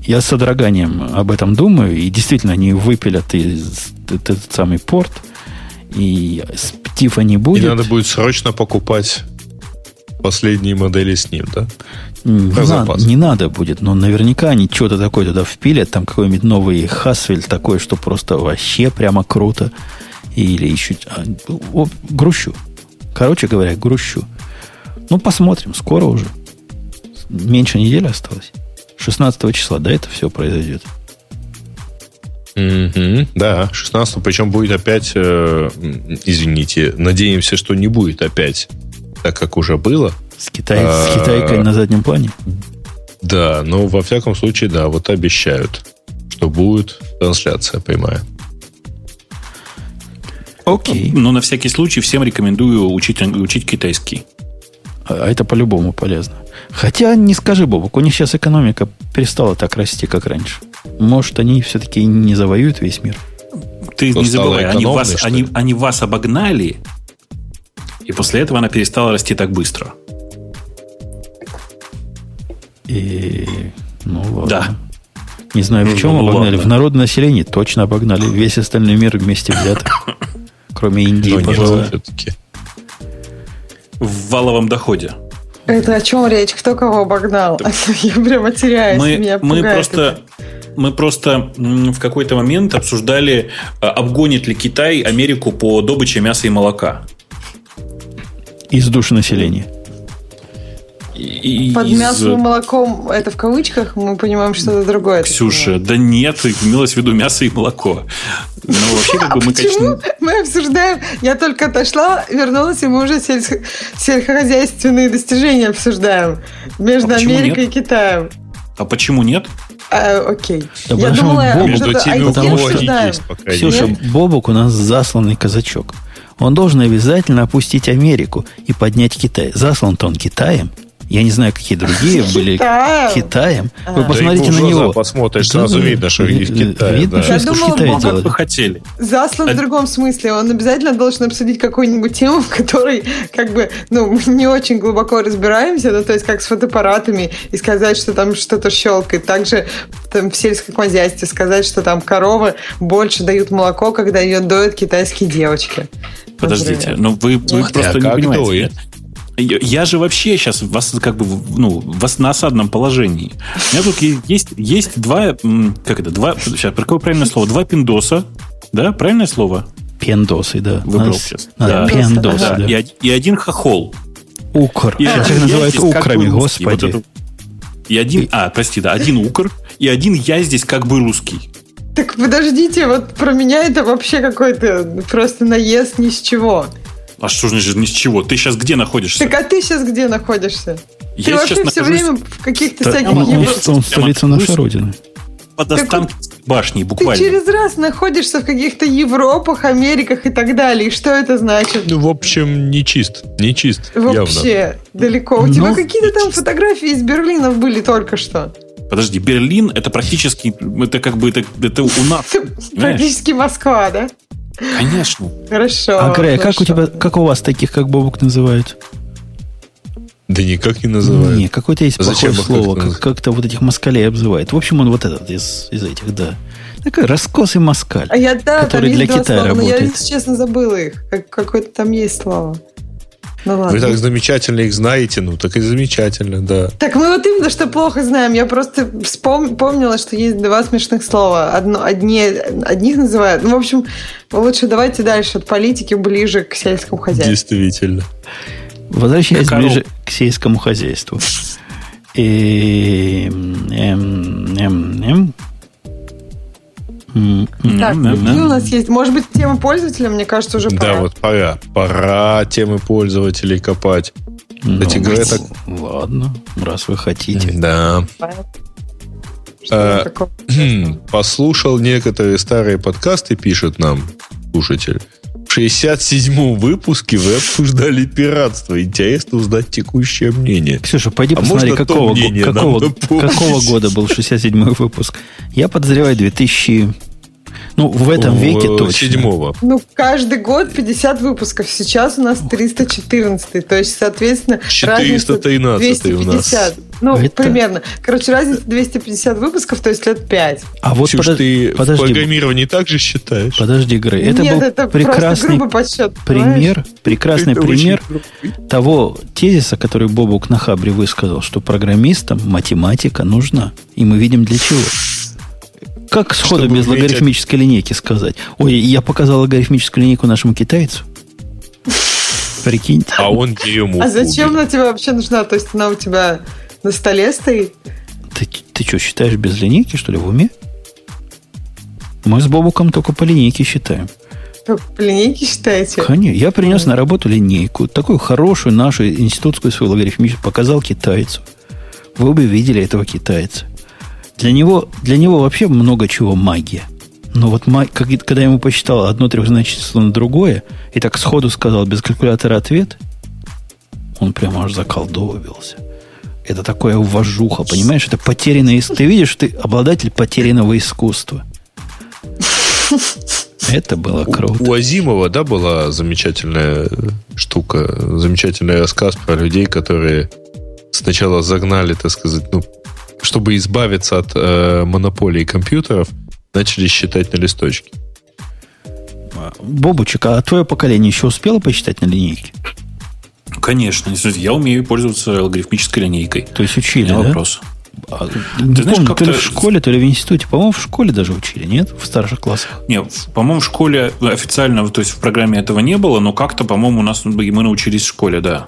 Я с содроганием об этом думаю, и действительно они выпилят из, этот самый порт, и Стива не будет. И надо будет срочно покупать последние модели с ним, да? Не, надо, не надо будет, но наверняка они что-то такое туда впилят, там какой-нибудь новый Хасвель такой, что просто вообще прямо круто. Или еще... А, о, грущу. Короче говоря, грущу. Ну, посмотрим, скоро уже. Меньше недели осталось. 16 числа, да, это все произойдет. Mm-hmm, да, 16 причем будет опять, э, извините, надеемся, что не будет опять так, как уже было. С, Китай, а, с китайкой на заднем плане? Да, но во всяком случае, да, вот обещают, что будет трансляция прямая. Окей. Но на всякий случай всем рекомендую учить, учить китайский. А, а это по-любому полезно. Хотя, не скажи, Бобок, у них сейчас экономика перестала так расти, как раньше. Может, они все-таки не завоюют весь мир. Ты Кто не забывай, они вас, они, они вас обогнали, и после этого она перестала расти так быстро. И, ну ладно. Да. Не знаю, в чем ну, обогнали. Ладно. В народное население точно обогнали. Весь остальной мир вместе взят. Кроме Индии, Но пожалуй. Все-таки. В валовом доходе. Это о чем речь? Кто кого обогнал? Я прямо теряюсь. Мы, Меня мы просто... Мы просто в какой-то момент обсуждали, а, обгонит ли Китай Америку по добыче мяса и молока. Из души населения. И, Под из... мясом и молоком это в кавычках, мы понимаем, что это другое. Ксюша, да нет, имелось в виду мясо и молоко. Ну, вообще, как бы мы, Почему мы обсуждаем? Я только отошла, вернулась, и мы уже сельско... сельскохозяйственные достижения обсуждаем между а Америкой нет? и Китаем. А почему нет? А, окей. Да Я думала, Бобок, между теми, у кого есть, Ксюша, Бобок у нас засланный казачок. Он должен обязательно опустить Америку и поднять Китай. Заслан-то он Китаем – я не знаю, какие другие были Китаем. Китаем. Вы посмотрите на него. Посмотришь, сразу видно, что из Китая. Видно, да. что из Китая делают. Вы хотели. Заслан а... в другом смысле. Он обязательно должен обсудить какую-нибудь тему, в которой как бы, ну, мы не очень глубоко разбираемся, ну, то есть как с фотоаппаратами, и сказать, что там что-то щелкает. Также там, в сельском хозяйстве сказать, что там коровы больше дают молоко, когда ее доят китайские девочки. Подождите, но ну, вы, вы просто а не понимаете. Доит? Я же вообще сейчас вас как бы ну вас на осадном положении. У меня тут есть есть два как это два сейчас какое правильное слово два пиндоса, да правильное слово? Пендосы, да. Выбрал Нас, сейчас. Да, пендосы, да. да. И, и один хохол. Укр. И, сейчас их называют украми, господи. Вот это, и один, а, прости, да, один укр, и один я здесь как бы русский. Так подождите, вот про меня это вообще какой-то просто наезд ни с чего. А что значит ни с чего? Ты сейчас где находишься? Так а ты сейчас где находишься? Я ты вообще все время в каких-то да, всяких... Он, он, он столица нашей Родины. Под Останкинской башней, буквально. Ты через раз находишься в каких-то Европах, Америках и так далее. И что это значит? Ну, в общем, не чист. Не чист, Вообще, явно. далеко. У тебя какие-то там фотографии из Берлина были только что. Подожди, Берлин это практически, это как бы, это, это у нас. Практически Москва, да? Конечно. Хорошо. А Грея, как у тебя, как у вас таких, как Бобук называют? Да никак не называют. Не, какое-то есть А плохое слово, как-то как, как-то вот этих москалей обзывает. В общем, он вот этот из, из этих, да. Такой раскосый москаль. А я, да, который для Китая слова, но я, работает. если честно, забыла их. Как, какое-то там есть слово. Ну Вы ладно. так замечательно их знаете, ну так и замечательно, да. Так мы вот именно что плохо знаем. Я просто вспом- помнила, что есть два смешных слова. Одно, одни, одних называют. Ну, в общем, лучше давайте дальше от политики ближе к сельскому хозяйству. Действительно. Возвращаясь Коров. ближе к сельскому хозяйству. И, эм, эм, эм. М. Так, Да, какие да. у нас есть? Может быть, тема пользователя, мне кажется, уже Да, пора. вот пора. Пора темы пользователей копать. Ну, говоря, так- Ладно, раз вы хотите. Да. А? Хм, Послушал некоторые старые подкасты, пишет нам слушатель. В 67-м выпуске вы обсуждали пиратство. Интересно узнать текущее мнение. Ксюша, пойди А посмотри, какого, мнение какого, какого года был 67-й выпуск. Я подозреваю 2000... Ну, в этом В- веке точно. Седьмого. Ну, каждый год 50 выпусков. Сейчас у нас 314. То есть, соответственно, 413 у нас. 250. Ну, Это- примерно. Короче, разница 250 выпусков, то есть лет 5. А вот Ксюш, подож- ты в подожди, программировании так же считаешь? подожди, Грей. Это Нет, был это прекрасный грубый подсчет. понимаешь? пример, прекрасный Это пример очень того тезиса, который Бобук на Хабре высказал, что программистам математика нужна. И мы видим для чего. Как сходу Чтобы без уметь логарифмической линейки сказать? Ой, я показал логарифмическую линейку нашему китайцу. Прикиньте. А он ему А зачем она тебе вообще нужна? То есть она у тебя на столе стоит? Ты, ты что, считаешь без линейки, что ли, в уме? Мы с Бобуком только по линейке считаем. Как по линейке считаете? Конечно. Я принес на работу линейку, такую хорошую нашу институтскую свою логарифмическую, показал китайцу. Вы бы видели этого китайца. Для него, для него вообще много чего магия. Но вот когда я ему посчитал одно трехзначное число на другое, и так сходу сказал без калькулятора ответ, он прямо аж заколдовывался. Это такое вожуха, понимаешь? Это потерянное... Ты видишь, ты обладатель потерянного искусства. Это было круто. У Азимова, да, была замечательная штука, замечательный рассказ про людей, которые сначала загнали, так сказать, ну, чтобы избавиться от э, монополии компьютеров, начали считать на листочке. Бобучек, а твое поколение еще успело посчитать на линейке? Конечно. Я умею пользоваться логарифмической линейкой. То есть учили, да? вопрос. А, не знаешь, помню, то ли в школе, то ли в институте. По-моему, в школе даже учили, нет? В старших классах. Не, в- по-моему, в школе официально, то есть в программе этого не было, но как-то, по-моему, у нас мы научились в школе, да.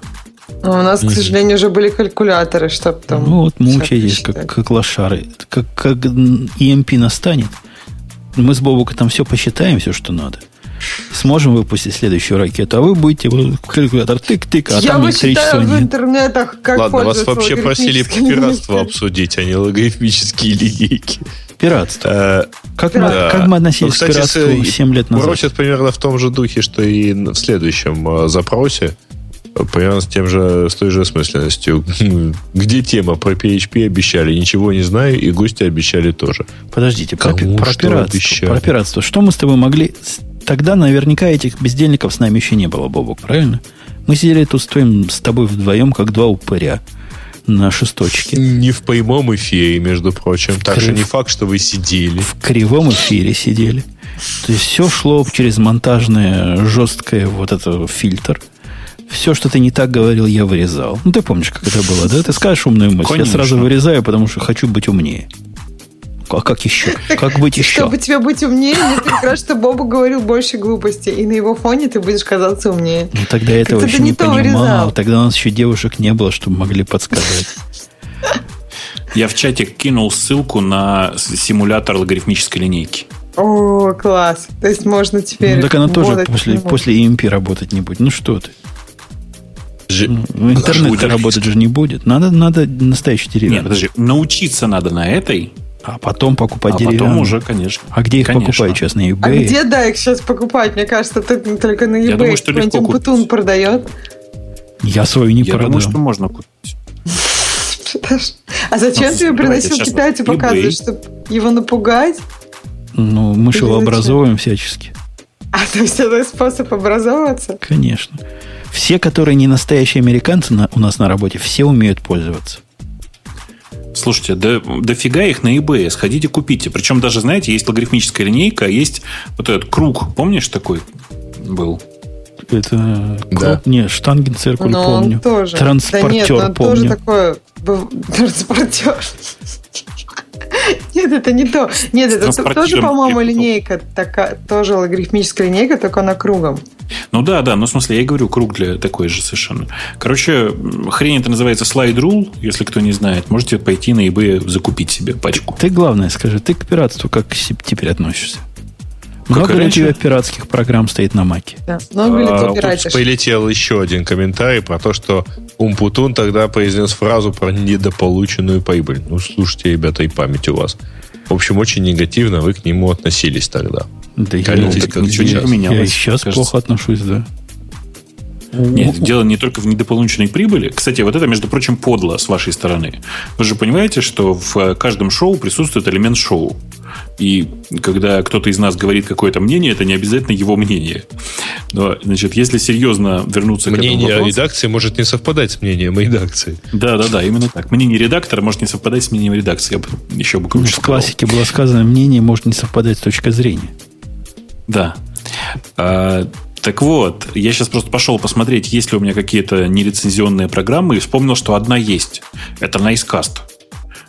А у нас, к сожалению, уже были калькуляторы, чтобы там... ну вот учились, как, как лошары. Как, как EMP настанет, мы с Бобуком там все посчитаем, все, что надо. Сможем выпустить следующую ракету, а вы будете вот калькулятор тык-тык, а Я там электричества читаю в нет. интернетах, как Ладно, вас вообще просили пиратство обсудить, а не логарифмические линейки. Пиратство. Э, Как, мы, как мы относились Ну, к пиратству с- 7 лет назад? Просят примерно в том же духе, что и в следующем э, запросе. Примерно с тем же, с той же осмысленностью. Где тема про PHP обещали? Ничего не знаю, и гости обещали тоже. Подождите, про, Кому про что пиратство, обещали? про пиратство. Что мы с тобой могли... Тогда наверняка этих бездельников с нами еще не было, Бобок, правильно? Мы сидели тут с, твоим, с тобой вдвоем, как два упыря на шесточке. Не в прямом эфире, между прочим. Так Крыв. что не факт, что вы сидели. В кривом эфире сидели. То есть все шло через монтажное жесткое вот это фильтр. Все, что ты не так говорил, я вырезал. Ну, ты помнишь, как это было, да? Ты скажешь умную мысль. Конечно. Я сразу вырезаю, потому что хочу быть умнее. А как еще? Как быть еще? Чтобы тебе быть умнее, мне прекрасно, что Боба говорил больше глупостей, и на его фоне ты будешь казаться умнее. Ну, тогда я этого еще не не то понимал. вырезал. Тогда у нас еще девушек не было, чтобы могли подсказать. Я в чатик кинул ссылку на симулятор логарифмической линейки. О, класс. То есть можно теперь... Ну, так она тоже после, после EMP работать не будет. Ну, что ты? Ж- Ну, Интернет будет. работать же не будет. Надо, надо настоящий Нет, деревянный. подожди, научиться надо на этой, А потом покупать а деревянный. потом уже, конечно. А где их Конечно. покупают сейчас? На А eBay? где, да, их сейчас покупать? Мне кажется, только на eBay думаю, что легко. Бутун продает. Я свою не Я продам. думаю, что можно купить. А зачем Ну, тебе приносил eBay. показывать, чтобы его напугать? Ну, мы же его образовываем всячески. А, А то есть это способ образовываться? Конечно. Все, которые не настоящие американцы на, у нас на работе, все умеют пользоваться. Слушайте, да, дофига их на eBay. Сходите, купите. Причем даже, знаете, есть логарифмическая линейка, а есть вот этот круг. Помнишь такой был? Это да. не штангенциркуль но помню. Он тоже. Транспортер да нет, он помню. тоже такой транспортер. Нет, это не то. Нет, это тоже, по-моему, линейка, такая, тоже логарифмическая линейка, только она кругом. Ну да, да, ну в смысле, я и говорю, круг для такой же совершенно. Короче, хрень это называется слайд рул, если кто не знает. Можете пойти на eBay закупить себе пачку. Ты, ты главное скажи, ты к пиратству как теперь относишься? Много ли у тебя пиратских программ стоит на Маке? Да. Много ли ты пиратишь? Тут полетел еще один комментарий про то, что Умпутун тогда произнес фразу про недополученную прибыль. Ну, слушайте, ребята, и память у вас. В общем, очень негативно вы к нему относились тогда. Да я, ну, как ничего не поменялось. Я сейчас кажется. плохо отношусь, да. Нет, дело не только в недополученной прибыли. Кстати, вот это, между прочим, подло с вашей стороны. Вы же понимаете, что в каждом шоу присутствует элемент шоу. И когда кто-то из нас говорит какое-то мнение, это не обязательно его мнение. Но, значит, если серьезно вернуться мнение к этому вопросу... редакции может не совпадать с мнением редакции. Да, да, да, именно так. Мнение редактора может не совпадать с мнением редакции. Я бы еще бы ну, В классике было сказано, мнение может не совпадать с точки зрения. Да. А, так вот, я сейчас просто пошел посмотреть, есть ли у меня какие-то нелицензионные программы, и вспомнил, что одна есть. Это Nicecast.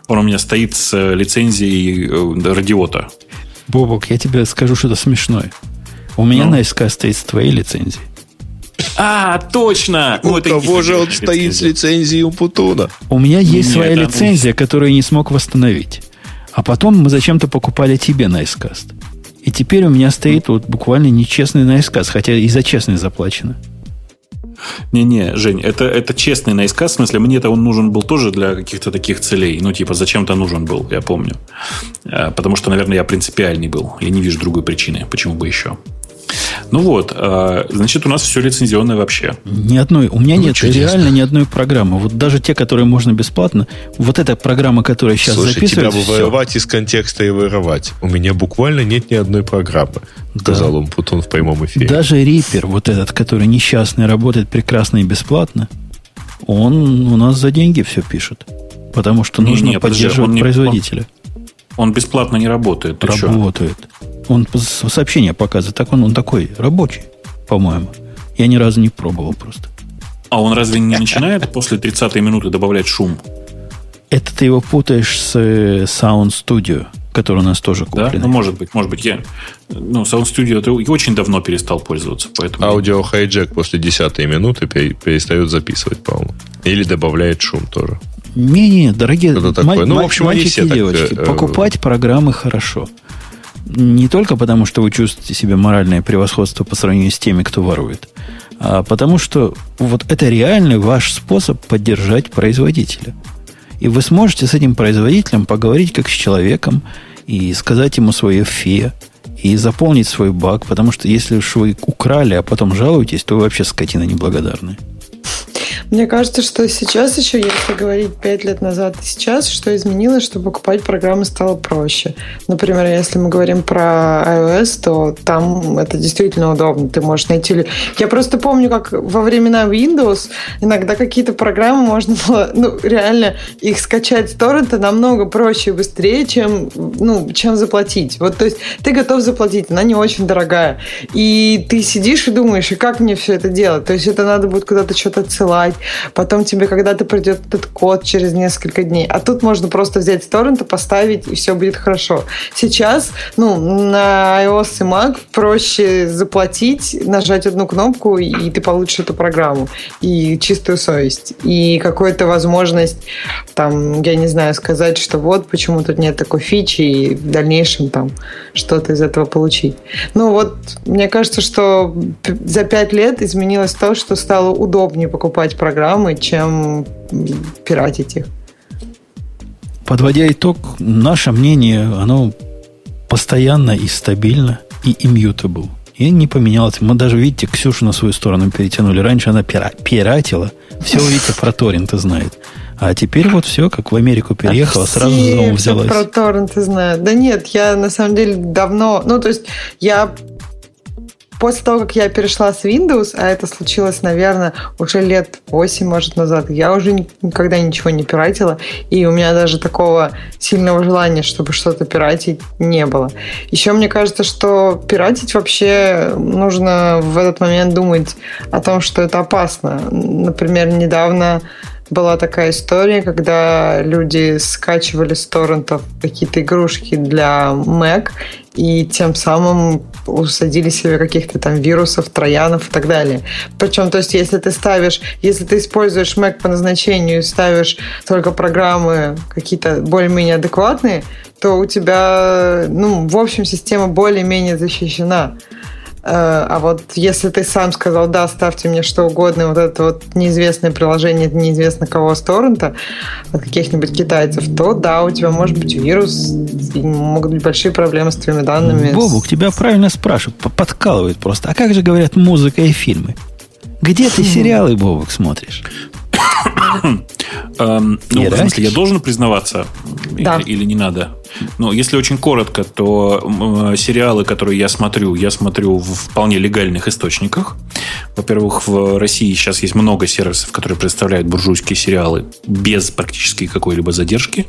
Он у меня стоит с э, лицензией э, радиота. Бобок, я тебе скажу что-то смешное. У меня ну? Nicecast стоит с твоей лицензией. А, точно! У ну, кого же он стоит с лицензией у Путуна? У меня есть Нет, своя лицензия, которую я не смог восстановить. А потом мы зачем-то покупали тебе Nicecast. И теперь у меня стоит вот буквально нечестный наисказ, хотя и за честный заплачено. Не-не, Жень, это, это честный наисказ, в смысле, мне-то он нужен был тоже для каких-то таких целей. Ну, типа, зачем-то нужен был, я помню. А, потому что, наверное, я принципиальный был. Я не вижу другой причины, почему бы еще. Ну вот, а, значит, у нас все лицензионное вообще. Ни одной. У меня ну, нет чудесно. реально ни одной программы. Вот даже те, которые можно бесплатно. Вот эта программа, которая сейчас Слушай, записывается. тебя бы вырывать из контекста и вырывать. У меня буквально нет ни одной программы. Сказал да. он Путун в прямом эфире. Даже Reaper, вот этот, который несчастный, работает прекрасно и бесплатно, он у нас за деньги все пишет. Потому что нужно не, не, поддерживать подожди, он производителя. Он, он бесплатно не работает. Ты работает. Что? Он сообщение показывает. Так он, он такой рабочий, по-моему. Я ни разу не пробовал просто. А он разве не начинает после 30-й минуты добавлять шум? Это ты его путаешь с э, Sound Studio, который у нас тоже куплен. Да, ну может быть, может быть. Я, ну, Sound Studio ты очень давно перестал пользоваться, поэтому... Аудио хайджек после 10 минуты перестает записывать, по-моему. Или добавляет шум тоже. Не-не, дорогие ма- ну, в общем, мальчики и девочки, так, э, покупать программы хорошо не только потому, что вы чувствуете себе моральное превосходство по сравнению с теми, кто ворует, а потому что вот это реальный ваш способ поддержать производителя. И вы сможете с этим производителем поговорить как с человеком и сказать ему свое фе, и заполнить свой баг, потому что если уж вы украли, а потом жалуетесь, то вы вообще скотина неблагодарная. Мне кажется, что сейчас еще, если говорить 5 лет назад и сейчас, что изменилось, что покупать программы стало проще. Например, если мы говорим про iOS, то там это действительно удобно. Ты можешь найти... Я просто помню, как во времена Windows иногда какие-то программы можно было, ну, реально их скачать с торрента намного проще и быстрее, чем, ну, чем заплатить. Вот, то есть ты готов заплатить, она не очень дорогая. И ты сидишь и думаешь, и как мне все это делать? То есть это надо будет куда-то что-то отсылать, потом тебе когда-то придет этот код через несколько дней. А тут можно просто взять с торрента, поставить, и все будет хорошо. Сейчас, ну, на iOS и Mac проще заплатить, нажать одну кнопку, и ты получишь эту программу. И чистую совесть. И какую-то возможность, там, я не знаю, сказать, что вот почему тут нет такой фичи, и в дальнейшем там что-то из этого получить. Ну вот, мне кажется, что за пять лет изменилось то, что стало удобнее покупать программу программы, чем пиратить их. Подводя итог, наше мнение, оно постоянно и стабильно, и immutable. И не поменялось. Мы даже, видите, Ксюшу на свою сторону перетянули. Раньше она пира- пиратила. Все, видите, про торренты знает. А теперь вот все, как в Америку переехала, а сразу за взялась. про торренты знают. Да нет, я на самом деле давно... Ну, то есть я после того, как я перешла с Windows, а это случилось, наверное, уже лет 8, может, назад, я уже никогда ничего не пиратила, и у меня даже такого сильного желания, чтобы что-то пиратить, не было. Еще мне кажется, что пиратить вообще нужно в этот момент думать о том, что это опасно. Например, недавно была такая история, когда люди скачивали с торрентов какие-то игрушки для Mac и тем самым усадили себе каких-то там вирусов, троянов и так далее. Причем, то есть, если ты ставишь, если ты используешь Mac по назначению и ставишь только программы какие-то более-менее адекватные, то у тебя, ну, в общем, система более-менее защищена. Э, а вот если ты сам сказал, да, ставьте мне что угодно, вот это вот неизвестное приложение неизвестно кого с торрента, от каких-нибудь китайцев, то да, у тебя может быть вирус, и могут быть большие проблемы с твоими данными. Бобук, тебя правильно спрашивают, подкалывают просто. А как же говорят музыка и фильмы? Где ты сериалы, Бобук, смотришь? Эм, ну, в смысле, я должен признаваться? Да. Или не надо? Ну, если очень коротко, то сериалы, которые я смотрю, я смотрю в вполне легальных источниках. Во-первых, в России сейчас есть много сервисов, которые представляют буржуйские сериалы без практически какой-либо задержки.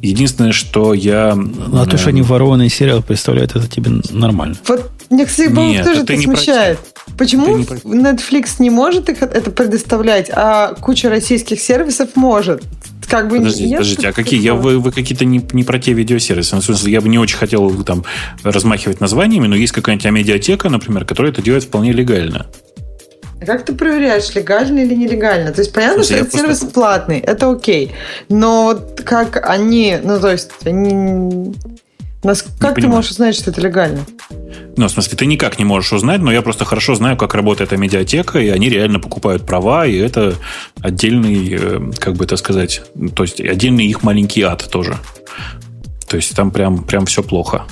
Единственное, что я... Ну, а то, что они ворованные сериалы представляют, это тебе нормально. Вот мне, кстати, Нет, тоже это смущает. Про... Почему не... Netflix не может их это предоставлять, а куча российских сервисов может? Как бы подождите, нет, подождите, а какие? Я, вы, вы какие-то не, не про те видеосервисы. Ну, я бы не очень хотел там размахивать названиями, но есть какая-нибудь медиатека, например, которая это делает вполне легально. А как ты проверяешь, легально или нелегально? То есть понятно, Слушай, что этот сервис просто... платный, это окей. Но как они, ну то есть они нас, как ты можешь узнать, что это легально? Ну, в смысле, ты никак не можешь узнать, но я просто хорошо знаю, как работает эта медиатека, и они реально покупают права, и это отдельный, э, как бы это сказать, то есть отдельный их маленький ад тоже. То есть там прям, прям все плохо.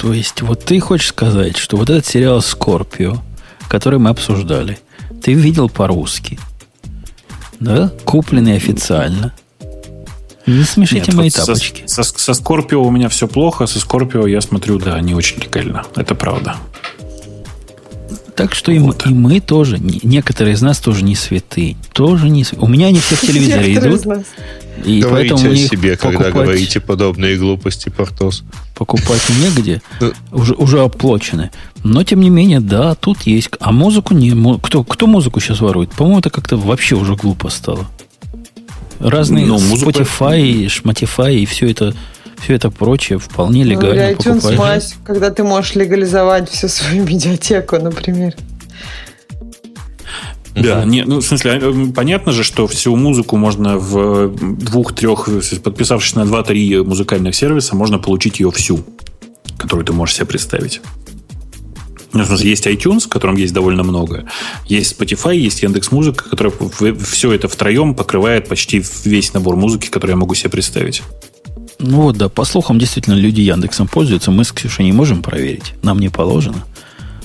То есть вот ты хочешь сказать, что вот этот сериал «Скорпио», который мы обсуждали, ты видел по-русски, да? Купленный официально – не смешите Нет, мои вот тапочки. Со, со, со Скорпио у меня все плохо. Со Скорпио я смотрю, да, не очень легально. Это правда. Так что вот. и, мы, и мы тоже, некоторые из нас тоже не святые. Тоже не святые. У меня они все в телевизоре идут. И говорите поэтому о себе, когда покупать, говорите подобные глупости, Портос. Покупать негде, уже, уже оплачены. Но, тем не менее, да, тут есть. А музыку не... Кто, кто музыку сейчас ворует? По-моему, это как-то вообще уже глупо стало. Разные ну, Spotify, Шматифай и все это все это прочее вполне ну, легально ну, покупать. Мать, когда ты можешь легализовать всю свою медиатеку, например. Да, не, ну, в смысле, а, понятно же, что всю музыку можно в двух-трех, подписавшись на два-три музыкальных сервиса, можно получить ее всю, которую ты можешь себе представить. Ну, в смысле, есть iTunes, в котором есть довольно много. Есть Spotify, есть Яндекс Музыка, которая все это втроем покрывает почти весь набор музыки, который я могу себе представить. Ну вот, да, по слухам, действительно, люди Яндексом пользуются. Мы с Ксюшей не можем проверить. Нам не положено.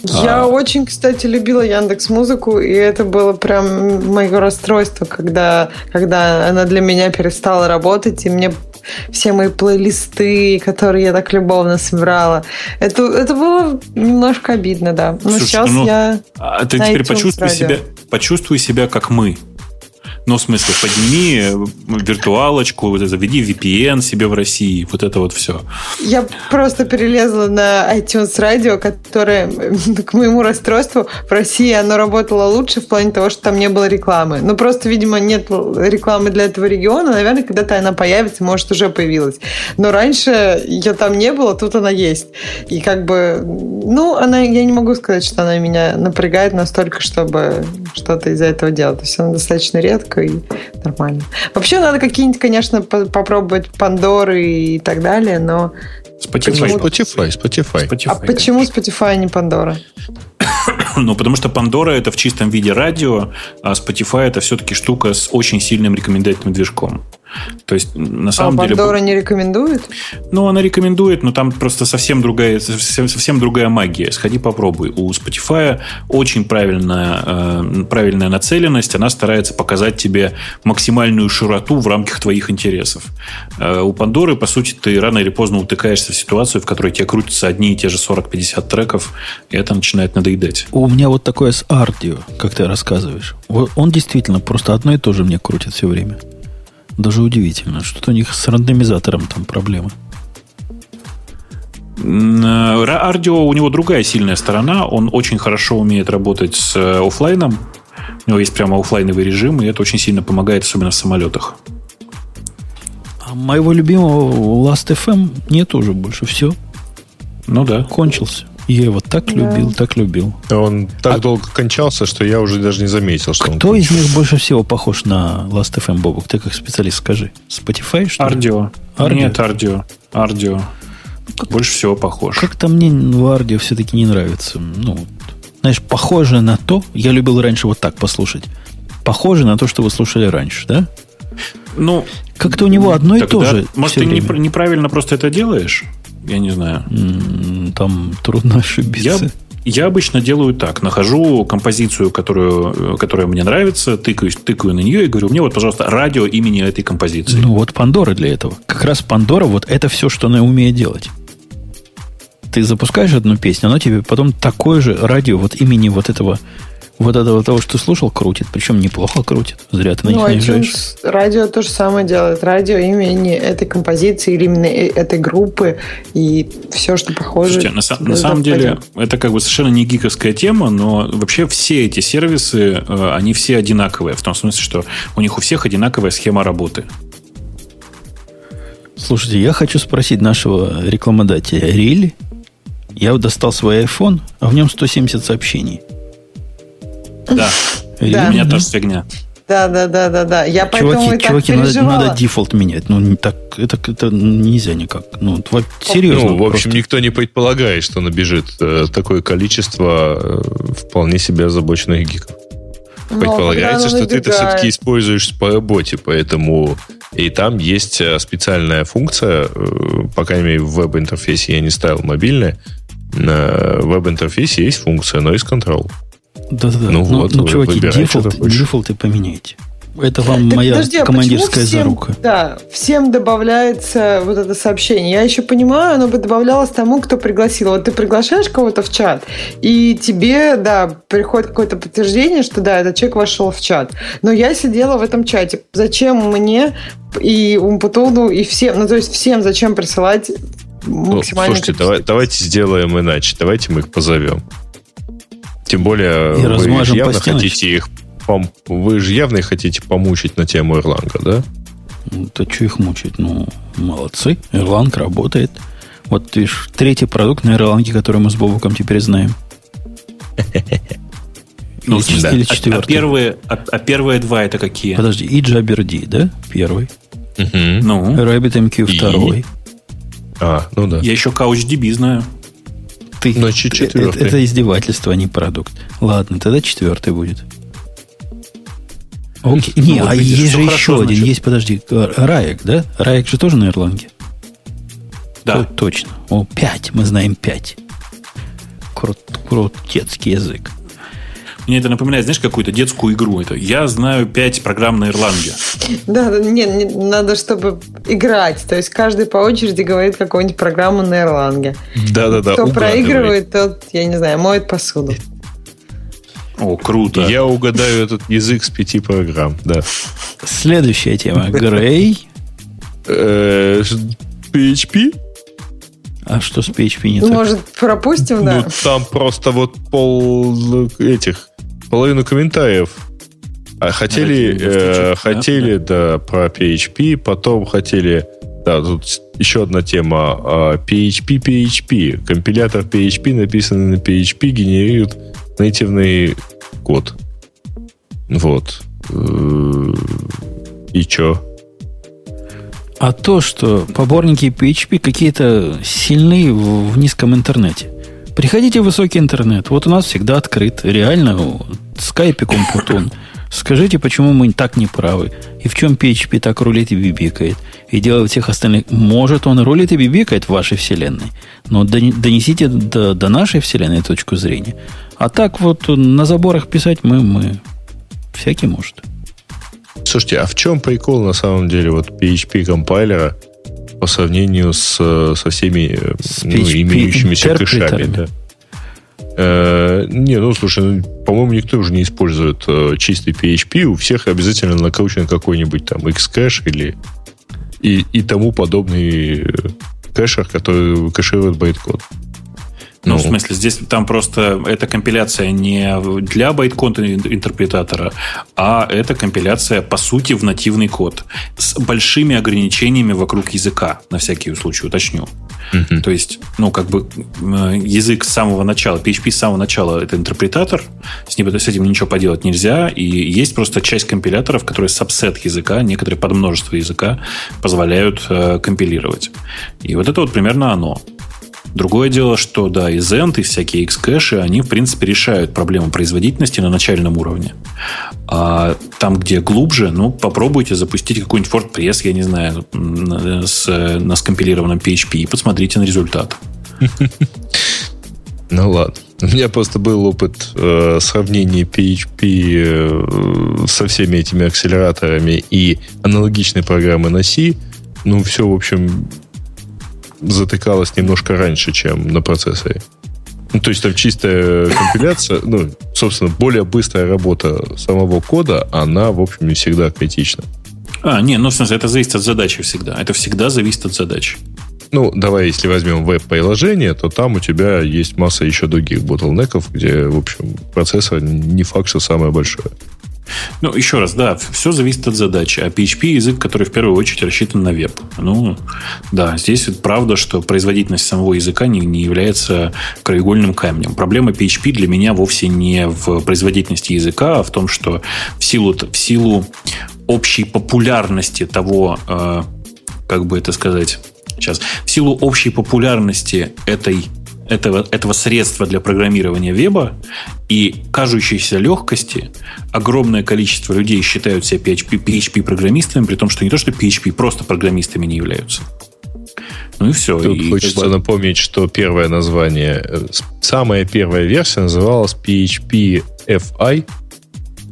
Я а... очень, кстати, любила Яндекс Музыку, и это было прям мое расстройство, когда, когда она для меня перестала работать, и мне все мои плейлисты, которые я так любовно собирала. Это, это было немножко обидно, да. Но Слушай, сейчас ну, я... А ты теперь почувствуй себя, почувствуй себя как мы. Ну, в смысле, подними э, виртуалочку, заведи VPN себе в России, вот это вот все. Я просто перелезла на iTunes Radio, которое, к моему расстройству, в России оно работало лучше в плане того, что там не было рекламы. Ну, просто, видимо, нет рекламы для этого региона. Наверное, когда-то она появится, может, уже появилась. Но раньше ее там не было, тут она есть. И как бы, ну, она, я не могу сказать, что она меня напрягает настолько, чтобы что-то из-за этого делать. То есть она достаточно редко и нормально. Вообще надо какие-нибудь, конечно, попробовать Пандоры и так далее, но... Spotify, Spotify, Spotify. Spotify. А почему Spotify, а не Пандора? Ну, потому что Пандора это в чистом виде радио, а Spotify это все-таки штука с очень сильным рекомендательным движком. То есть, на самом а деле... Пандора не рекомендует? Ну, она рекомендует, но там просто совсем другая, совсем, совсем другая магия. Сходи попробуй. У Spotify очень правильная, э, правильная нацеленность. Она старается показать тебе максимальную широту в рамках твоих интересов. Э, у Пандоры, по сути, ты рано или поздно утыкаешься в ситуацию, в которой тебе крутятся одни и те же 40-50 треков, и это начинает надоедать. У меня вот такое с Ардио, как ты рассказываешь. Он действительно просто одно и то же мне крутит все время. Даже удивительно. Что-то у них с рандомизатором там проблемы. Ардио у него другая сильная сторона. Он очень хорошо умеет работать с э, офлайном. У него есть прямо офлайновый режим, и это очень сильно помогает, особенно в самолетах. А моего любимого Last.fm нет уже больше. Все. Ну да. Кончился. Я его так да. любил, так любил. Он так а... долго кончался, что я уже даже не заметил, что Кто из них больше всего похож на Last.fm, Бобок? Ты как специалист скажи. Spotify, что Ардио. Ардио. Нет, Ардио. Ардио. Как, больше всего похож. Как-то мне в Ардио все-таки не нравится. Ну, знаешь, похоже на то, я любил раньше вот так послушать. Похоже на то, что вы слушали раньше, да? Ну, как-то у него одно и то же. Может, ты время. неправильно просто это делаешь? Я не знаю. Там трудно ошибиться. Я, я обычно делаю так. Нахожу композицию, которую, которая мне нравится, тыкаю, тыкаю на нее и говорю, мне вот, пожалуйста, радио имени этой композиции. Ну, вот Пандора для этого. Как раз Пандора, вот это все, что она умеет делать. Ты запускаешь одну песню, она тебе потом такое же радио вот имени вот этого вот этого того, что слушал, крутит. Причем неплохо крутит. Зря ты на ну, них наезжаешь. Радио то же самое делает. Радио имени этой композиции или именно э, этой группы и все, что похоже. Слушайте, на, на самом деле, это как бы совершенно не гиковская тема, но вообще все эти сервисы, э, они все одинаковые. В том смысле, что у них у всех одинаковая схема работы. Слушайте, я хочу спросить нашего рекламодателя. Рили? Я достал свой iPhone, а в нем 170 сообщений. Да. да. У меня тоже фигня. Да, да, да, да, да. Я чуваки, поэтому и так чуваки, надо, надо дефолт менять. Ну, не так, это, это нельзя никак. Ну, серьезно. Ну, в общем, просто. никто не предполагает, что набежит э, такое количество э, вполне себе озабоченных гиков. Но Предполагается, что ты это все-таки используешь по работе, поэтому и там есть э, специальная функция, э, по крайней мере, в веб-интерфейсе я не ставил мобильное, на веб-интерфейсе есть функция Noise Control. Да-да-да. Ну, ну, вот, ну чуваки, дефолт, дефолты поменяйте. Это вам так, моя подожди, а командирская всем, зарука. Да, всем добавляется вот это сообщение. Я еще понимаю, оно бы добавлялось тому, кто пригласил. Вот ты приглашаешь кого-то в чат, и тебе, да, приходит какое-то подтверждение, что да, этот человек вошел в чат. Но я сидела в этом чате. Зачем мне и Умпутуну, и всем, ну то есть всем зачем присылать максимально... Слушайте, давай, давайте сделаем иначе. Давайте мы их позовем. Тем более, и вы же явно хотите их пом... вы же явно хотите помучить на тему Erlang, да? Ну, то что их мучить? Ну, молодцы. Erlang работает. Вот видишь, третий продукт на Erlang, который мы с Бобуком теперь знаем. Ну, или, да. или четвертый. А, а, первые, а, а первые два это какие? Подожди, и Jabberdy, да? Первый. Угу. Ну. RabbitMQ и... второй. А, ну да. Я еще CouchDB знаю. Ты, Значит, четвертый. Это, это издевательство, а не продукт. Ладно, тогда четвертый будет. Окей. Ну, не, а есть же еще один. Есть, подожди, Раек, да? Раек же тоже на Ирланге. Да. точно. О, пять. Мы знаем пять. Крут, крутецкий язык. Мне это напоминает, знаешь, какую-то детскую игру. Это я знаю пять программ на Ирланге. Да, не, не, надо, чтобы играть. То есть каждый по очереди говорит какую-нибудь программу на Ирланге. Да-да-да. Кто проигрывает, тот, я не знаю, моет посуду. О, круто. Я угадаю этот язык с пяти программ, да. Следующая тема. Грей. PHP? Э, а что с PHP не так? Может, пропустим, да? Ну, там просто вот пол этих половину комментариев. А хотели, э, хотели, да? да, про PHP, потом хотели, да, тут еще одна тема, PHP, PHP, компилятор PHP, написанный на PHP, генерирует нативный код. Вот. Э, и что? А то, что поборники PHP какие-то сильные в низком интернете. Приходите в высокий интернет. Вот у нас всегда открыт. Реально, скайпиком Путун. Скажите, почему мы так не правы? И в чем PHP так рулит и бибикает? И делает всех остальных... Может, он рулит и бибикает в вашей вселенной, но донесите до, до нашей вселенной точку зрения. А так вот на заборах писать мы, мы всякий может. Слушайте, а в чем прикол на самом деле вот PHP компайлера по сравнению с, со всеми с ну, имеющимися кэшами? Да? Э, не, ну слушай, ну, по-моему, никто уже не использует э, чистый PHP. У всех обязательно накручен какой-нибудь там Xcache или и, и тому подобный э, кэшер, который кэширует байткод. Ну, ну, в смысле, здесь там просто эта компиляция не для байткод интерпретатора, а это компиляция, по сути, в нативный код с большими ограничениями вокруг языка, на всякий случай уточню. Mm-hmm. То есть, ну, как бы язык с самого начала, PHP с самого начала это интерпретатор, с, ним, с этим ничего поделать нельзя, и есть просто часть компиляторов, которые сабсет языка, некоторые подмножество языка позволяют э, компилировать. И вот это вот примерно оно. Другое дело, что да, и Zend, и всякие Xcache, они, в принципе, решают проблему производительности на начальном уровне. А там, где глубже, ну, попробуйте запустить какой-нибудь WordPress, я не знаю, с, на скомпилированном PHP и посмотрите на результат. Ну ладно. У меня просто был опыт э, сравнения PHP э, со всеми этими акселераторами и аналогичной программы на C. Ну, все, в общем, затыкалась немножко раньше, чем на процессоре. Ну, то есть там чистая компиляция, ну, собственно, более быстрая работа самого кода, она, в общем, не всегда критична. А, не, ну, в смысле, это зависит от задачи всегда. Это всегда зависит от задачи. Ну, давай, если возьмем веб-приложение, то там у тебя есть масса еще других ботлнеков, где, в общем, процессор не факт, что самое большое. Ну, еще раз, да, все зависит от задачи. А PHP язык, который в первую очередь рассчитан на веб. Ну, да, здесь правда, что производительность самого языка не, не является краеугольным камнем. Проблема PHP для меня вовсе не в производительности языка, а в том, что в силу, в силу общей популярности того, э, как бы это сказать, сейчас, в силу общей популярности этой этого, этого средства для программирования веба и кажущейся легкости огромное количество людей считают себя PHP, PHP-программистами, при том, что не то, что PHP, просто программистами не являются. Ну и все. Тут и хочется как бы... напомнить, что первое название, э, самая первая версия называлась PHP FI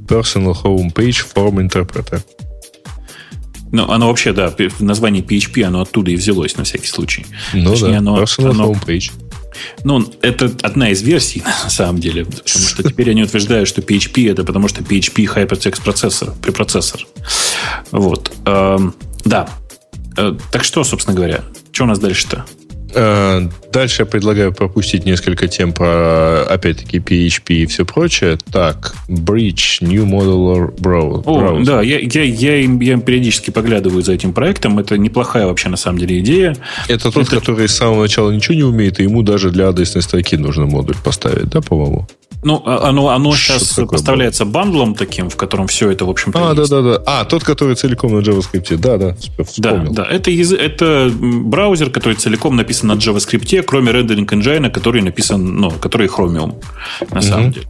Personal Home Page Form Interpreter. Ну, оно вообще, да, название PHP, оно оттуда и взялось, на всякий случай. Ну Точнее, да, оно, Personal оно, Home Page. Ну, это одна из версий, на самом деле. Потому что теперь они утверждают, что PHP это потому что PHP Hypertext процессор, препроцессор. Вот. Эм, да. Э, так что, собственно говоря, что у нас дальше-то? Э, дальше я предлагаю пропустить несколько тем про, опять-таки, PHP и все прочее. Так, Bridge, New Model Browser. О, да, я, я, я, я периодически поглядываю за этим проектом. Это неплохая вообще, на самом деле, идея. Это тот, Это... который с самого начала ничего не умеет, и ему даже для адресной строки нужно модуль поставить, да, по-моему? Ну, а, оно, оно сейчас поставляется было? бандлом таким, в котором все это, в общем-то, А, да-да-да. А, тот, который целиком на JavaScript. Да-да, вспомнил. Да, да. Это, это браузер, который целиком написан на JavaScript, кроме рендеринг engine, который написан, ну, который Chromium, на самом деле.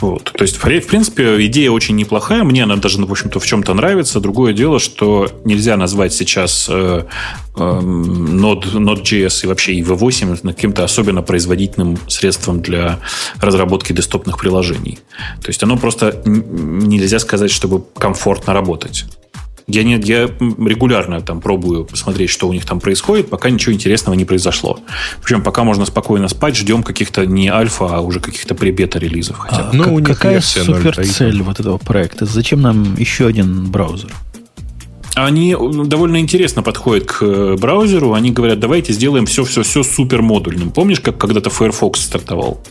Вот. То есть, в принципе, идея очень неплохая. Мне она даже, в общем-то, в чем-то нравится. Другое дело, что нельзя назвать сейчас э, э, Node, Node.js и вообще и V8 каким-то особенно производительным средством для разработки десктопных приложений. То есть, оно просто нельзя сказать, чтобы комфортно работать. Я, не, я регулярно там пробую посмотреть, что у них там происходит, пока ничего интересного не произошло. Причем пока можно спокойно спать, ждем каких-то не альфа, а уже каких-то пребета-релизов. Хотя а, ну, у них какая супер цель вот этого проекта? Зачем нам еще один браузер? Они довольно интересно подходят к э, браузеру. Они говорят, давайте сделаем все-все-все супер модульным. Помнишь, как когда-то Firefox стартовал?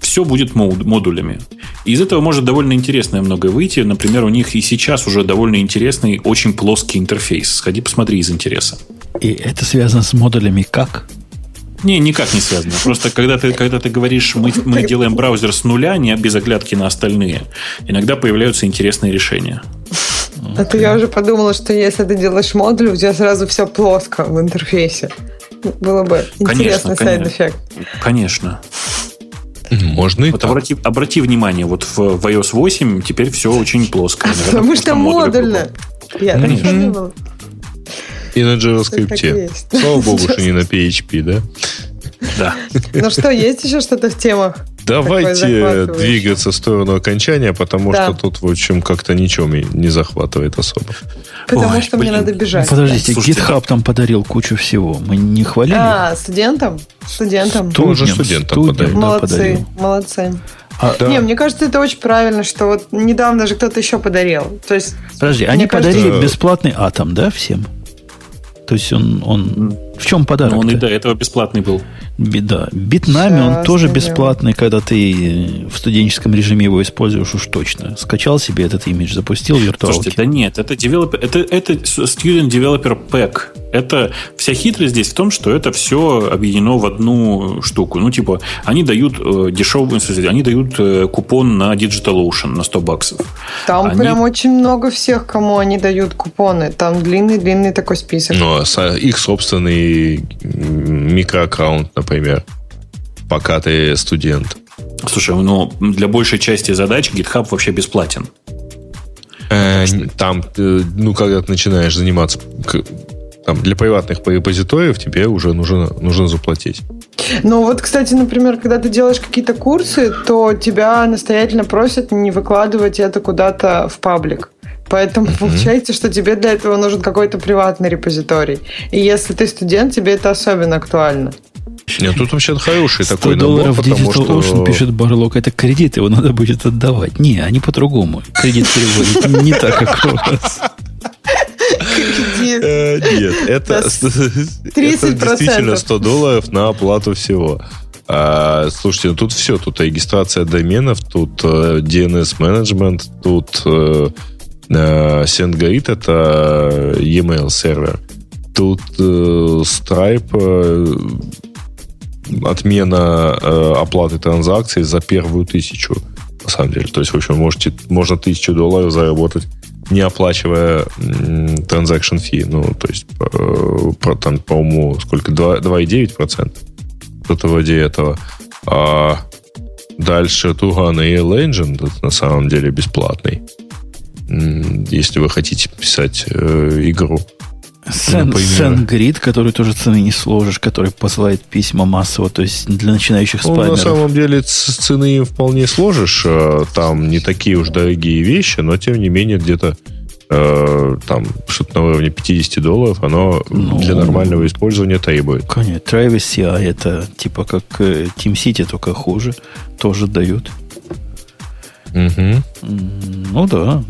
Все будет модулями. И из этого может довольно интересное многое выйти. Например, у них и сейчас уже довольно интересный, очень плоский интерфейс. Сходи, посмотри из интереса. И это связано с модулями как? Не, никак не связано. Просто когда ты, когда ты говоришь, мы, мы делаем браузер с нуля, не без оглядки на остальные, иногда появляются интересные решения. А то я уже подумала, что если ты делаешь модуль, у тебя сразу все плоско в интерфейсе. Было бы интересный side effect. Конечно. Можно и вот так. Обрати, обрати внимание, вот в, в iOS 8 теперь все очень плоско. Наверное, Потому что модульно. Я mm И на JavaScript. Слава богу, что не на PHP, да? Да. Ну что, есть еще что-то в темах? Давайте двигаться в сторону окончания, потому да. что тут, в общем, как-то ничего не захватывает особо. Потому Ой, что блин. мне надо бежать. Подождите, Слушайте, GitHub там подарил кучу всего. Мы не хвалили? А, студентам? Студентам. Тоже студентам подарил. Молодцы, подарил. молодцы. А, да. Не, мне кажется, это очень правильно, что вот недавно же кто-то еще подарил. То есть, Подожди, они кажется, подарили бесплатный атом, да, всем? То есть он, он в чем подарок? Ну, он и до этого бесплатный был. Беда. Битнами он тоже бесплатный, когда ты в студенческом режиме его используешь уж точно. Скачал себе этот имидж, запустил виртуалки. Слушайте, да нет, это, developer, это, это Student Developer Pack. Это вся хитрость здесь в том, что это все объединено в одну штуку. Ну, типа, они дают э, дешевый, они дают э, купон на DigitalOcean на 100 баксов. Там они... прям очень много всех, кому они дают купоны. Там длинный-длинный такой список. Ну, а их собственный микроаккаунт, например, пока ты студент. Слушай, ну для большей части задач GitHub вообще бесплатен. Э, там, ну, когда ты начинаешь заниматься там, для приватных репозиториев, тебе уже нужно, нужно заплатить. Ну вот, кстати, например, когда ты делаешь какие-то курсы, то тебя настоятельно просят не выкладывать это куда-то в паблик. Поэтому mm-hmm. получается, что тебе для этого нужен какой-то приватный репозиторий. И если ты студент, тебе это особенно актуально. Нет, тут вообще хороший 100 такой долларов набор, Digital что... Ocean пишет Барлок, это кредит, его надо будет отдавать. Не, они по-другому. Кредит переводят не так, как у вас. Э, нет, это действительно 100 долларов на оплату всего. А, слушайте, ну тут все, тут регистрация доменов, тут э, DNS-менеджмент, тут э, SendGrid — это e-mail сервер. Тут Stripe отмена э, оплаты транзакций за первую тысячу, на самом деле. То есть, в общем, можете, можно тысячу долларов заработать, не оплачивая транзакшн фи. Ну, то есть, э, про, там, по-моему, сколько? 2,9%. Что-то вроде этого. А дальше Tugan AL Engine, это на самом деле бесплатный. Если вы хотите писать э, игру. SendGrid, который тоже цены не сложишь, который посылает письма массово, то есть для начинающих ну, спамеров. На самом деле цены вполне сложишь, э, там не такие уж дорогие вещи, но тем не менее где-то э, там что-то на уровне 50 долларов, оно ну, для нормального использования требует. Конечно, Travis CI это типа как э, TeamCity, только хуже, тоже дают. Угу. Ну да,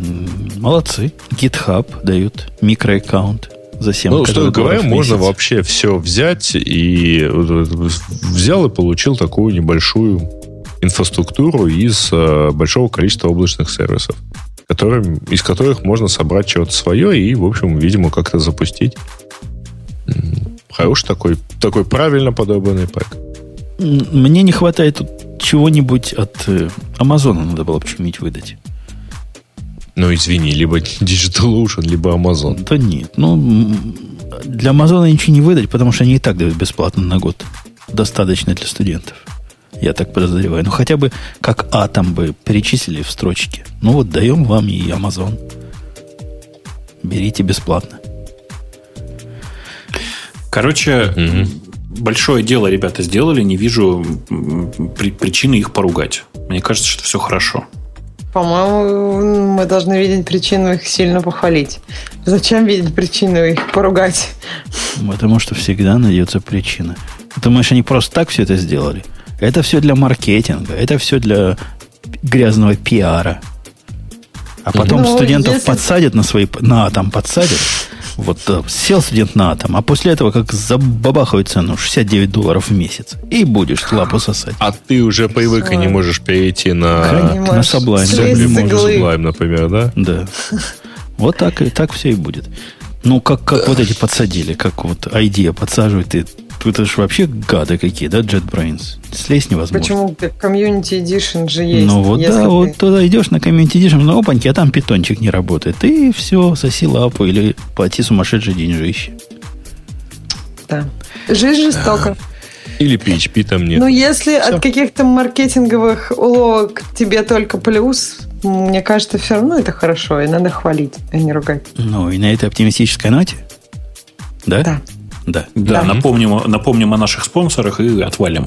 молодцы. GitHub дают микроаккаунт за 7 Ну, что говоря, можно вообще все взять и взял и получил такую небольшую инфраструктуру из э, большого количества облачных сервисов, которым, из которых можно собрать чего-то свое и, в общем, видимо, как-то запустить. Хороший такой, такой правильно подобранный пэк. Мне не хватает тут чего-нибудь от э, Амазона надо было бы что-нибудь выдать. Ну, извини, либо DigitalOcean, либо Amazon. Да нет. Ну, для Амазона ничего не выдать, потому что они и так дают бесплатно на год. Достаточно для студентов. Я так подозреваю. Ну, хотя бы как атом бы перечислили в строчке. Ну, вот даем вам и Amazon. Берите бесплатно. Короче, угу. Большое дело ребята сделали. Не вижу причины их поругать. Мне кажется, что все хорошо. По-моему, мы должны видеть причину их сильно похвалить. Зачем видеть причину их поругать? Потому что всегда найдется причина. Думаешь, они просто так все это сделали? Это все для маркетинга, это все для грязного пиара. А потом ну, студентов если... подсадят на свои... На атом подсадят, вот э, сел студент на атом, а после этого как забабахают цену 69 долларов в месяц. И будешь лапу сосать. А ты уже привык и не можешь перейти на... Конечно, на Sublime. Sublime, например, да? Да. Вот так, и так все и будет. Ну, как, как вот эти подсадили, как вот идея подсаживает, и это же вообще гады какие, да, JetBrains? Слезть невозможно. Почему? Community Edition же есть. Ну вот да, ты... вот туда идешь на Community Edition, ну опаньки, а там питончик не работает. И все, соси лапу или плати сумасшедшие деньжище. Да. Жизнь жестока. Или PHP там нет. Ну, если Все. от каких-то маркетинговых уловок тебе только плюс, мне кажется, все равно это хорошо, и надо хвалить, а не ругать. Ну, и на этой оптимистической ноте? Да? Да. Да. Да, да. Напомним, напомним о наших спонсорах и отвалим.